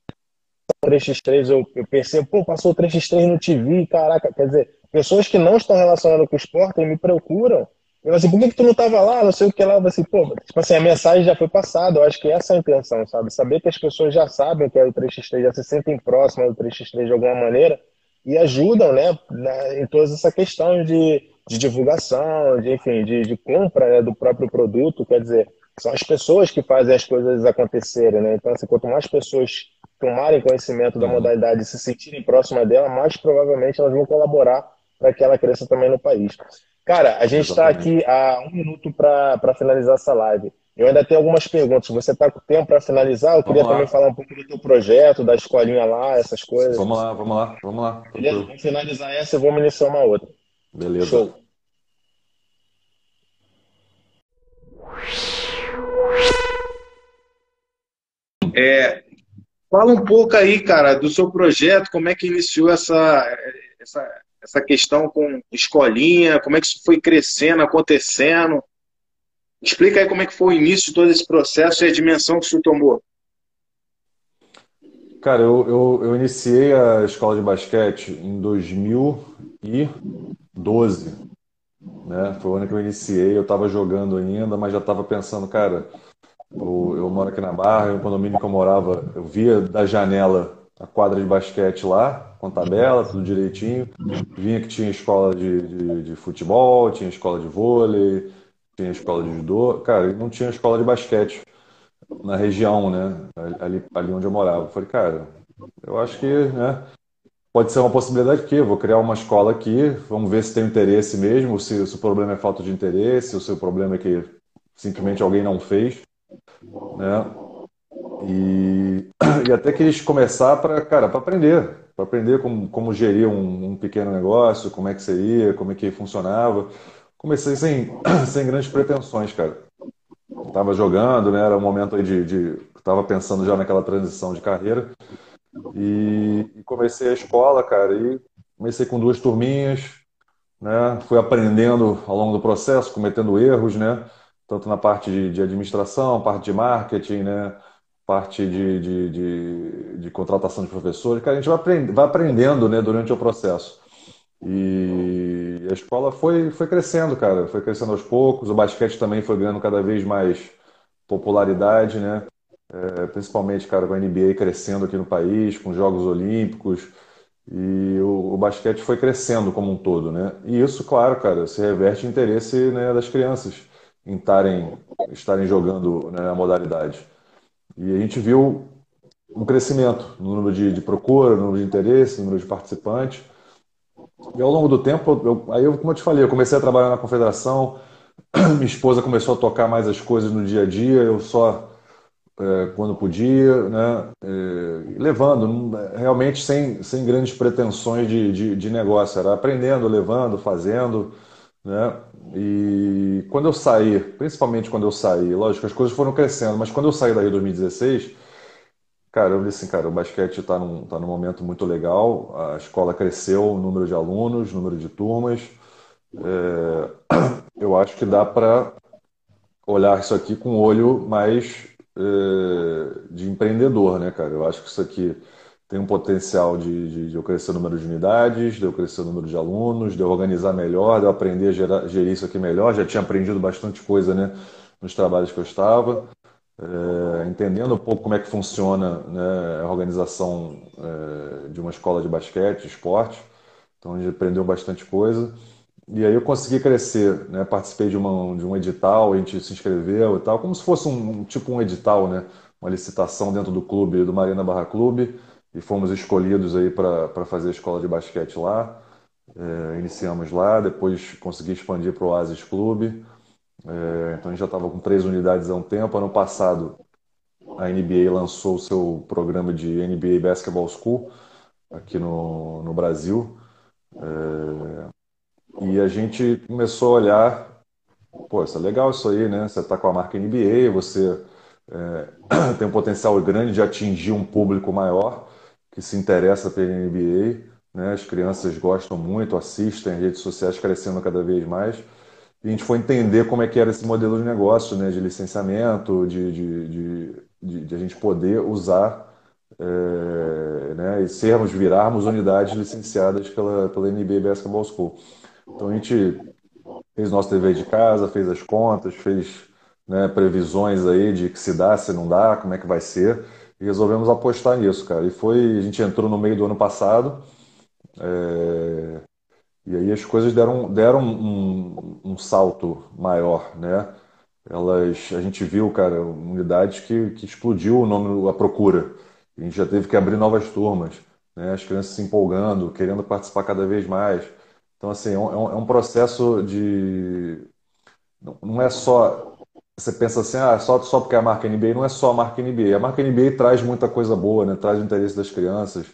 S1: 3x3, eu, eu percebo, pô, passou o 3x3 no TV, caraca, quer dizer, pessoas que não estão relacionadas com o esporte me procuram eu assim, por que, que tu não tava lá? Não sei o que lá. Eu assim, pô, tipo assim, a mensagem já foi passada. Eu acho que essa é a intenção, sabe? Saber que as pessoas já sabem que é o 3x3, já se sentem próximas do 3x3 de alguma maneira e ajudam, né, na, em toda essa questão de, de divulgação, de, enfim, de, de compra né, do próprio produto. Quer dizer, são as pessoas que fazem as coisas acontecerem, né? Então, assim, quanto mais pessoas tomarem conhecimento da uhum. modalidade e se sentirem próximas dela, mais provavelmente elas vão colaborar para que ela cresça também no país. Cara, a gente está aqui há um minuto para finalizar essa live. Eu ainda tenho algumas perguntas. Você está com tempo para finalizar? Eu queria também falar um pouco do teu projeto, da escolinha lá, essas coisas.
S2: Vamos lá, vamos lá, vamos lá.
S1: Beleza? Vamos finalizar essa e vamos iniciar uma outra.
S2: Beleza. Show.
S1: É, fala um pouco aí, cara, do seu projeto, como é que iniciou essa, essa, essa questão com escolinha, como é que isso foi crescendo, acontecendo. Explica aí como é que foi o início de todo esse processo e a dimensão que isso tomou.
S2: Cara, eu, eu, eu iniciei a escola de basquete em 2012. Né? Foi o ano que eu iniciei, eu estava jogando ainda, mas já estava pensando, cara, eu, eu, moro aqui na Barra, o condomínio que eu morava, eu via da janela a quadra de basquete lá, com tabela, tudo direitinho. Vinha que tinha escola de, de, de, futebol, tinha escola de vôlei, tinha escola de judô. Cara, não tinha escola de basquete na região, né? Ali, ali onde eu morava. Eu falei, cara, eu acho que né, pode ser uma possibilidade eu vou criar uma escola aqui, vamos ver se tem interesse mesmo, se, se o problema é falta de interesse, ou se o problema é que simplesmente alguém não fez. Né? E, e até que eles começar para, cara, para aprender, para aprender como, como gerir um, um, pequeno negócio, como é que seria, como é que funcionava. Comecei sem, sem grandes pretensões, cara. Tava jogando, né? Era um momento aí de, de tava pensando já naquela transição de carreira e, e comecei a escola, cara. E comecei com duas turminhas, né? Fui aprendendo ao longo do processo, cometendo erros, né? Tanto na parte de, de administração, parte de marketing, né? parte de, de, de, de, contratação de professores, cara, a gente vai, aprend, vai aprendendo né, durante o processo. E a escola foi, foi crescendo, cara, foi crescendo aos poucos, o basquete também foi ganhando cada vez mais popularidade, né? É, principalmente, cara, com a NBA crescendo aqui no país, com Jogos Olímpicos, e o, o, basquete foi crescendo como um todo, né? E isso, claro, cara, se reverte em interesse né, das crianças em tarem, estarem jogando né, a modalidade. E a gente viu um crescimento no número de, de, procura, no número de interesse, no número de participantes. E ao longo do tempo, eu, aí eu, como eu te falei, eu comecei a trabalhar na confederação, minha esposa começou a tocar mais as coisas no dia a dia, eu só é, quando podia, né, é, levando, realmente sem, sem grandes pretensões de, de, de, negócio, era aprendendo, levando, fazendo, né, e quando eu saí, principalmente quando eu saí, lógico, as coisas foram crescendo, mas quando eu saí daí em 2016, cara, eu disse assim, cara, o basquete está num, tá num momento muito legal, a escola cresceu, o número de alunos, o número de turmas, é, eu acho que dá para olhar isso aqui com um olho mais é, de empreendedor, né, cara? Eu acho que isso aqui tem um potencial de, de, de, eu crescer o número de unidades, de eu crescer o número de alunos, de eu organizar melhor, de eu aprender a gerar, gerir isso aqui melhor. Já tinha aprendido bastante coisa, né, nos trabalhos que eu estava. É, entendendo um pouco como é que funciona né, a organização é, de uma escola de basquete, esporte. Então, a gente aprendeu bastante coisa. E aí eu consegui crescer, né? Participei de, uma, de um edital, a gente se inscreveu e tal, como se fosse um tipo um edital, né? Uma licitação dentro do clube, do Marina Barra Clube, e fomos escolhidos aí para fazer a escola de basquete lá. É, iniciamos lá, depois consegui expandir para o Oasis Clube. É, então a gente já estava com três unidades há um tempo. Ano passado a NBA lançou o seu programa de NBA Basketball School aqui no, no Brasil. É, e a gente começou a olhar, pô, isso é legal isso aí, né? Você está com a marca NBA, você é, tem um potencial grande de atingir um público maior que se interessa pela NBA, né? As crianças gostam muito, assistem, as redes sociais crescendo cada vez mais. E a gente foi entender como é que era esse modelo de negócio, né? De licenciamento, de, de, de, de, de a gente poder usar é, né? e sermos, virarmos unidades licenciadas pela, pela NBA Basketball School. Então a gente fez nosso dever de casa, fez as contas, fez né, previsões aí de que se dá, se não dá, como é que vai ser, e resolvemos apostar nisso, cara. E foi, a gente entrou no meio do ano passado, é, e aí as coisas deram, deram um, um, salto maior, né? Elas, a gente viu, cara, unidades que, que explodiu o nome, a procura. A gente já teve que abrir novas turmas, né? As crianças se empolgando, querendo participar cada vez mais. Então, assim, é, é um, é um processo de. Não é só. Você pensa assim, ah, só, só porque é a marca NBA, não é só a marca NBA. A marca NBA traz muita coisa boa, né? traz o interesse das crianças,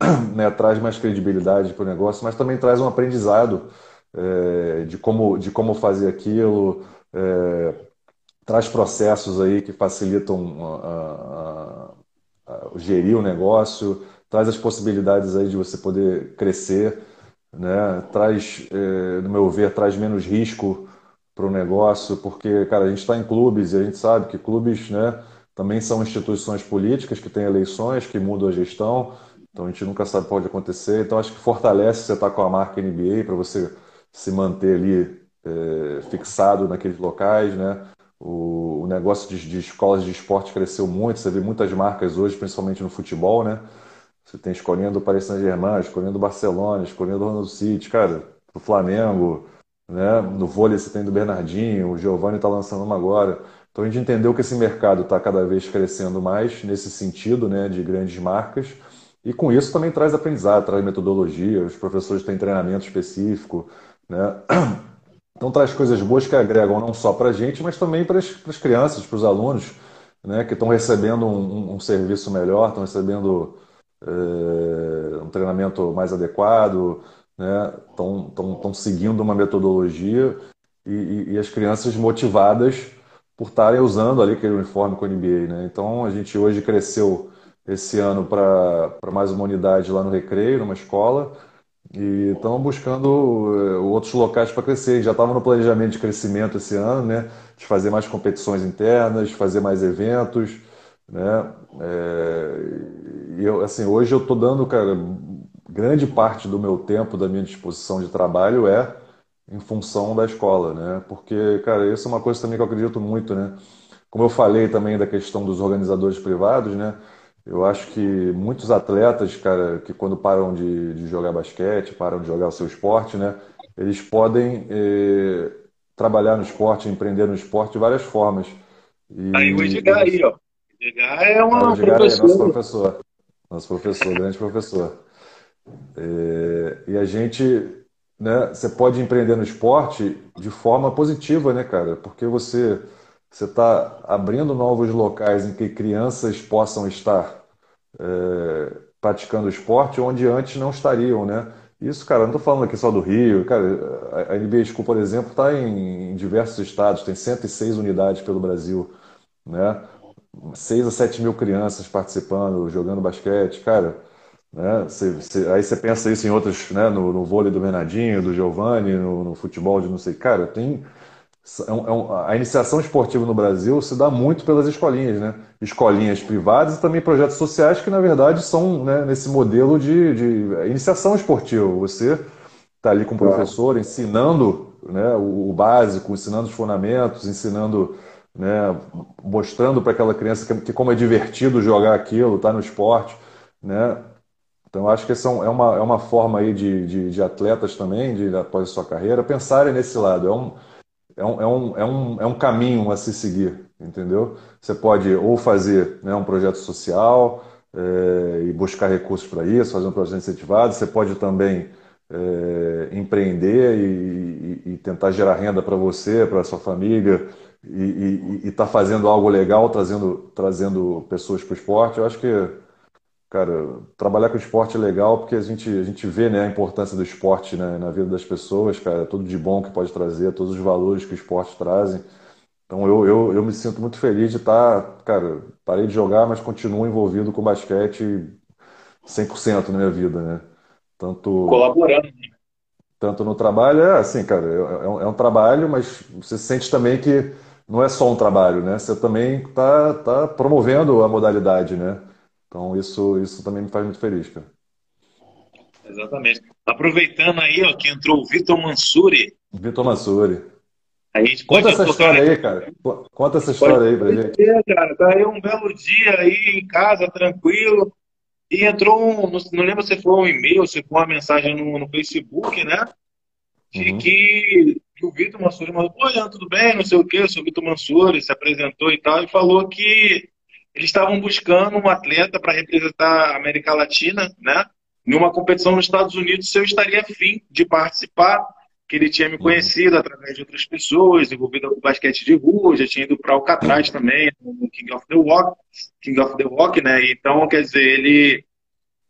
S2: né? traz mais credibilidade para o negócio, mas também traz um aprendizado é, de, como, de como fazer aquilo, é, traz processos aí que facilitam a, a, a, gerir o negócio, traz as possibilidades aí de você poder crescer né? Traz, é, no meu ver, traz menos risco para o negócio, porque, cara, a gente está em clubes e a gente sabe que clubes, né, também são instituições políticas que têm eleições, que mudam a gestão, então a gente nunca sabe o que pode acontecer. Então acho que fortalece você estar tá com a marca NBA para você se manter ali é, fixado naqueles locais, né? O, o negócio de, de, escolas de esporte cresceu muito, você vê muitas marcas hoje, principalmente no futebol, né? Você tem escolinha do Paris Saint-Germain, escolinha do Barcelona, escolinha do Ronaldo City, cara, do Flamengo, né? No vôlei você tem do Bernardinho, o Giovanni está lançando uma agora. Então a gente entendeu que esse mercado está cada vez crescendo mais nesse sentido, né, de grandes marcas. E com isso também traz aprendizado, traz metodologia, os professores têm treinamento específico, né? Então traz coisas boas que agregam não só para a gente, mas também para as, crianças, para os alunos, né, que estão recebendo um, um, serviço melhor, estão recebendo é, um treinamento mais adequado, estão né? seguindo uma metodologia e, e, e, as crianças motivadas por estarem usando ali aquele uniforme com o NBA. Né? Então a gente hoje cresceu esse ano para mais uma unidade lá no Recreio, numa escola, e estamos buscando uh, outros locais para crescer. Já estava no planejamento de crescimento esse ano, né? de fazer mais competições internas, fazer mais eventos, né? É, eu, assim, hoje eu estou dando, cara, grande parte do meu tempo, da minha disposição de trabalho é em função da escola, né? Porque, cara, isso é uma coisa também que eu acredito muito, né? Como eu falei também da questão dos organizadores privados, né? Eu acho que muitos atletas, cara, que quando param de, de jogar basquete, param de jogar o seu esporte, né? Eles podem eh, trabalhar no esporte, empreender no esporte de várias formas.
S3: E, aí o Edgar aí, ó.
S1: Edgar é uma
S2: Edgar professor. é nosso professor. Nosso professor, grande professor. É, e a gente, né, você pode empreender no esporte de forma positiva, né, cara? Porque você você está abrindo novos locais em que crianças possam estar é, praticando esporte onde antes não estariam, né? Isso, cara, não estou falando aqui só do Rio. Cara, a NBA School, por exemplo, está em, diversos estados, tem 106 unidades pelo Brasil, né? 6 a 7 mil crianças participando, jogando basquete, cara. Né? Aí você pensa isso em outros, né? No, no vôlei do Bernardinho, do Giovanni, no, no futebol de não sei. Cara, tem é um, é um, a iniciação esportiva no Brasil se dá muito pelas escolinhas, né? Escolinhas privadas e também projetos sociais que, na verdade, são né, nesse modelo de, de, iniciação esportiva. Você está ali com o professor ensinando né, o, o, básico, ensinando os fundamentos, ensinando, né, mostrando para aquela criança que, que, como é divertido jogar aquilo, estar tá no esporte, né? Então, acho que é uma, é uma forma aí de, de, de atletas também, de, após a sua carreira, pensarem nesse lado. É um, é um, é um, é um, é um caminho a se seguir, entendeu? Você pode ou fazer né, um projeto social é, e buscar recursos para isso, fazer um projeto incentivado, você pode também é, empreender e, e, e, tentar gerar renda para você, para sua família e estar tá fazendo algo legal, trazendo, trazendo pessoas para o esporte. Eu acho que Cara, trabalhar com esporte é legal porque a gente, a gente vê né, a importância do esporte né, na vida das pessoas, cara, tudo de bom que pode trazer, todos os valores que o esporte trazem. Então eu, eu, eu me sinto muito feliz de estar, tá, cara, parei de jogar, mas continuo envolvido com basquete 100% na minha vida, né? Tanto,
S1: Colaborando. Né?
S2: Tanto no trabalho, é assim, cara, é, é um, é um trabalho, mas você sente também que não é só um trabalho, né? Você também está tá promovendo a modalidade, né? Então isso, isso também me faz muito feliz, cara.
S1: Exatamente. Aproveitando aí, ó, que entrou o Vitor Mansuri.
S2: Vitor Mansuri.
S1: A gente
S2: Conta essa história aí, cara. Conta essa história pode aí pra gente. Ser,
S1: cara. Tá aí um belo dia aí em casa, tranquilo. E entrou um, não lembro se foi um e-mail, se foi uma mensagem no, no Facebook, né? De uhum. que, que, o Vitor Mansuri mandou, oi, tudo bem, não sei o quê, eu sou o Vitor Mansuri, se apresentou e tal, e falou que eles estavam buscando um atleta para representar a América Latina, né? Em uma competição nos Estados Unidos, se eu estaria afim de participar, que ele tinha me conhecido através de outras pessoas, envolvido com basquete de rua, já tinha ido para Alcatraz também, no King of the Walk, King of the Walk, né? Então, quer dizer, ele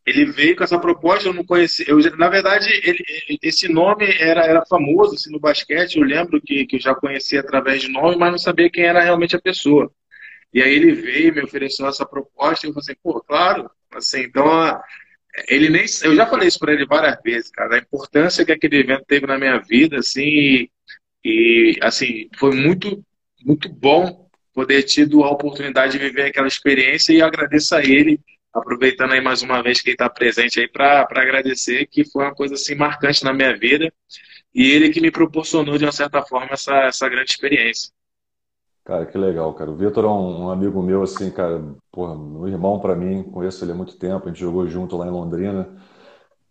S1: ele veio com essa proposta, eu não conhecia. Eu, na verdade, ele, esse nome era, era famoso assim, no basquete, eu lembro que, que eu já conhecia através de nome, mas não sabia quem era realmente a pessoa. E aí ele veio, me ofereceu essa proposta, e eu falei assim, pô, claro. Assim, então, ele nem. Eu já falei isso para ele várias vezes, cara, a importância que aquele evento teve na minha vida, assim, e, e assim, foi muito, muito bom poder tido a oportunidade de viver aquela experiência e agradeço a ele, aproveitando aí mais uma vez que ele está presente aí para agradecer, que foi uma coisa assim marcante na minha vida e ele que me proporcionou de uma certa forma essa, essa grande experiência.
S2: Cara, que legal, cara. O Vitor é um, um, amigo meu, assim, cara, porra, um irmão para mim, conheço ele há muito tempo, a gente jogou junto lá em Londrina.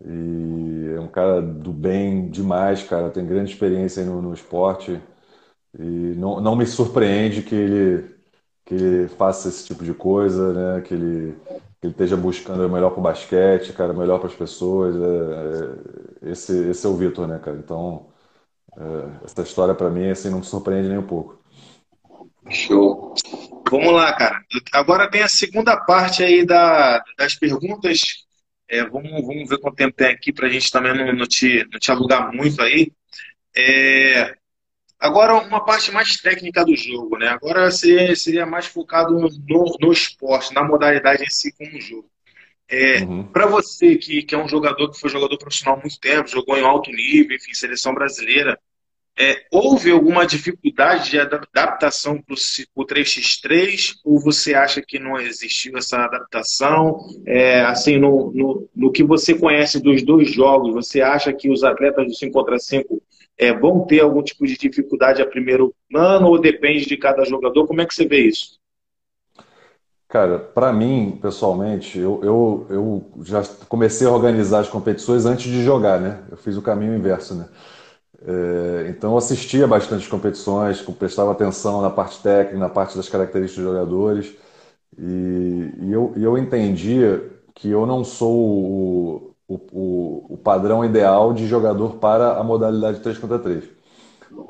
S2: E é um cara do bem demais, cara, tem grande experiência no, no esporte. E não, não me surpreende que ele, que ele faça esse tipo de coisa, né? Que ele, que ele esteja buscando o melhor o basquete, cara, melhor para as pessoas. É, é, esse, esse é o Vitor, né, cara? Então, é, essa história para mim, assim, não me surpreende nem um pouco.
S1: Show. Vamos lá, cara. Agora tem a segunda parte aí da, das perguntas. É, vamos, vamos ver quanto tempo tem aqui para a gente também não, não, te, não te alugar muito aí. É, agora, uma parte mais técnica do jogo, né? Agora seria, seria mais focado no, no esporte, na modalidade em si como jogo. É, uhum. Para você que, que é um jogador que foi jogador profissional há muito tempo, jogou em alto nível, enfim, seleção brasileira, é, houve alguma dificuldade de adaptação para o 3x3 ou você acha que não existiu essa adaptação? É, assim, no, no, no, que você conhece dos dois jogos, você acha que os atletas do 5 contra 5 é, vão ter algum tipo de dificuldade a primeiro ano ou depende de cada jogador? Como é que você vê isso?
S2: Cara, para mim, pessoalmente, eu, eu, eu já comecei a organizar as competições antes de jogar, né? Eu fiz o caminho inverso, né? É, então assistia bastante competições, prestava atenção na parte técnica, na parte das características dos jogadores. E, e eu, eu entendia que eu não sou o, o, o padrão ideal de jogador para a modalidade 3 contra 3.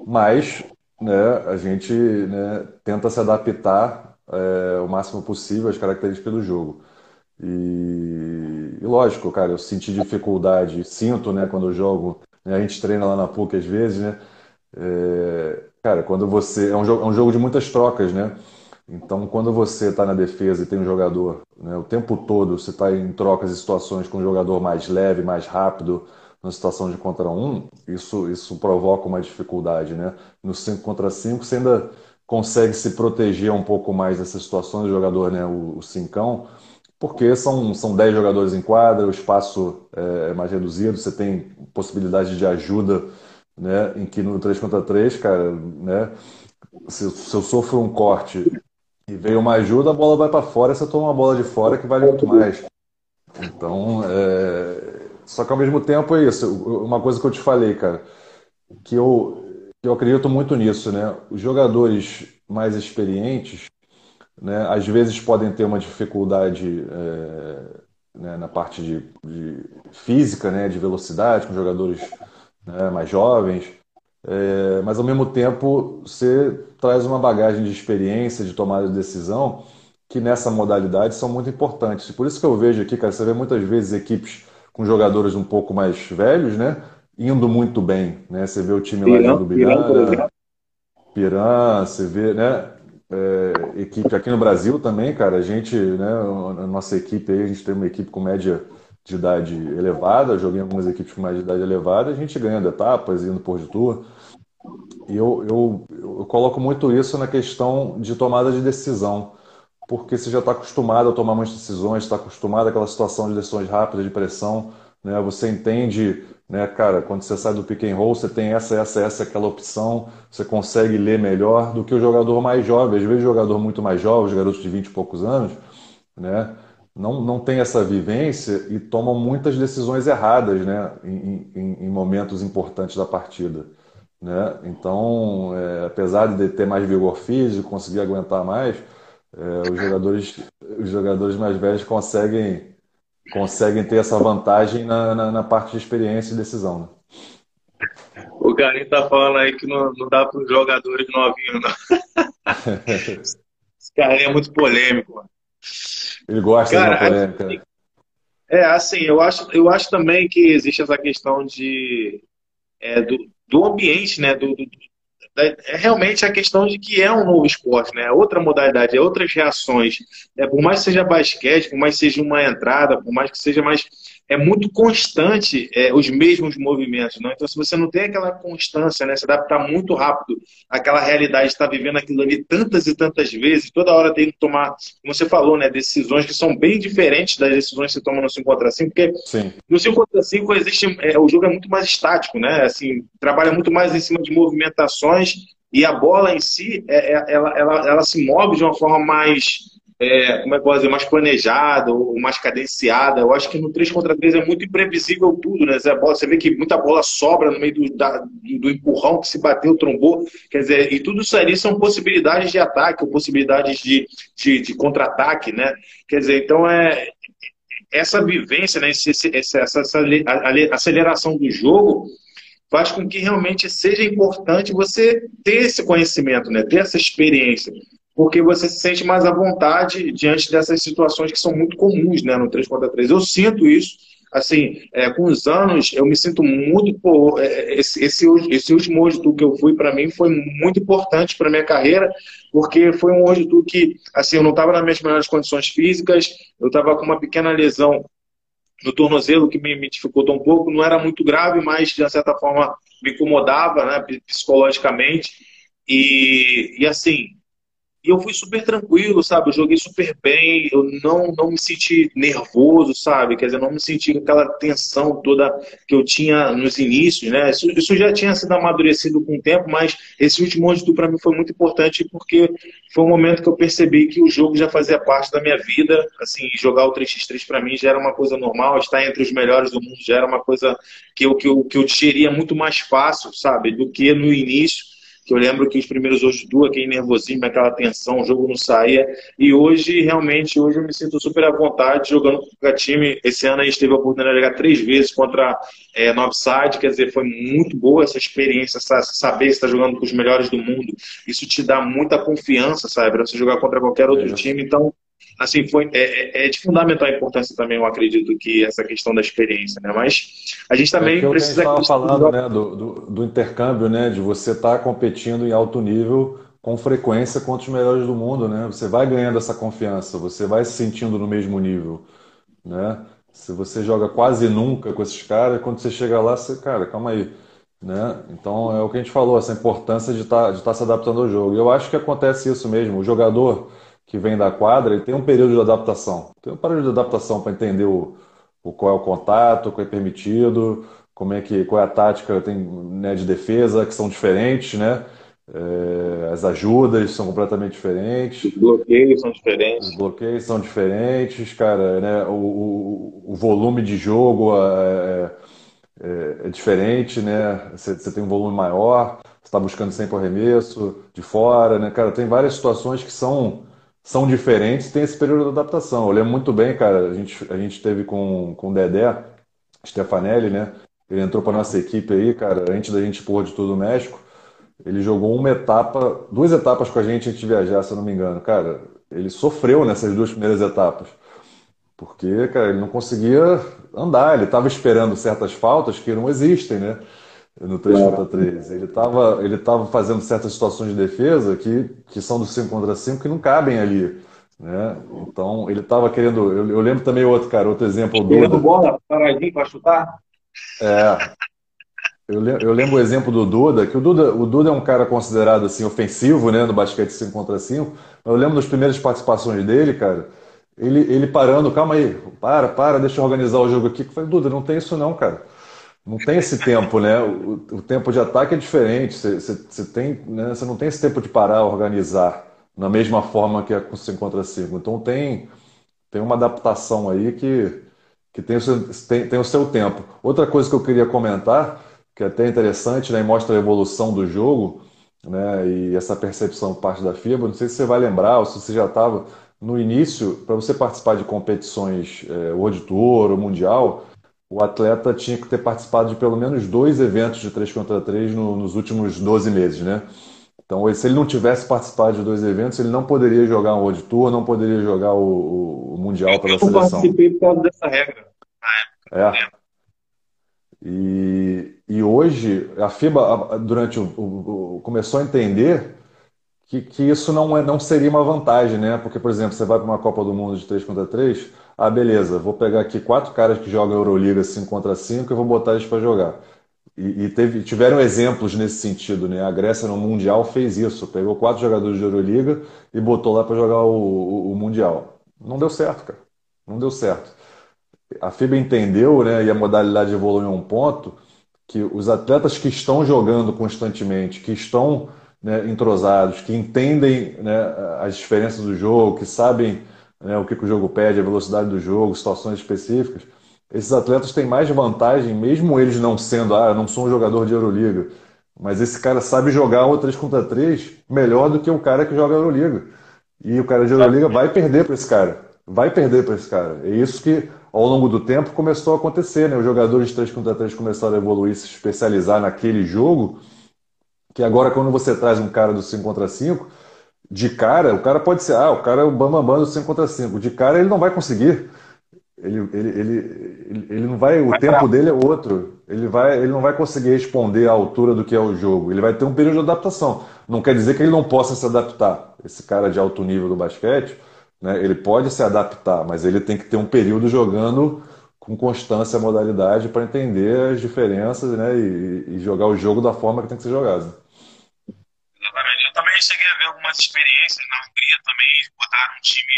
S2: Mas né, a gente né, tenta se adaptar é, o máximo possível às características do jogo. E, e, lógico, cara, eu senti dificuldade, sinto, né, quando eu jogo. Né, a gente treina lá na PUC às vezes, né? É, cara, quando você. É um, jogo, é um jogo de muitas trocas, né? Então, quando você está na defesa e tem um jogador, né, o tempo todo você está em trocas e situações com um jogador mais leve, mais rápido, na situação de contra um, isso, isso provoca uma dificuldade, né? No 5 contra 5, você ainda consegue se proteger um pouco mais dessas situações do jogador, né? O, o cincão, porque são, são 10 jogadores em quadra, o espaço é, é mais reduzido, você tem possibilidade de ajuda, né? Em que no 3 contra 3, cara, né? Se, se eu sofro um corte e veio uma ajuda, a bola vai para fora, você toma uma bola de fora que vale muito mais. Então, é... só que ao mesmo tempo é isso. Uma coisa que eu te falei, cara, que eu, eu acredito muito nisso, né? Os jogadores mais experientes, né, às vezes podem ter uma dificuldade é, né, na parte de, de, física, né, de velocidade, com jogadores né, mais jovens, é, mas ao mesmo tempo você traz uma bagagem de experiência, de tomada de decisão, que nessa modalidade são muito importantes. Por isso que eu vejo aqui, cara, você vê muitas vezes equipes com jogadores um pouco mais velhos, né? Indo muito bem, né? Você vê o time lá do Biranga, Piran, você vê, né? É, equipe aqui no Brasil também, cara, a gente, né? A nossa equipe aí, a gente tem uma equipe com média de idade elevada, joguei em algumas equipes com mais de idade elevada, a gente ganhando etapas, indo por de tour. E eu, eu, eu coloco muito isso na questão de tomada de decisão, porque você já está acostumado a tomar muitas decisões, está acostumado àquela situação de decisões rápidas, de pressão, né? Você entende, né, cara, quando você sai do pick and roll, você tem essa, essa, essa, aquela opção, você consegue ler melhor do que o jogador mais jovem. Às vezes, o jogador muito mais jovem, os garotos de 20 e poucos anos, né? não, não tem essa vivência e tomam muitas decisões erradas né, em, em, em momentos importantes da partida. Né? Então, é, apesar de ter mais vigor físico, conseguir aguentar mais, é, os, jogadores, os jogadores mais velhos conseguem, conseguem ter essa vantagem na, na, na parte de experiência e decisão. Né?
S1: O Garim tá falando aí que não, não dá para os jogadores novinhos, não. Esse é muito polêmico, mano.
S2: Ele gosta Cara, de uma polêmica.
S1: É, assim, eu acho, eu acho também que existe essa questão de, é, do, do ambiente, né? Do, do, é realmente a questão de que é um novo esporte, né? É outra modalidade, é outras reações. É, por mais que seja basquete, por mais que seja uma entrada, por mais que seja mais é muito constante é, os mesmos movimentos. Não? Então, se você não tem aquela constância, né, se adaptar muito rápido àquela realidade, estar vivendo aquilo ali tantas e tantas vezes, toda hora tem que tomar, como você falou, né, decisões que são bem diferentes das decisões que você toma no 5 contra 5, porque Sim. no 5 contra 5 existe, é, o jogo é muito mais estático, né? Assim, trabalha muito mais em cima de movimentações e a bola em si, é, é ela, ela, ela se move de uma forma mais é, como é que pode dizer, mais planejada ou mais cadenciada. Eu acho que no 3 contra 3 é muito imprevisível tudo, né? Você vê que muita bola sobra no meio do, da, do empurrão que se bateu, trombou. Quer dizer, e tudo isso ali são possibilidades de ataque ou possibilidades de, de, de contra-ataque, né? Quer dizer, então é essa vivência, né? Esse, essa, essa aceleração do jogo faz com que realmente seja importante você ter esse conhecimento, né? ter essa experiência porque você se sente mais à vontade diante dessas situações que são muito comuns né, no 3 contra 3. Eu sinto isso, assim, é, com os anos, eu me sinto muito. Pô, é, é, esse, esse, esse último hoje que eu fui, para mim, foi muito importante para minha carreira, porque foi um hoje que, assim, eu não estava nas minhas melhores condições físicas, eu estava com uma pequena lesão no tornozelo que me, me dificultou um pouco, não era muito grave, mas de certa forma me incomodava né, psicologicamente. E, e assim, e eu fui super tranquilo, sabe? Eu joguei super bem, eu não, não me senti nervoso, sabe? Quer dizer, não me senti com aquela tensão toda que eu tinha nos inícios, né? Isso, isso já tinha sido amadurecido com o tempo, mas esse último ano para mim foi muito importante porque foi um momento que eu percebi que o jogo já fazia parte da minha vida. Assim, jogar o 3x3 para mim já era uma coisa normal, estar entre os melhores do mundo já era uma coisa que eu, que eu, que eu digeria muito mais fácil, sabe? Do que no início. Que eu lembro que os primeiros hoje do aquele nervosismo, aquela tensão, o jogo não saía. E hoje, realmente, hoje eu me sinto super à vontade jogando com o time. Esse ano a gente teve a oportunidade de jogar três vezes contra é, Northside, quer dizer, foi muito boa essa experiência, saber que está jogando com os melhores do mundo. Isso te dá muita confiança, sabe, para você jogar contra qualquer outro é. time. Então, assim, foi, é, é, é, de fundamental importância também, eu acredito, que essa questão da experiência, né? Mas a gente também
S2: é
S1: precisa...
S2: Gente estava falando, né, do, do, do, intercâmbio, né, de você estar tá competindo em alto nível com frequência contra os melhores do mundo, né? Você vai ganhando essa confiança, você vai se sentindo no mesmo nível, né? Se você joga quase nunca com esses caras, quando você chega lá, você, cara, calma aí, né? Então é o que a gente falou, essa importância de estar tá, de tá se adaptando ao jogo. E eu acho que acontece isso mesmo. O jogador que vem da quadra, ele tem um período de adaptação. Tem um período de adaptação para entender o, o, qual é o contato, qual é permitido, como é que, qual é a tática tem, né, de defesa, que são diferentes, né? É, as ajudas são completamente diferentes.
S1: Os bloqueios são diferentes.
S2: Os bloqueios são diferentes, cara. Né? O, o, o volume de jogo é, é, é diferente, né? Você, você, tem um volume maior, você está buscando sempre o arremesso de fora, né? Cara, tem várias situações que são são diferentes, tem esse período de adaptação. Eu lembro muito bem, cara, a gente, a gente teve com, com o Dedé, Stefanelli, né? Ele entrou para nossa equipe aí, cara, antes da gente pôr de tudo o México. Ele jogou uma etapa, duas etapas com a gente antes de viajar, se eu não me engano. Cara, ele sofreu nessas duas primeiras etapas. Porque, cara, ele não conseguia andar, ele estava esperando certas faltas que não existem, né? No 3 contra 3. Ele estava ele tava fazendo certas situações de defesa que, que são do 5 contra 5 que não cabem ali. Né? Então, ele estava querendo. Eu, eu, lembro também outro, cara, outro exemplo.
S1: do Querendo bola, paradinho para chutar?
S2: É. Eu, eu lembro o exemplo do Duda, que o Duda, o Duda é um cara considerado assim, ofensivo né, no basquete 5 contra 5. Eu lembro das primeiras participações dele, cara. Ele, ele parando, calma aí, para, para, deixa eu organizar o jogo aqui. Eu falei, Duda, não tem isso não, cara não tem esse tempo, né? O, o tempo de ataque é diferente. Você, você, você, tem, né? você não tem esse tempo de parar, organizar na mesma forma que é com 5 contra 5. Então tem, tem uma adaptação aí que, que tem, o seu, tem, tem o seu tempo. Outra coisa que eu queria comentar, que é até interessante, né? E mostra a evolução do jogo, né? E essa percepção parte da FIBA. Não sei se você vai lembrar ou se você já estava no início, para você participar de competições é, World Tour ou Mundial o atleta tinha que ter participado de pelo menos dois eventos de 3 contra 3 no, nos últimos 12 meses, né? Então, se ele não tivesse participado de dois eventos, ele não poderia jogar um World Tour, não poderia jogar o, o Mundial pela seleção. Eu
S1: participei por causa dessa regra.
S2: É. E, e hoje, a FIBA, durante o, o, começou a entender que, que isso não, é, não seria uma vantagem, né? Porque, por exemplo, você vai para uma Copa do Mundo de 3 contra 3, ah, beleza, vou pegar aqui quatro caras que jogam Euroliga 5 contra 5 e vou botar eles para jogar. E, e teve, tiveram exemplos nesse sentido, né? A Grécia no Mundial fez isso, pegou quatro jogadores de Euroliga e botou lá para jogar o, o, o, Mundial. Não deu certo, cara. Não deu certo. A FIBA entendeu, né, e a modalidade evoluiu um ponto, que os atletas que estão jogando constantemente, que estão né, entrosados, que entendem né, as diferenças do jogo, que sabem né, o que, que o jogo pede, a velocidade do jogo, situações específicas, esses atletas têm mais vantagem, mesmo eles não sendo, ah, eu não sou um jogador de Euroliga, mas esse cara sabe jogar o 3 contra 3 melhor do que o cara que joga Euroliga. E o cara de Euroliga vai perder para esse cara. Vai perder para esse cara. É isso que, ao longo do tempo, começou a acontecer. Né? Os jogadores de 3 contra 3 começaram a evoluir, se especializar naquele jogo, que agora, quando você traz um cara do 5 contra 5, de cara, o cara pode ser, ah, o cara é o bambambam do 5 contra 5. De cara ele não vai conseguir. Ele, ele, ele, ele não vai, o vai tempo pra... dele é outro. Ele, vai, ele não vai conseguir responder à altura do que é o jogo. Ele vai ter um período de adaptação. Não quer dizer que ele não possa se adaptar. Esse cara de alto nível do basquete, né, ele pode se adaptar, mas ele tem que ter um período jogando com constância a modalidade para entender as diferenças né, e, e jogar o jogo da forma que tem que ser jogado
S1: também cheguei a ver algumas experiências. Na Hungria também botaram um time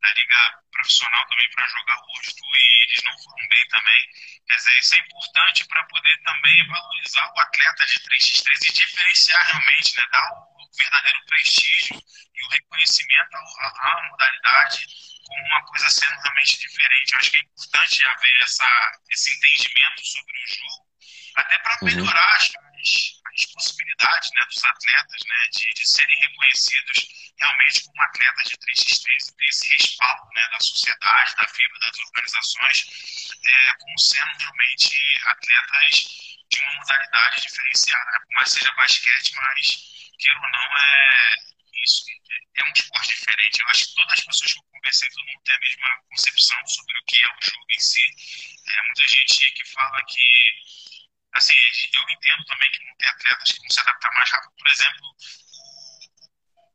S1: da Liga Profissional também para jogar o rosto e eles não foram bem também. Quer dizer, isso é importante para poder também valorizar o atleta de 3x3 e diferenciar realmente, né, dar o verdadeiro prestígio e o reconhecimento à, modalidade como uma coisa sendo realmente diferente. Eu acho que é importante haver essa, esse entendimento sobre o jogo, até para uhum. melhorar as, as possibilidades né, dos atletas né, de, de serem reconhecidos realmente como atletas de 3x3 e ter esse respaldo né, da sociedade, da FIBA, das organizações, é, como sendo realmente atletas de uma modalidade diferenciada. Né? Por mais seja basquete, mas, queira ou não, é, isso é um esporte diferente. Eu acho que todas as pessoas que eu conversei, todo mundo tem a mesma concepção sobre o que é o jogo em si. É, muita gente que fala que assim, eu entendo também que vão ter atletas que vão se adaptar mais rápido. Por exemplo,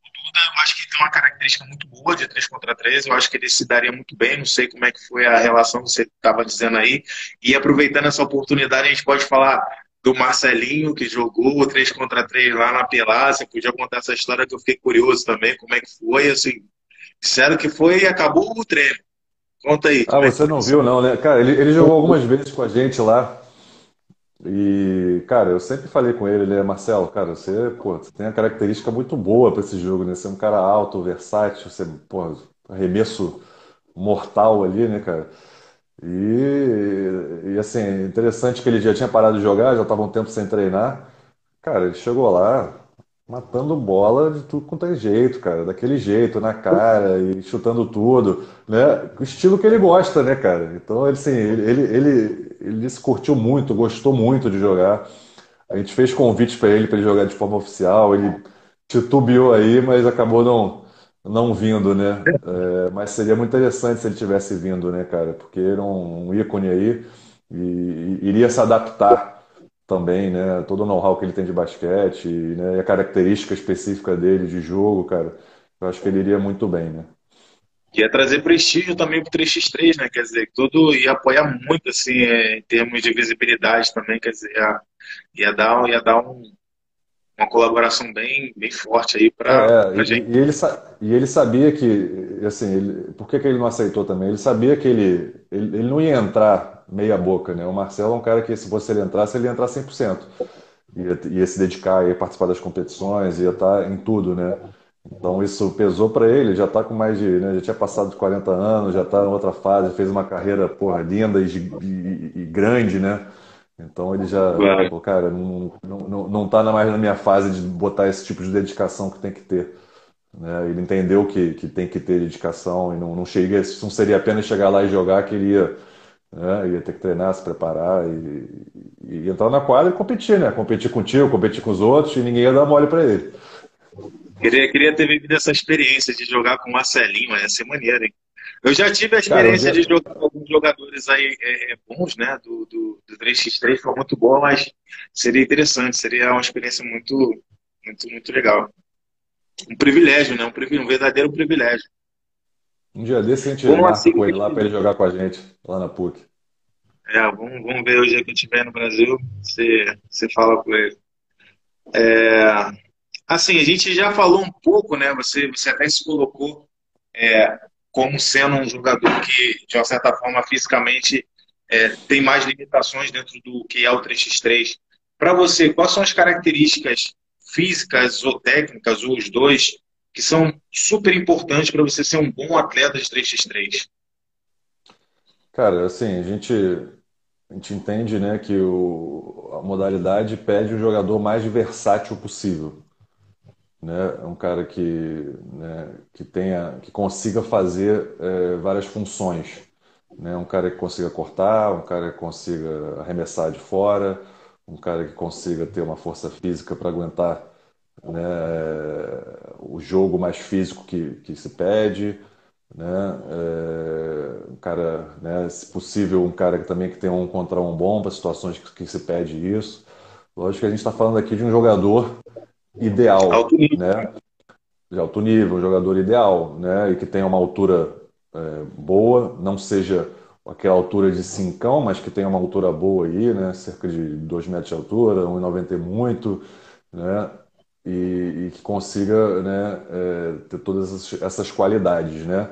S1: o Duda, eu acho que tem uma característica muito boa de 3 contra 3, eu acho que ele se daria muito bem, não sei como é que foi a relação que você estava dizendo aí. E aproveitando essa oportunidade, a gente pode falar do Marcelinho, que jogou o 3 contra 3 lá na Pelácia, podia contar essa história que eu fiquei curioso também, como é que foi, assim, disseram que foi e acabou o treino. Conta aí.
S2: Ah, você é não viu não, né? Cara, ele, ele jogou algumas vezes com a gente lá, e, cara, eu sempre falei com ele, ele é Marcelo, cara, você, pô, você tem uma característica muito boa para esse jogo, né? Você é um cara alto, versátil, você, pô, arremesso mortal ali, né, cara? E, e assim, interessante que ele já tinha parado de jogar, já estava um tempo sem treinar. Cara, ele chegou lá matando bola de tudo quanto é jeito, cara, daquele jeito, na cara e chutando tudo, né? O estilo que ele gosta, né, cara? Então, assim, ele, ele, ele ele se curtiu muito, gostou muito de jogar. A gente fez convites para ele para ele jogar de forma oficial. Ele titubeou aí, mas acabou não não vindo, né? É, mas seria muito interessante se ele tivesse vindo, né, cara? Porque era um, um ícone aí e, e, iria se adaptar também, né? Todo o know-how que ele tem de basquete né? e a característica específica dele de jogo, cara. Eu acho que ele iria muito bem, né?
S1: Ia trazer prestígio também pro 3x3, né? Quer dizer, tudo ia apoiar muito, assim, é, em termos de visibilidade também, quer dizer, ia, ia dar, ia dar um, uma colaboração bem, bem forte aí para
S2: é, gente. E ele, e ele sabia que, assim, ele, por que, que ele não aceitou também? Ele sabia que ele, ele, ele, não ia entrar meia boca, né? O Marcelo é um cara que, se você ele entrasse, ele ia entrar 100%. Ia, ia se dedicar, ia participar das competições, ia estar em tudo, né? Então isso pesou para ele, já está com mais de, né, já tinha passado de 40 anos, já está em outra fase, fez uma carreira porra, linda e, e, e grande, né? Então ele já, pô, cara, não, não, não tá mais na minha fase de botar esse tipo de dedicação que tem que ter. Né? Ele entendeu que, que tem que ter dedicação e não, não, chega, não seria apenas chegar lá e jogar, que ele ia, né, ia ter que treinar, se preparar e, e entrar na quadra e competir, né? Competir contigo, competir com os outros e ninguém ia dar mole para ele.
S1: Queria, queria ter vivido essa experiência de jogar com o Marcelinho, ia ser maneiro, hein? Eu já tive a experiência Cara, já... de jogar com alguns jogadores aí é, é bons, né? Do, do, do 3x3, foi muito boa, mas seria interessante, seria uma experiência muito, muito, muito legal. Um privilégio, né? Um, privilégio, um verdadeiro privilégio.
S2: Um dia desse a gente vamos marca com ele lá para ele jogar com a gente, lá na PUC.
S1: É, vamos, vamos ver o dia que eu estiver no Brasil, você, você fala com ele. É, Assim, a gente já falou um pouco, né? Você, você até se colocou é, como sendo um jogador que, de uma certa forma, fisicamente é, tem mais limitações dentro do que é o 3x3. Para você, quais são as características físicas ou técnicas, ou os dois, que são super importantes para você ser um bom atleta de 3x3?
S2: Cara, assim, a gente, a gente entende né, que o, a modalidade pede o jogador mais versátil possível né? É um cara que, né, que tenha, que consiga fazer é, várias funções, né? Um cara que consiga cortar, um cara que consiga arremessar de fora, um cara que consiga ter uma força física para aguentar né, o jogo mais físico que, que se pede, né? É, um cara, né, se possível, um cara que também que tenha um contra um bom para situações que, que se pede isso. Lógico que a gente está falando aqui de um jogador ideal, alto né? De alto nível, um jogador ideal, né? E que tenha uma altura é, boa, não seja aquela altura de cincão, mas que tenha uma altura boa aí, né? Cerca de 2 metros de altura, 1,90 muito, né? E, e, que consiga né, é, ter todas essas, essas qualidades, né?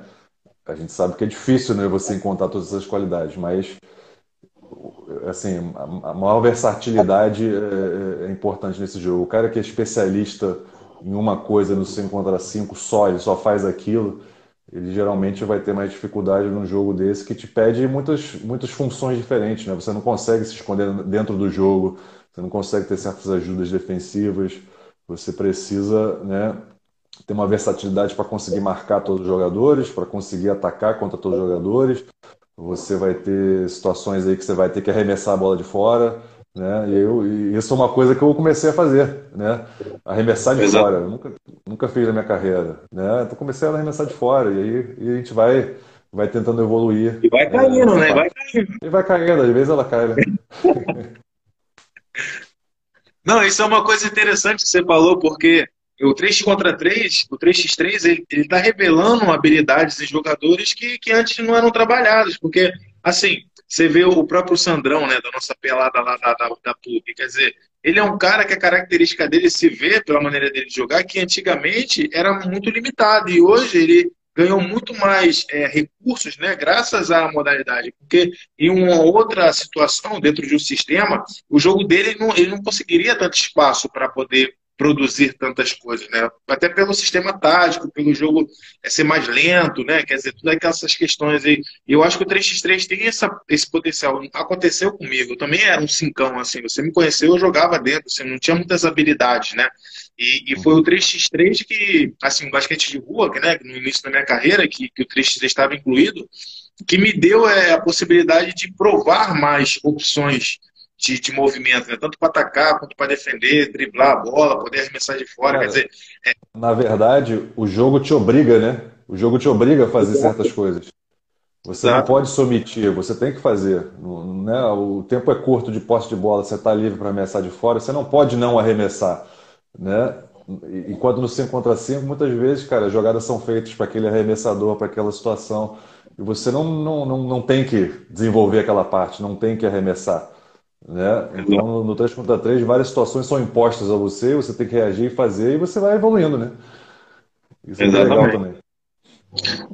S2: A gente sabe que é difícil né, você encontrar todas essas qualidades, mas assim, a maior versatilidade é, é, é, importante nesse jogo. O cara que é especialista em uma coisa no 5 contra 5 só, ele só faz aquilo, ele geralmente vai ter mais dificuldade num jogo desse que te pede muitas, muitas funções diferentes, né? Você não consegue se esconder dentro do jogo, você não consegue ter certas ajudas defensivas, você precisa né, ter uma versatilidade para conseguir marcar todos os jogadores, para conseguir atacar contra todos os jogadores. Você vai ter situações aí que você vai ter que arremessar a bola de fora, né? E, eu, e isso é uma coisa que eu comecei a fazer, né? Arremessar de Exato. fora. Eu nunca, nunca fiz na minha carreira, né? Então comecei a arremessar de fora e aí e a gente vai vai tentando evoluir.
S1: E vai caindo, né? Vai caindo.
S2: E vai caindo, às vezes ela cai, né?
S1: Não, isso é uma coisa interessante que você falou, porque o 3 contra 3, o 3x3, ele, ele tá revelando habilidades em jogadores que, que antes não eram trabalhadas, porque, assim, você vê o próprio Sandrão, né, da nossa pelada lá da, da, da quer dizer, ele é um cara que a característica dele se vê pela maneira dele de jogar, que antigamente era muito limitado, e hoje ele ganhou muito mais é, recursos, né, graças à modalidade, porque em uma outra situação dentro de um sistema, o jogo dele não, ele não conseguiria tanto espaço para poder produzir tantas coisas, né? Até pelo sistema tático, pelo jogo é ser mais lento, né? Quer dizer, todas aquelas questões aí. E eu acho que o 3x3 tem essa, esse potencial. Aconteceu comigo. Eu também era um cincão, assim. Você me conheceu, eu jogava dentro, assim, não tinha muitas habilidades, né? E, e foi o 3x3 que, assim, o basquete de rua, que, né, no início da minha carreira, que, que o 3x3 estava incluído, que me deu é, a possibilidade de provar mais opções de, de movimento, né? tanto para atacar quanto para defender, driblar a bola, poder arremessar de fora. Cara, quer dizer,
S2: é... Na verdade, o jogo te obriga, né? O jogo te obriga a fazer certas coisas. Você Exato. não pode se omitir, você tem que fazer. Né? O tempo é curto de posse de bola, você está livre para arremessar de fora, você não pode não arremessar. Né? Enquanto no 5 contra 5, muitas vezes, cara, as jogadas são feitas para aquele arremessador, para aquela situação. E você não, não, não, não tem que desenvolver aquela parte, não tem que arremessar. Né? Então, no 3 contra 3, várias situações são impostas a você, você tem que reagir e fazer, e você vai evoluindo, né?
S1: Isso Exatamente. é legal também.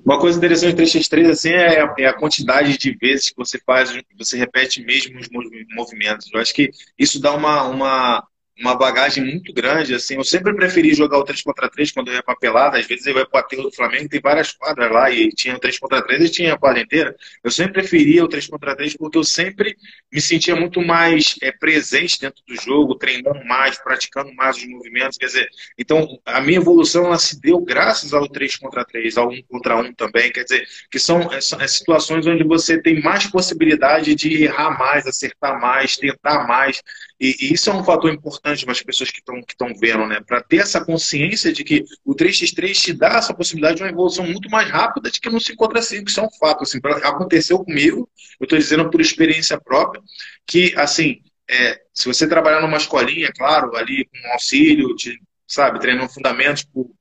S1: Uma coisa interessante do 3x3 assim, é, a, é a quantidade de vezes que você faz, você repete mesmo os movimentos. Eu acho que isso dá uma, uma, uma bagagem muito grande, assim, eu sempre preferi jogar o 3 contra 3 quando eu ia pra pelada, às vezes eu ia pro aterro do Flamengo, tem várias quadras lá, e tinha o 3 contra 3 e tinha a quadra inteira, eu sempre preferia o 3 contra 3 porque eu sempre me sentia muito mais é, presente dentro do jogo, treinando mais, praticando mais os movimentos, quer dizer, então a minha evolução ela se deu graças ao 3 contra 3, ao 1 contra 1 também, quer dizer, que são, é, são é, situações onde você tem mais possibilidade de errar mais, acertar mais, tentar mais, e, e isso é um fator importante para as pessoas que estão que vendo, né? Para ter essa consciência de que o 3x3 te dá essa possibilidade de uma evolução muito mais rápida de que no 5 contra 5. Isso é um fato. Assim, aconteceu comigo, eu estou dizendo por experiência própria, que, assim, é, se você trabalhar numa escolinha, claro, ali com auxílio, de, sabe, treinando fundamentos por,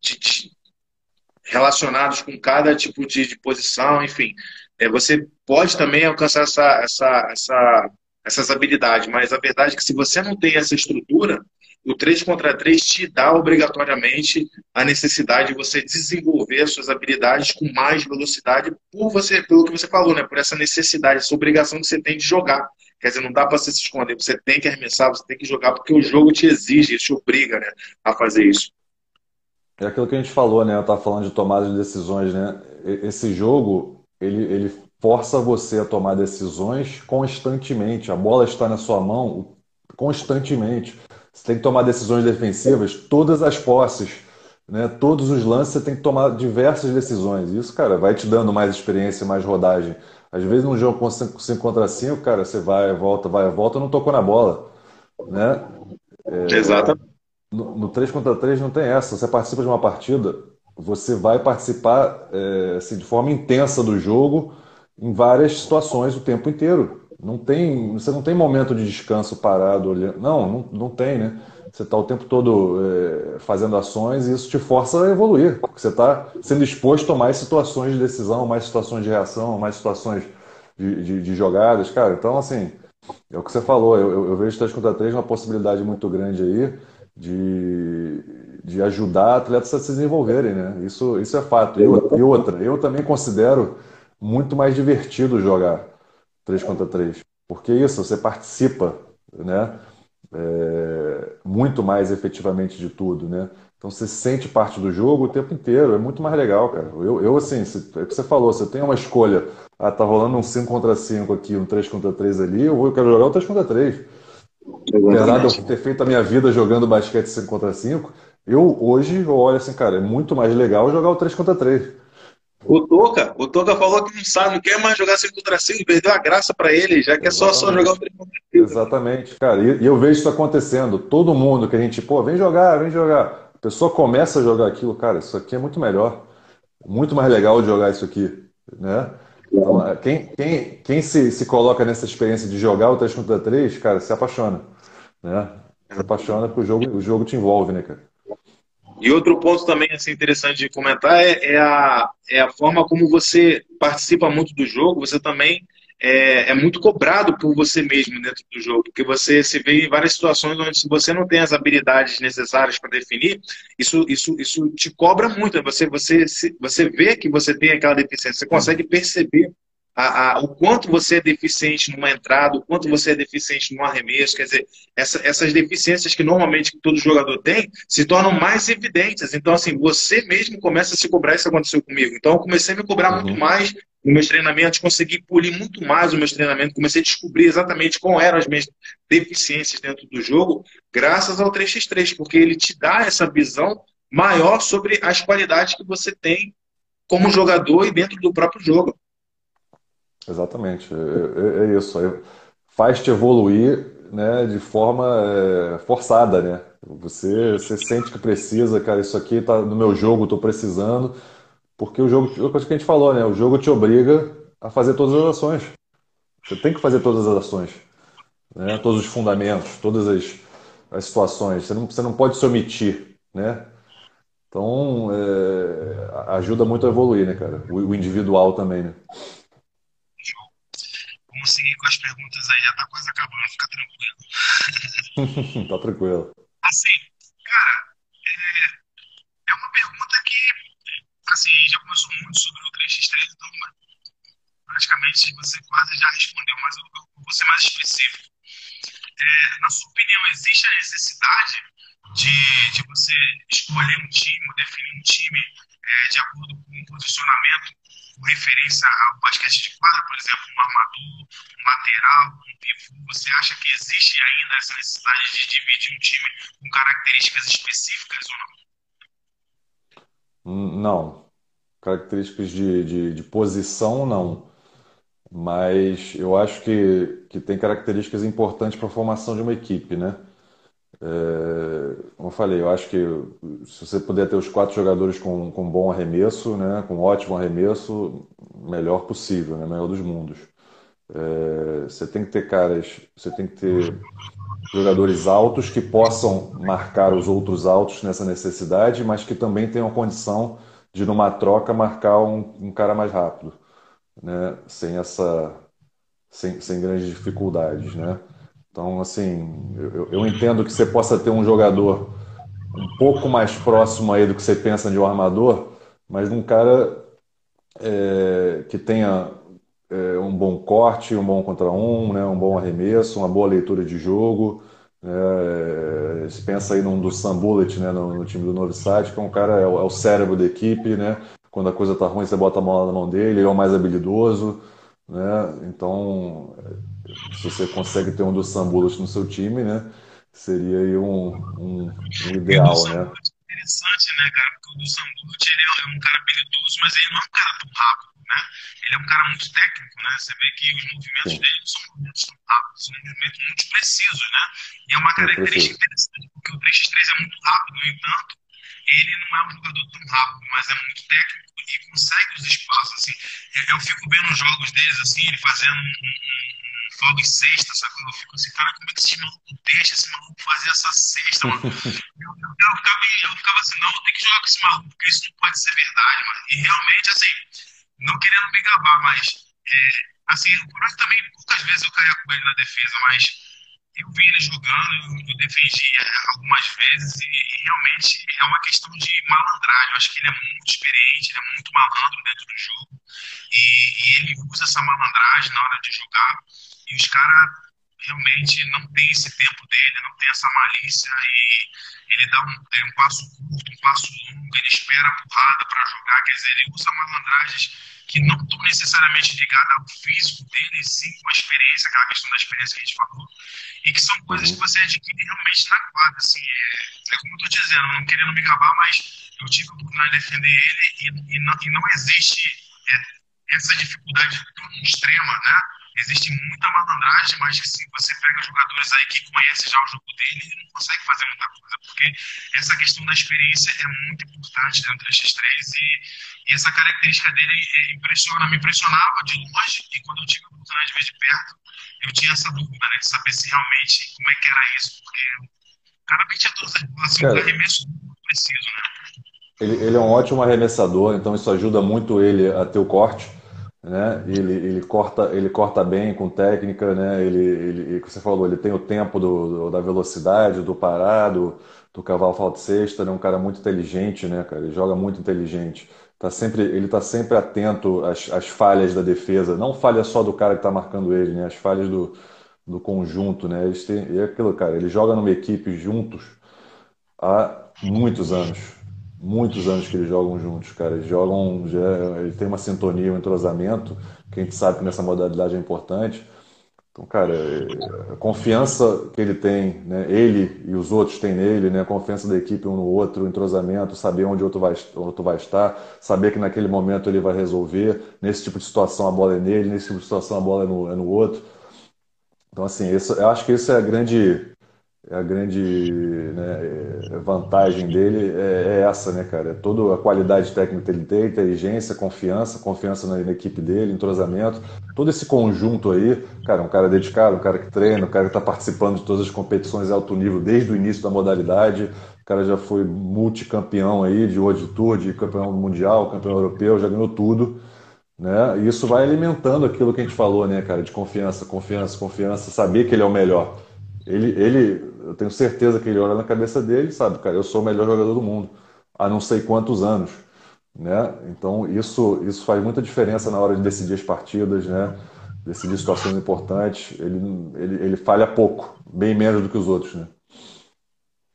S1: de, de, relacionados com cada tipo de, de posição, enfim, é, você pode também alcançar essa, essa, essa essas habilidades, mas a verdade é que se você não tem essa estrutura, o 3 contra 3 te dá obrigatoriamente a necessidade de você desenvolver suas habilidades com mais velocidade por você, pelo que você falou, né? Por essa necessidade, essa obrigação que você tem de jogar. Quer dizer, não dá para você se esconder, você tem que arremessar, você tem que jogar, porque o jogo te exige, te obriga né, a fazer isso.
S2: É aquilo que a gente falou, né? Eu estava falando de tomada de decisões, né? Esse jogo, ele, ele força você a tomar decisões constantemente. A bola está na sua mão constantemente. Você tem que tomar decisões defensivas todas as posses. Né? Todos os lances você tem que tomar diversas decisões. Isso, cara, vai te dando mais experiência, mais rodagem. Às vezes num jogo com 5 contra 5, cara, você vai, volta, vai, volta, não tocou na bola. Né?
S1: É, Exato.
S2: No, no 3 contra 3 não tem essa. Você participa de uma partida, você vai participar é, assim, de forma intensa do jogo em várias situações o tempo inteiro. Não tem, você não tem momento de descanso parado olhando. Não, não, não tem, né? Você está o tempo todo é, fazendo ações e isso te força a evoluir, porque você está sendo exposto a mais situações de decisão, mais situações de reação, mais situações de, de, de jogadas, cara. Então, assim, é o que você falou, eu, eu, vejo 3 contra 3 uma possibilidade muito grande aí de, de ajudar atletas a se desenvolverem, né? Isso, isso é fato. E outra, eu também considero muito mais divertido jogar 3 contra 3. Porque isso, você participa né? É, muito mais efetivamente de tudo, né? Então você sente parte do jogo o tempo inteiro, é muito mais legal, cara. Eu, eu assim, se, é o que você falou, você tem uma escolha, ah, tá rolando um 5 contra 5 aqui, um 3 contra 3 ali, eu, vou, eu quero jogar o 3 contra 3. Apesar de eu ter feito a minha vida jogando basquete 5 contra 5, eu hoje eu olho assim, cara, é muito mais legal jogar o 3 contra 3.
S1: O Toca, o Toca falou que não sabe, não quer mais jogar 5 contra 5, perdeu a graça para ele, já que é só, só jogar o 3 contra
S2: 5. Exatamente, cara. E, e, eu vejo isso acontecendo. Todo mundo que a gente, pô, vem jogar, vem jogar. A pessoa começa a jogar aquilo, cara, isso aqui é muito melhor. Muito mais legal de jogar isso aqui, né? Então, é, quem, quem, quem se, se coloca nessa experiência de jogar o 3 contra 3, cara, se apaixona, né? Se apaixona porque o jogo, o jogo te envolve, né, cara?
S1: E outro ponto também assim, interessante de comentar é, é, a, é a forma como você participa muito do jogo, você também é, é, muito cobrado por você mesmo dentro do jogo, porque você se vê em várias situações onde se você não tem as habilidades necessárias para definir, isso, isso, isso te cobra muito. Você, você, você vê que você tem aquela deficiência, você consegue perceber a, a, o quanto você é deficiente numa entrada, o quanto você é deficiente num arremesso, quer dizer, essa, essas deficiências que normalmente todo jogador tem se tornam mais evidentes. Então, assim, você mesmo começa a se cobrar, isso aconteceu comigo. Então, eu comecei a me cobrar uhum. muito mais nos meus treinamentos, consegui polir muito mais os meus treinamentos, comecei a descobrir exatamente quais eram as minhas deficiências dentro do jogo, graças ao 3x3, porque ele te dá essa visão maior sobre as qualidades que você tem como jogador e dentro do próprio jogo.
S2: Exatamente, é, é, é isso. Faz te evoluir né, de forma é, forçada, né? Você, você sente que precisa, cara, isso aqui tá no meu jogo, estou precisando, porque o jogo, a coisa que a gente falou, né? O jogo te obriga a fazer todas as ações. Você tem que fazer todas as ações, né? Todos os fundamentos, todas as, as situações. Você não, você não pode se omitir, né? Então, é, ajuda muito a evoluir, né, cara? O, o individual também, né?
S1: Vamos seguir com as perguntas aí, já tá quase acabando, fica tranquilo.
S2: tá tranquilo.
S1: Assim, cara, é, é uma pergunta que, assim, já começou muito sobre o 3x3, então praticamente você quase já respondeu, mas eu, eu vou ser mais específico. É, na sua opinião, existe a necessidade de, de você escolher um time, definir um time é, de acordo com um posicionamento referência ao basquete de quadra, por exemplo, um armador, um lateral, um pivô, você acha que existe ainda essa necessidade de dividir um time com características específicas ou
S2: não? Não. Características de, de, de posição, não. Mas eu acho que, que tem características importantes para a formação de uma equipe, né? É, como eu falei, eu acho que se você puder ter os quatro jogadores com, com bom arremesso, né, com ótimo arremesso, melhor possível, né, melhor dos mundos. É, você tem que ter caras, você tem que ter jogadores altos que possam marcar os outros altos nessa necessidade, mas que também tenham condição de, numa troca, marcar um, um cara mais rápido, né, sem essa, sem, sem grandes dificuldades, né. Então, assim, eu, eu, entendo que você possa ter um jogador um pouco mais próximo aí do que você pensa de um armador, mas um cara é, que tenha é, um bom corte, um bom contra um, né, um bom arremesso, uma boa leitura de jogo. É, você pensa aí num do Sam Bullet, né, no, no time do Novi que é um cara, é o, é o, cérebro da equipe, né? Quando a coisa tá ruim, você bota a bola na mão dele, ele é o mais habilidoso, né? Então, se você consegue ter um dos Sambulas no seu time, né? Seria aí um, um, um ideal, né?
S1: É interessante, né, cara? Porque o do Sambulat ele é um cara habilidoso, mas ele não é um cara tão rápido, né? Ele é um cara muito técnico, né? Você vê que os movimentos Sim. dele são movimentos tão rápidos, são movimentos muito precisos, né? E é uma característica interessante, porque o 3x3 é muito rápido, no entanto, ele não é um jogador tão rápido, mas é muito técnico e consegue os espaços, assim. Eu, eu fico vendo os jogos deles, assim, ele fazendo um, um folga em sexta, sabe? Eu fico assim, cara, como é que esse maluco deixa esse maluco fazer essa sexta, mano? eu, eu, ficava, eu ficava assim, não, tem que jogar com esse maluco, porque isso não pode ser verdade, mano. E realmente, assim, não querendo me gabar, mas, é, assim, o também, poucas vezes eu caía com ele na defesa, mas eu vi ele jogando, eu, defendi algumas vezes e, e, realmente é uma questão de malandragem. Eu acho que ele é muito experiente, ele é muito malandro dentro do jogo e, e ele usa essa malandragem na hora de jogar. E os caras realmente não tem esse tempo dele, não tem essa malícia e ele dá um, um passo curto, um passo longo, ele espera a porrada para jogar, quer dizer, ele usa malandragens que não estão necessariamente ligadas ao físico dele, sim com a experiência, aquela questão da experiência que a gente falou, e que são coisas que você adquire realmente na quadra. Assim, é, é como eu estou dizendo, não querendo me gabar, mas eu tive a oportunidade de defender ele e, e, não, e não existe é, essa dificuldade tão extrema, né? Existe muita malandragem, mas se você pega jogadores aí que conhecem já o jogo dele, ele não consegue fazer muita coisa, porque essa questão da experiência é muito importante dentro desses três e, e essa característica dele é, impressiona, me impressionava de longe e quando eu tive a oportunidade de ver de perto, eu tinha essa dúvida né, de saber se realmente como é que era isso, porque o cara metia todas as assim, Cara, arremesso muito preciso, né?
S2: Ele, ele é um ótimo arremessador, então isso ajuda muito ele a ter o corte né? Ele, ele corta ele corta bem com técnica, né? Ele, ele você falou, ele tem o tempo do, do da velocidade, do parado, do cavalo falta sexta, é um cara muito inteligente, né, cara? Ele joga muito inteligente. Tá sempre, ele está sempre atento às, às falhas da defesa, não falha só do cara que está marcando ele, né? As falhas do, do conjunto, né? Eles têm, é aquilo, cara. Ele joga numa equipe juntos há muitos anos muitos anos que eles jogam juntos, cara. Eles jogam, já, ele tem uma sintonia, um entrosamento, que a gente sabe que nessa modalidade é importante. Então, cara, a confiança que ele tem, né, ele e os outros têm nele, né, a confiança da equipe um no outro, o entrosamento, saber onde o outro vai, o outro vai estar, saber que naquele momento ele vai resolver, nesse tipo de situação a bola é nele, nesse tipo de situação a bola é no, é no outro. Então, assim, isso, eu acho que isso é a grande é a grande né, vantagem dele é, é, essa, né, cara? É toda a qualidade técnica que ele tem, inteligência, confiança, confiança na, na, equipe dele, entrosamento, todo esse conjunto aí, cara, um cara dedicado, um cara que treina, um cara que está participando de todas as competições de alto nível desde o início da modalidade, o cara já foi multicampeão aí de World Tour, de campeão mundial, campeão europeu, já ganhou tudo. Né? E isso vai alimentando aquilo que a gente falou, né, cara, de confiança, confiança, confiança, saber que ele é o melhor. Ele, ele, eu tenho certeza que ele olha na cabeça dele, sabe, cara, eu sou o melhor jogador do mundo, há não sei quantos anos, né? Então isso, isso faz muita diferença na hora de decidir as partidas, né? Decidir situações importantes. Ele, ele, ele falha pouco, bem menos do que os outros, né?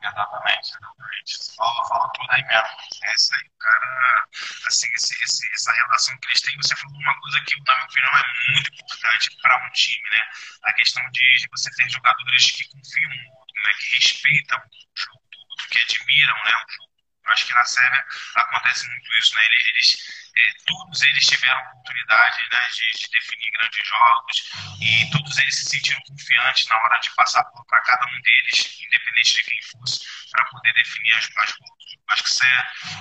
S1: Exatamente, exatamente. Fala, fala tudo aí mesmo. É isso aí, cara. Assim, esse, esse, essa relação que eles têm, você falou uma coisa que, na minha opinião, é muito importante para um time, né? A questão de você ter jogadores que confiam no né? Que respeitam o jogo todo, que admiram, né? O jogo. Eu acho que na Sérvia acontece muito isso, né? Eles, é, todos eles tiveram oportunidade né, de, de, definir grandes jogos e todos eles se sentiram confiantes na hora de passar para cada um deles, independente de quem fosse, para poder definir as, as Acho que você,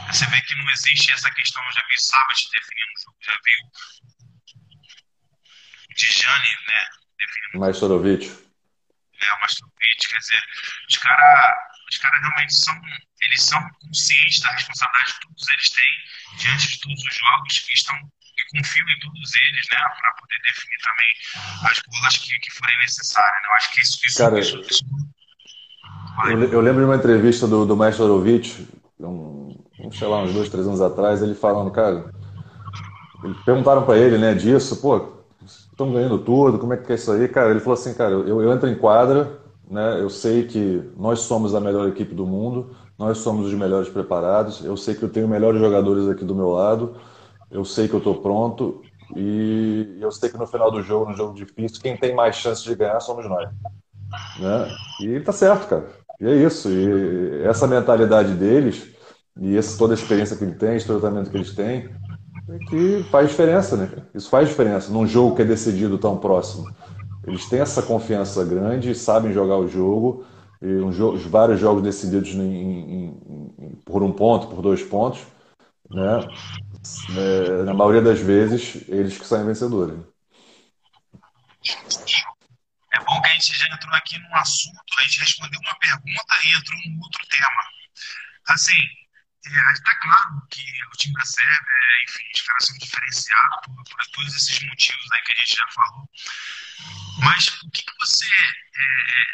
S1: você vê que não existe essa questão. Eu já vi Savage definindo o jogo, já vi o Dijane né, definindo.
S2: Maestorovic.
S1: É, o Maestorovic, quer dizer, os caras os cara realmente são, eles são conscientes da responsabilidade que todos eles têm diante de todos os jogos e estão e confiam em todos eles, né, para poder definir também as bolas que, que forem necessárias. Né? Eu acho que isso, isso,
S2: Cara,
S1: isso, isso...
S2: Eu, eu, lembro de uma entrevista do, do Maestro Orovic, um, sei lá, uns dois, três anos atrás, ele falando, cara, perguntaram para ele, né, disso, pô, estão ganhando tudo, como é que é isso aí? Cara, ele falou assim, cara, eu, eu entro em quadra, né, eu sei que nós somos a melhor equipe do mundo, nós somos os melhores preparados, eu sei que eu tenho melhores jogadores aqui do meu lado, eu sei que eu estou pronto e eu sei que no final do jogo, no jogo difícil, quem tem mais chance de ganhar somos nós. Né? E tá certo, cara. E é isso. E essa mentalidade deles, e toda a experiência que ele tem, esse tratamento que eles têm, é que faz diferença, né? Isso faz diferença num jogo que é decidido tão próximo. Eles têm essa confiança grande, sabem jogar o jogo, um vários jogos decididos em, em, em, por um ponto, por dois pontos, né? É, na maioria das vezes, eles que saem vencedores.
S1: É bom que a gente já entrou aqui num assunto, a gente respondeu uma pergunta e entrou num outro tema. Assim, está é, claro que o time da Sérvia, enfim, os caras são diferenciados por, por, todos esses motivos aí que a gente já falou. Mas o que, que você. É,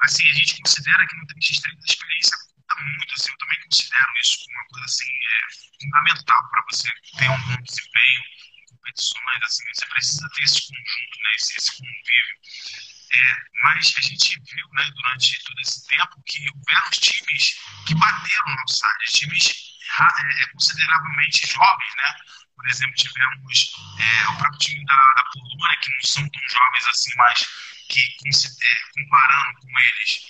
S1: assim, a gente considera que no 3x3 a experiência conta muito. Assim, eu também considero isso uma coisa assim, é, fundamental para você ter um bom desempenho em competições. Assim, você precisa ter esse conjunto, né, esse, esse convívio. É, mas a gente viu né, durante todo esse tempo que houveram times que bateram no outside, times é, é, consideravelmente jovens, né, por exemplo, tivemos é, o próprio time da, da Polônia, que não são tão jovens assim, mas que, é, comparando com eles,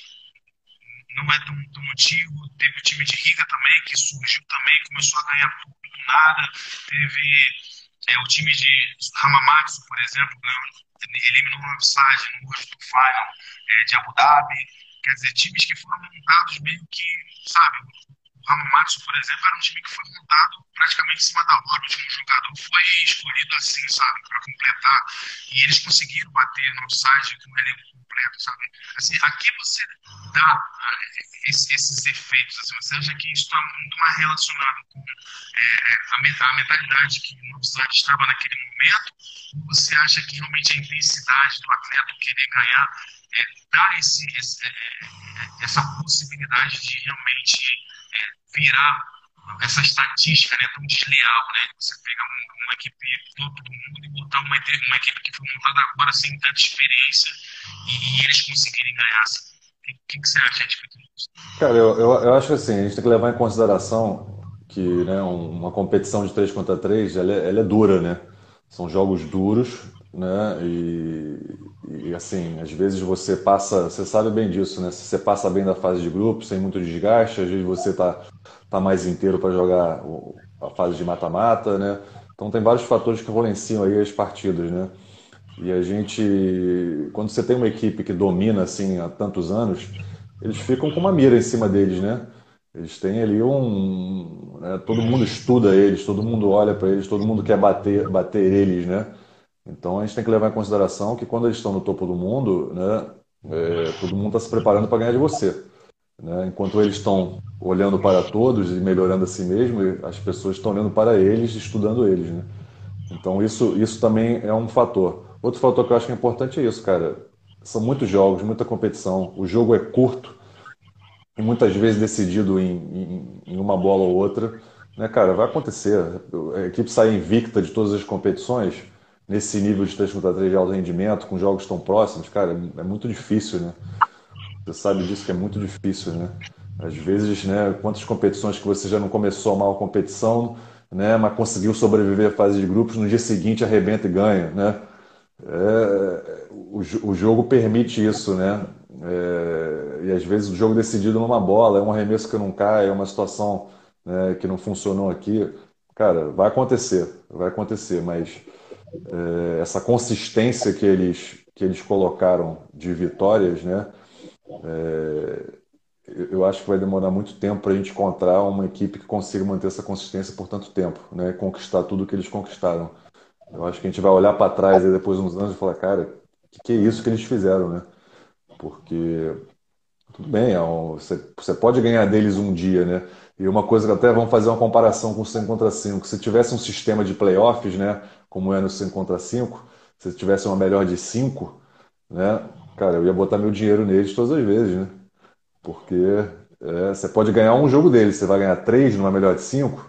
S1: não é tão, tão antigo. Teve o time de Riga também, que surgiu também, começou a ganhar tudo do nada. Teve é, o time de Hamamatsu, por exemplo, eliminou o offside no último final é, de Abu Dhabi. Quer dizer, times que foram montados meio que, sabe, Hamamatsu, por exemplo, era um time que foi montado praticamente em cima da hora. O último jogador foi escolhido assim, sabe, para completar. E eles conseguiram bater no offside com o elenco completo, sabe? Assim, aqui você dá uh, esses efeitos, assim, você acha que isso está muito mais relacionado com é, a, a mentalidade que o offside estava naquele momento? Você acha que realmente a intensidade do atleta querer ganhar é, dá esse, esse, é, é essa possibilidade de realmente virar essa estatística né, tão desleal, né? Você pega uma, uma equipe topo do mundo e botar uma, uma equipe que foi montada agora sem tanta experiência e, e eles conseguirem ganhar. Assim. O que, que, você acha a respeito disso?
S2: Cara, eu, eu, eu, acho que assim, a gente tem que levar em consideração que né, uma competição de 3 contra 3 ela é, ela é dura, né? São jogos duros, né? E, e, assim, às vezes você passa, você sabe bem disso, né? Se você passa bem da fase de grupo, sem muito desgaste, às vezes você tá, tá mais inteiro para jogar a fase de mata-mata, né? Então tem vários fatores que influenciam aí as partidas, né? E a gente, quando você tem uma equipe que domina assim há tantos anos, eles ficam com uma mira em cima deles, né? Eles têm ali um, né? todo mundo estuda eles, todo mundo olha para eles, todo mundo quer bater, bater eles, né? Então a gente tem que levar em consideração que quando eles estão no topo do mundo, né, é, todo mundo está se preparando para ganhar de você. Né? Enquanto eles estão olhando para todos e melhorando a si mesmo, as pessoas estão olhando para eles, estudando eles. Né? Então isso, isso também é um fator. Outro fator que eu acho que é importante é isso, cara. São muitos jogos, muita competição. O jogo é curto e muitas vezes decidido em, em, em uma bola ou outra. Né, cara, vai acontecer. A equipe sai invicta de todas as competições nesse nível de 3 contra 3 de alto rendimento, com jogos tão próximos, cara, é muito difícil, né? Você sabe disso que é muito difícil, né? Às vezes, né, quantas competições que você já não começou mal a competição, né, mas conseguiu sobreviver à fase de grupos, no dia seguinte arrebenta e ganha, né? É, o, o, jogo permite isso, né? É, e às vezes o jogo decidido numa bola, é um arremesso que não cai, é uma situação né, que não funcionou aqui. Cara, vai acontecer, vai acontecer, mas é, essa consistência que eles, que eles colocaram de vitórias, né? É, eu acho que vai demorar muito tempo para a gente encontrar uma equipe que consiga manter essa consistência por tanto tempo, né? Conquistar tudo que eles conquistaram. Eu acho que a gente vai olhar para trás e depois de uns anos e falar, cara, que, que é isso que eles fizeram, né? Porque tudo bem, é você, você pode ganhar deles um dia, né? E uma coisa que até vamos fazer uma comparação com o 5 contra 5. Se tivesse um sistema de playoffs, né? como é no 5 contra 5, se tivesse uma melhor de 5, né, cara, eu ia botar meu dinheiro neles todas as vezes, né? Porque é, você pode ganhar um jogo deles, você vai ganhar três numa melhor de 5,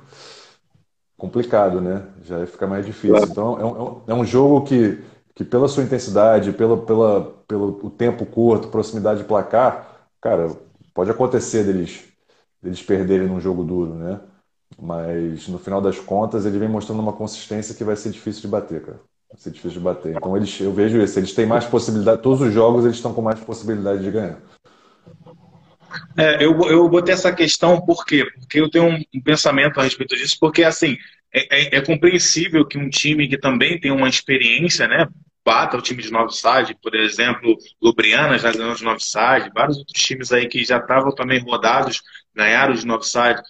S2: complicado, né? Já fica mais difícil. Então, é um, é um jogo que, que, pela sua intensidade, pela, pela, pelo o tempo curto, proximidade de placar, cara, pode acontecer deles, deles perderem num jogo duro, né? Mas no final das contas, ele vem mostrando uma consistência que vai ser difícil de bater, cara. Vai ser difícil de bater. Então eles, eu vejo isso, eles têm mais possibilidade, todos os jogos eles estão com mais possibilidade de ganhar.
S1: É, eu, eu botei essa questão por quê? Porque eu tenho um, pensamento a respeito disso, porque assim, é, é, é, compreensível que um time que também tem uma experiência, né, bata o time de Novo Sade, por exemplo, Lubriana já ganhou de Novo Sade, vários outros times aí que já estavam também rodados, ganharam de Novo Sade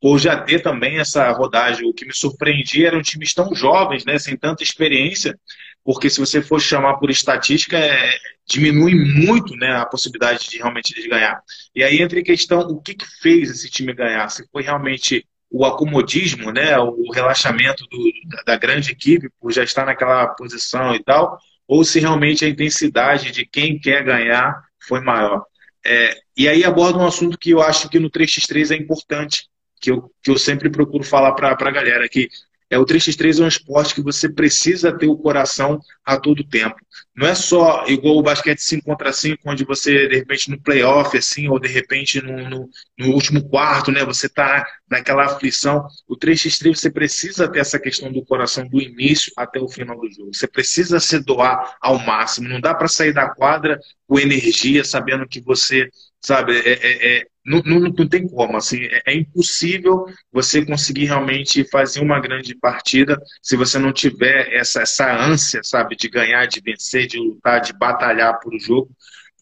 S1: por já ter também essa rodagem. O que me surpreendia eram times tão jovens, né, sem tanta experiência, porque se você for chamar por estatística, é, diminui muito né, a possibilidade de realmente eles ganhar. E aí entra em questão o que, que fez esse time ganhar. Se foi realmente o acomodismo, né, o relaxamento do, da grande equipe por já estar naquela posição e tal, ou se realmente a intensidade de quem quer ganhar foi maior. É, e aí aborda um assunto que eu acho que no 3x3 é importante, que eu, que eu sempre procuro falar para a galera, que é, o 3x3 é um esporte que você precisa ter o coração a todo tempo. Não é só igual o basquete 5 contra 5, onde você, de repente, no playoff, assim, ou de repente no, no, no último quarto, né, você está naquela aflição. O 3x3 você precisa ter essa questão do coração do início até o final do jogo. Você precisa se doar ao máximo. Não dá para sair da quadra com energia, sabendo que você, sabe, é, é, é não, não, não, tem como, assim, é, é, impossível você conseguir realmente fazer uma grande partida se você não tiver essa, essa ânsia, sabe, de ganhar, de vencer, de lutar, de batalhar por o jogo,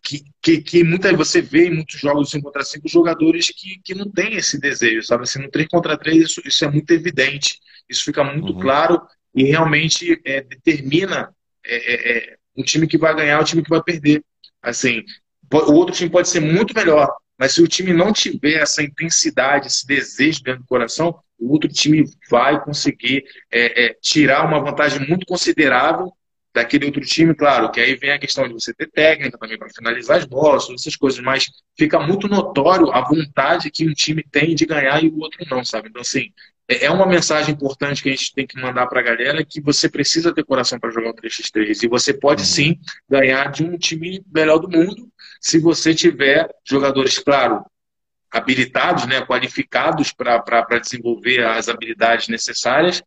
S1: que, que, que muitas você vê em muitos jogos 5 contra 5 jogadores que, que não têm esse desejo, sabe, assim, no 3 contra 3 isso, isso é muito evidente, isso fica muito uhum. claro e realmente é, determina é, é, é o time que vai ganhar, o time que vai perder, assim, o outro time pode ser muito melhor, mas se o time não tiver essa intensidade, esse desejo dentro do coração, o outro time vai conseguir é, é, tirar uma vantagem muito considerável daquele outro time, claro, que aí vem a questão de você ter técnica também para finalizar as bolas, todas essas coisas, mas fica muito notório a vontade que um time tem de ganhar e o outro não, sabe? Então, assim, é, é uma mensagem importante que a gente tem que mandar para a galera que você precisa ter coração para jogar o 3x3 e você pode uhum. sim ganhar de um time melhor do mundo se você tiver jogadores, claro, habilitados, né, qualificados para desenvolver as habilidades necessárias,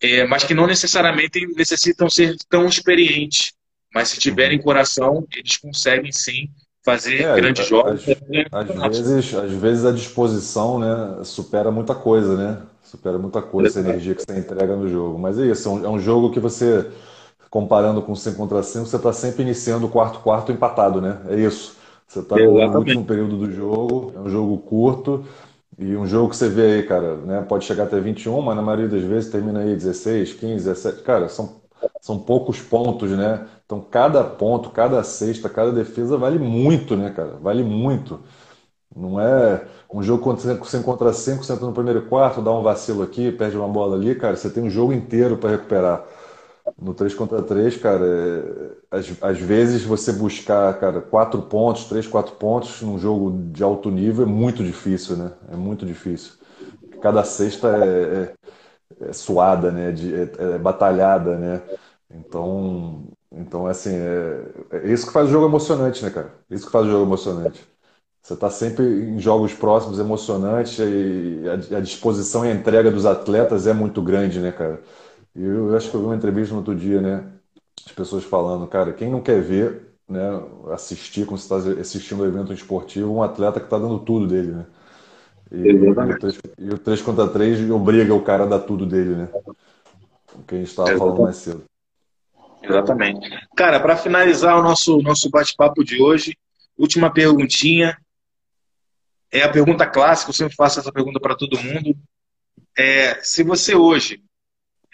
S1: é, mas que não necessariamente necessitam ser tão experientes. Mas se tiverem coração, eles conseguem sim fazer é, grandes jogos.
S2: Às, às, vezes, às vezes a disposição né, supera muita coisa, né? Supera muita coisa, essa energia que você entrega no jogo. Mas é isso, é um, é um jogo que você comparando com 5 contra 5, você está sempre iniciando o quarto quarto empatado, né? É isso. Você está no último período do jogo, é um jogo curto, e um jogo que você vê aí, cara, né? Pode chegar até 21, mas na maioria das vezes termina aí 16, 15, 17. Cara, são, são poucos pontos, né? Então cada ponto, cada cesta, cada defesa vale muito, né, cara? Vale muito. Não é um jogo quando você encontra 5, você entra no primeiro quarto, dá um vacilo aqui, perde uma bola ali, cara, você tem um jogo inteiro para recuperar. No 3 contra 3, cara, é, às, às vezes você buscar, cara, quatro pontos, três, quatro pontos num jogo de alto nível é muito difícil, né? É muito difícil. Cada sexta é, é, é suada, né? De, é, é, batalhada, né? Então, então assim, é, é isso que faz o jogo emocionante, né, cara? Isso que faz o jogo emocionante. Você está sempre em jogos próximos, emocionantes, e a, a disposição e a entrega dos atletas é muito grande, né, cara? Eu, eu acho que eu vi uma entrevista no outro dia, né? As pessoas falando, cara, quem não quer ver, né, assistir, como você está assistindo um evento esportivo, um atleta que está dando tudo dele, né? E, e, o 3, contra 3 obriga o cara a dar tudo dele, né? O que a gente estava falando mais cedo.
S1: Exatamente. Cara, para finalizar o nosso, nosso bate-papo de hoje, última perguntinha. É a pergunta clássica, eu sempre faço essa pergunta para todo mundo. É, se você hoje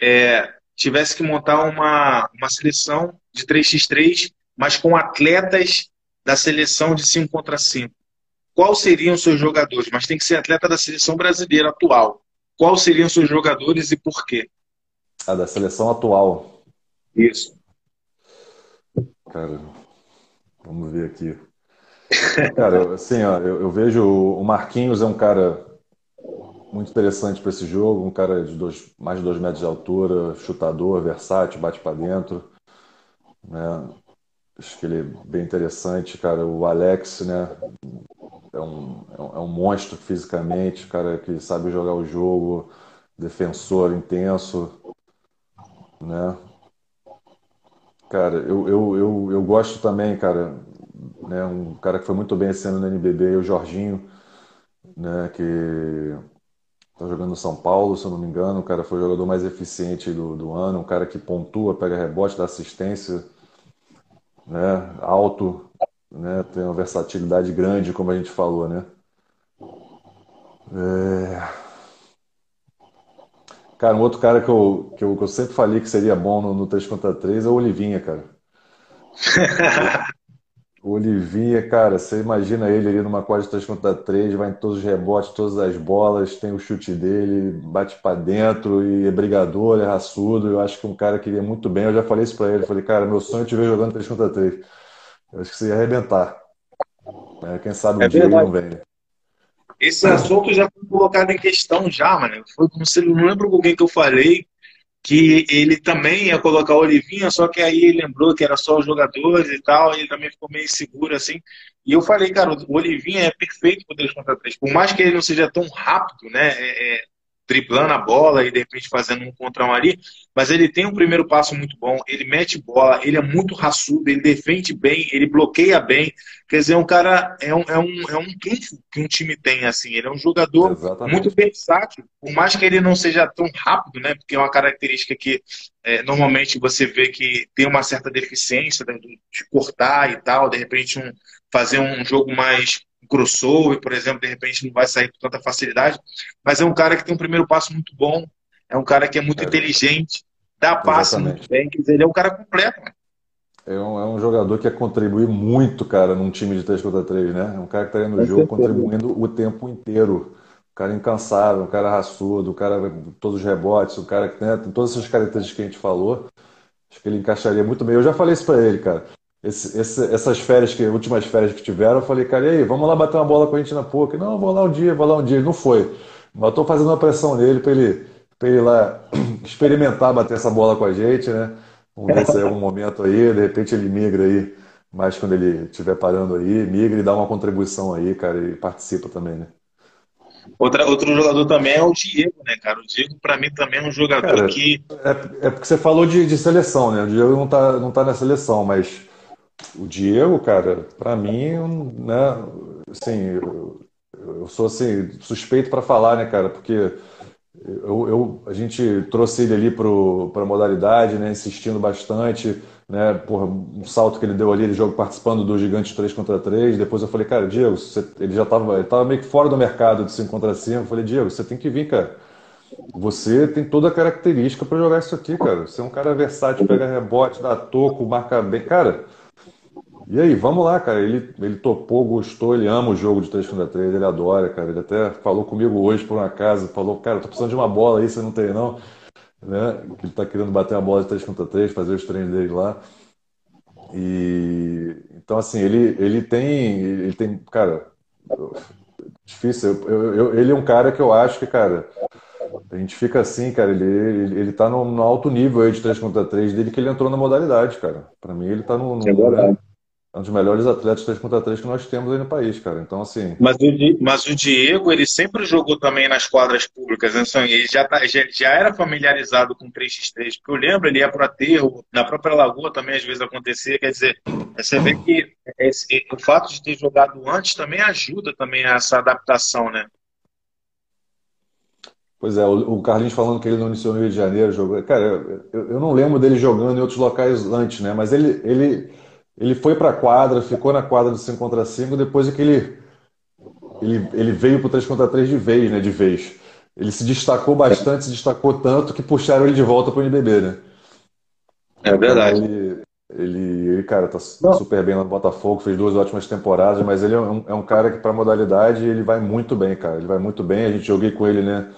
S1: é, tivesse que montar uma, uma seleção de 3x3, mas com atletas da seleção de 5 contra 5, quais seriam seus jogadores? Mas tem que ser atleta da seleção brasileira atual. Quais seriam seus jogadores e por quê?
S2: A da seleção atual.
S1: Isso.
S2: Cara, vamos ver aqui. Cara, assim, ó, eu, eu vejo o Marquinhos é um cara muito interessante para esse jogo. Um cara de dois, mais de dois metros de altura, chutador, versátil, bate para dentro. Né? Acho que ele é bem interessante, cara. O Alex, né? É um, é um monstro fisicamente, cara que sabe jogar o jogo, defensor intenso, né? Cara, eu, eu, eu, eu gosto também, cara, né? Um cara que foi muito bem esse ano no NBB, o Jorginho, né? Que Tá jogando no São Paulo, se eu não me engano. O cara foi o jogador mais eficiente do, do ano. Um cara que pontua, pega rebote, dá assistência, né? alto, né? tem uma versatilidade grande, como a gente falou. Né? É... Cara, um outro cara que eu, que eu, que eu sempre falei que seria bom no, no 3 contra 3 é o Olivinha, cara. O Olivinha, cara, você imagina ele ali numa quadra de 3 contra 3, vai em todos os rebotes, todas as bolas, tem o chute dele, bate para dentro e é brigador, é raçudo. Eu acho que um cara que iria muito bem. Eu já falei isso para ele. falei, cara, meu sonho é te ver jogando 3 contra 3. Eu acho que você ia arrebentar. É, quem sabe um é dia ele não vem.
S1: esse assunto já foi colocado em questão já, mano. Foi como se não lembro com quem que eu falei que ele também ia colocar o Olivinha, só que aí ele lembrou que era só os jogadores e tal, e ele também ficou meio inseguro assim. E eu falei, cara, o Olivinha é perfeito para 3 contra 3. Por mais que ele não seja tão rápido, né? É, é, driblando a bola e de repente fazendo um contra um ali, mas ele tem um primeiro passo muito bom, ele mete bola, ele é muito raçudo, ele defende bem, ele bloqueia bem. Quer dizer, é um cara é um, é um, é um trunfo que um time tem, assim. Ele é um jogador Exatamente. muito versátil, por mais que ele não seja tão rápido, né? Porque é uma característica que é, normalmente você vê que tem uma certa deficiência de, de cortar e tal, de repente um, fazer um jogo mais crossover, por exemplo, de repente não vai sair com tanta facilidade, mas é um cara que tem um primeiro passo muito bom, é um cara que é muito é. inteligente, dá passe muito bem, quer dizer, ele é um cara completo.
S2: É um, é um, jogador que quer contribuir muito, cara, num time de 3 contra 3, né? É um cara que está aí no jogo contribuindo o tempo inteiro. Um cara incansável, um cara raçudo, um cara todos os rebotes, um cara que né, tem todas essas características que a gente falou. Acho que ele encaixaria muito bem. Eu já falei isso para ele, cara esse, esse, essas férias, que últimas férias que tiveram, eu falei, cara, e aí, vamos lá bater uma bola com a gente na PUC? Não, vou lá um dia, vou lá um dia. Ele não foi. Mas estou fazendo uma pressão nele para ele, ele lá experimentar bater essa bola com a gente, né? Vamos ver se é um momento aí, de repente ele migra aí, mais quando ele estiver parando aí, migra e dá uma contribuição aí, cara, e participa também, né?
S1: Outra, outro jogador também é o Diego, né, cara? O Diego, para mim, também é um jogador cara, que.
S2: É, é porque você falou de, de seleção, né? O Diego não tá, não tá na seleção, mas o Diego, cara, para mim, né, assim, eu, eu sou assim, suspeito para falar, né, cara, porque eu, eu, a gente trouxe ele ali para a modalidade, né, insistindo bastante, né, porra, um salto que ele deu ali, ele jogo participando do Gigante 3 contra 3. Depois eu falei, cara, Diego, você, ele já estava tava meio que fora do mercado de 5 contra 5. Eu falei, Diego, você tem que vir, cara. Você tem toda a característica para jogar isso aqui, cara. Você é um cara versátil, pega rebote, dá toco, marca bem. Cara, e aí, vamos lá, cara. Ele, ele topou, gostou, ele ama o jogo de 3 contra 3, ele adora, cara. Ele até falou comigo hoje por uma casa, falou, cara, tô precisando de uma bola aí, você não tem não. Né? Ele tá querendo bater uma bola de 3 contra 3, fazer os treinos dele lá. E então assim, ele, ele tem. Ele tem. Cara, difícil. Eu, eu, ele é um cara que eu acho que, cara, a gente fica assim, cara, ele, ele, ele tá no, no alto nível aí de 3 contra 3 dele que ele entrou na modalidade, cara. Para mim ele tá no, no é? É um dos melhores atletas 3 contra 3 que nós temos aí no país, cara. Então, assim.
S1: Mas o, mas o Diego, ele sempre jogou também nas quadras públicas, né? Ele já, tá, já, já, era familiarizado com 3x3, porque eu lembro, ele ia para aterro, na própria Lagoa também às vezes acontecia. Quer dizer, você vê que esse, o fato de ter jogado antes também ajuda também a essa adaptação, né?
S2: Pois é, o Carlinhos falando que ele não iniciou no Rio de Janeiro, jogou. Cara, eu, eu não lembro dele jogando em outros locais antes, né? Mas ele. ele ele foi para a quadra, ficou na quadra do 5 contra 5, depois é que ele, ele, ele veio para o 3 contra 3 de vez, né? De vez. Ele se destacou bastante, se destacou tanto que puxaram ele de volta para o NBB, né?
S1: É verdade.
S2: Então, ele, ele, ele, cara, tá Não. super bem no Botafogo, fez duas ótimas temporadas, mas ele é um, é um cara que, para modalidade, ele vai muito bem, cara. Ele vai muito bem. A gente joguei com ele, né?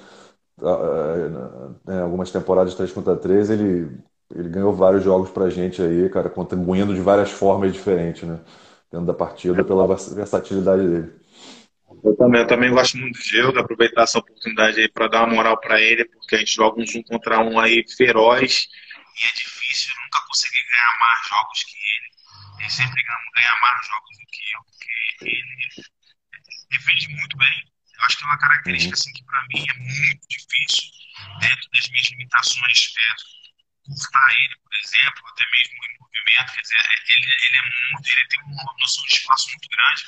S2: algumas temporadas de 3 contra 3, ele ele ganhou vários jogos pra gente aí, cara, contribuindo de várias formas diferentes, né? Dentro da partida, pela versatilidade dele.
S1: Eu também, eu também gosto muito do Gildo, aproveitar essa oportunidade aí para dar uma moral para ele, porque a gente joga um um contra um aí feroz e é difícil, eu nunca consegui ganhar mais jogos que ele. Ele sempre ganha mais jogos do que eu, porque ele defende muito bem. Eu acho que é uma característica uhum. assim, que para mim é muito difícil, dentro das minhas limitações, é, encurtar ele, por exemplo, até mesmo em movimento, quer dizer, ele, ele é muito, ele tem uma noção de espaço muito grande.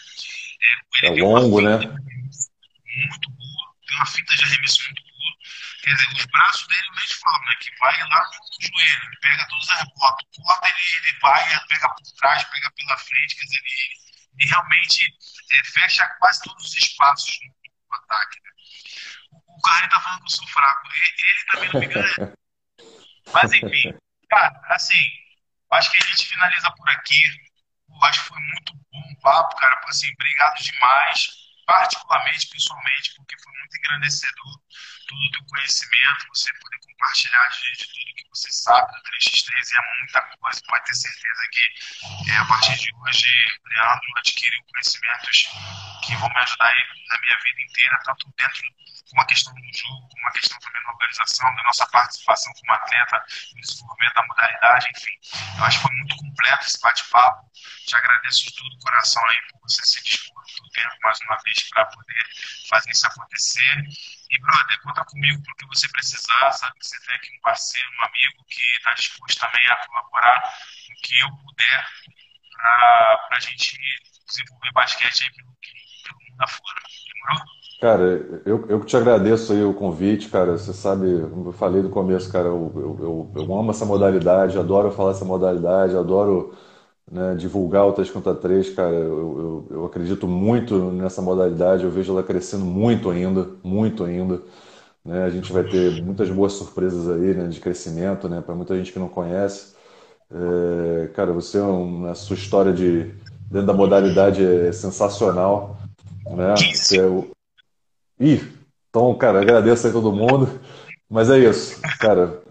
S2: É, é longo, né?
S1: Muito boa, tem uma fita de arremesso muito boa. Quer dizer, os braços dele, eu nem te falo, né? Que vai lá no joelho, pega todos os rebotes, corta ele, ele vai, pega por trás, pega pela frente, quer dizer, ele, ele realmente é, fecha quase todos os espaços no, no ataque. Né? O, cara tá falando que eu sou fraco. Ele, ele também não me ganha. Mas enfim, cara, assim, acho que a gente finaliza por aqui. Acho que foi muito bom o papo, cara. Assim, obrigado demais. particularmente, pessoalmente, porque foi muito engrandecedor todo o conhecimento, você poder compartilhar de, de tudo que você sabe do 3x3 e é muita coisa. Pode ter certeza que é, a partir de hoje, Leandro adquiriu conhecimentos que vão me ajudar na minha vida inteira, tanto dentro com a questão do jogo, com questão também da organização, da nossa participação como atleta, no desenvolvimento da modalidade, enfim. Eu acho que foi muito completo esse bate-papo. Te agradeço de todo o coração aí por você se dispor o tempo mais uma vez para poder fazer isso acontecer. E, brother, conta comigo para o que você precisar. Sabe que você tem aqui um parceiro, um amigo que está disposto também a colaborar no que eu puder para a gente desenvolver basquete aí pelo, pelo mundo afora. Demorou?
S2: Cara, eu, eu te agradeço aí o convite, cara. Você sabe, eu falei no começo, cara, eu, eu, eu, eu amo essa modalidade, adoro falar essa modalidade, adoro né, divulgar o 3 contra 3, cara. Eu, eu, eu, acredito muito nessa modalidade, eu vejo ela crescendo muito ainda, muito ainda. Né? A gente vai ter muitas boas surpresas aí né, de crescimento, né, para muita gente que não conhece. É, cara, você, é a sua história de dentro da modalidade é sensacional. Né? Você é o... Ih, então, cara, agradeço aí todo mundo. Mas é isso, cara.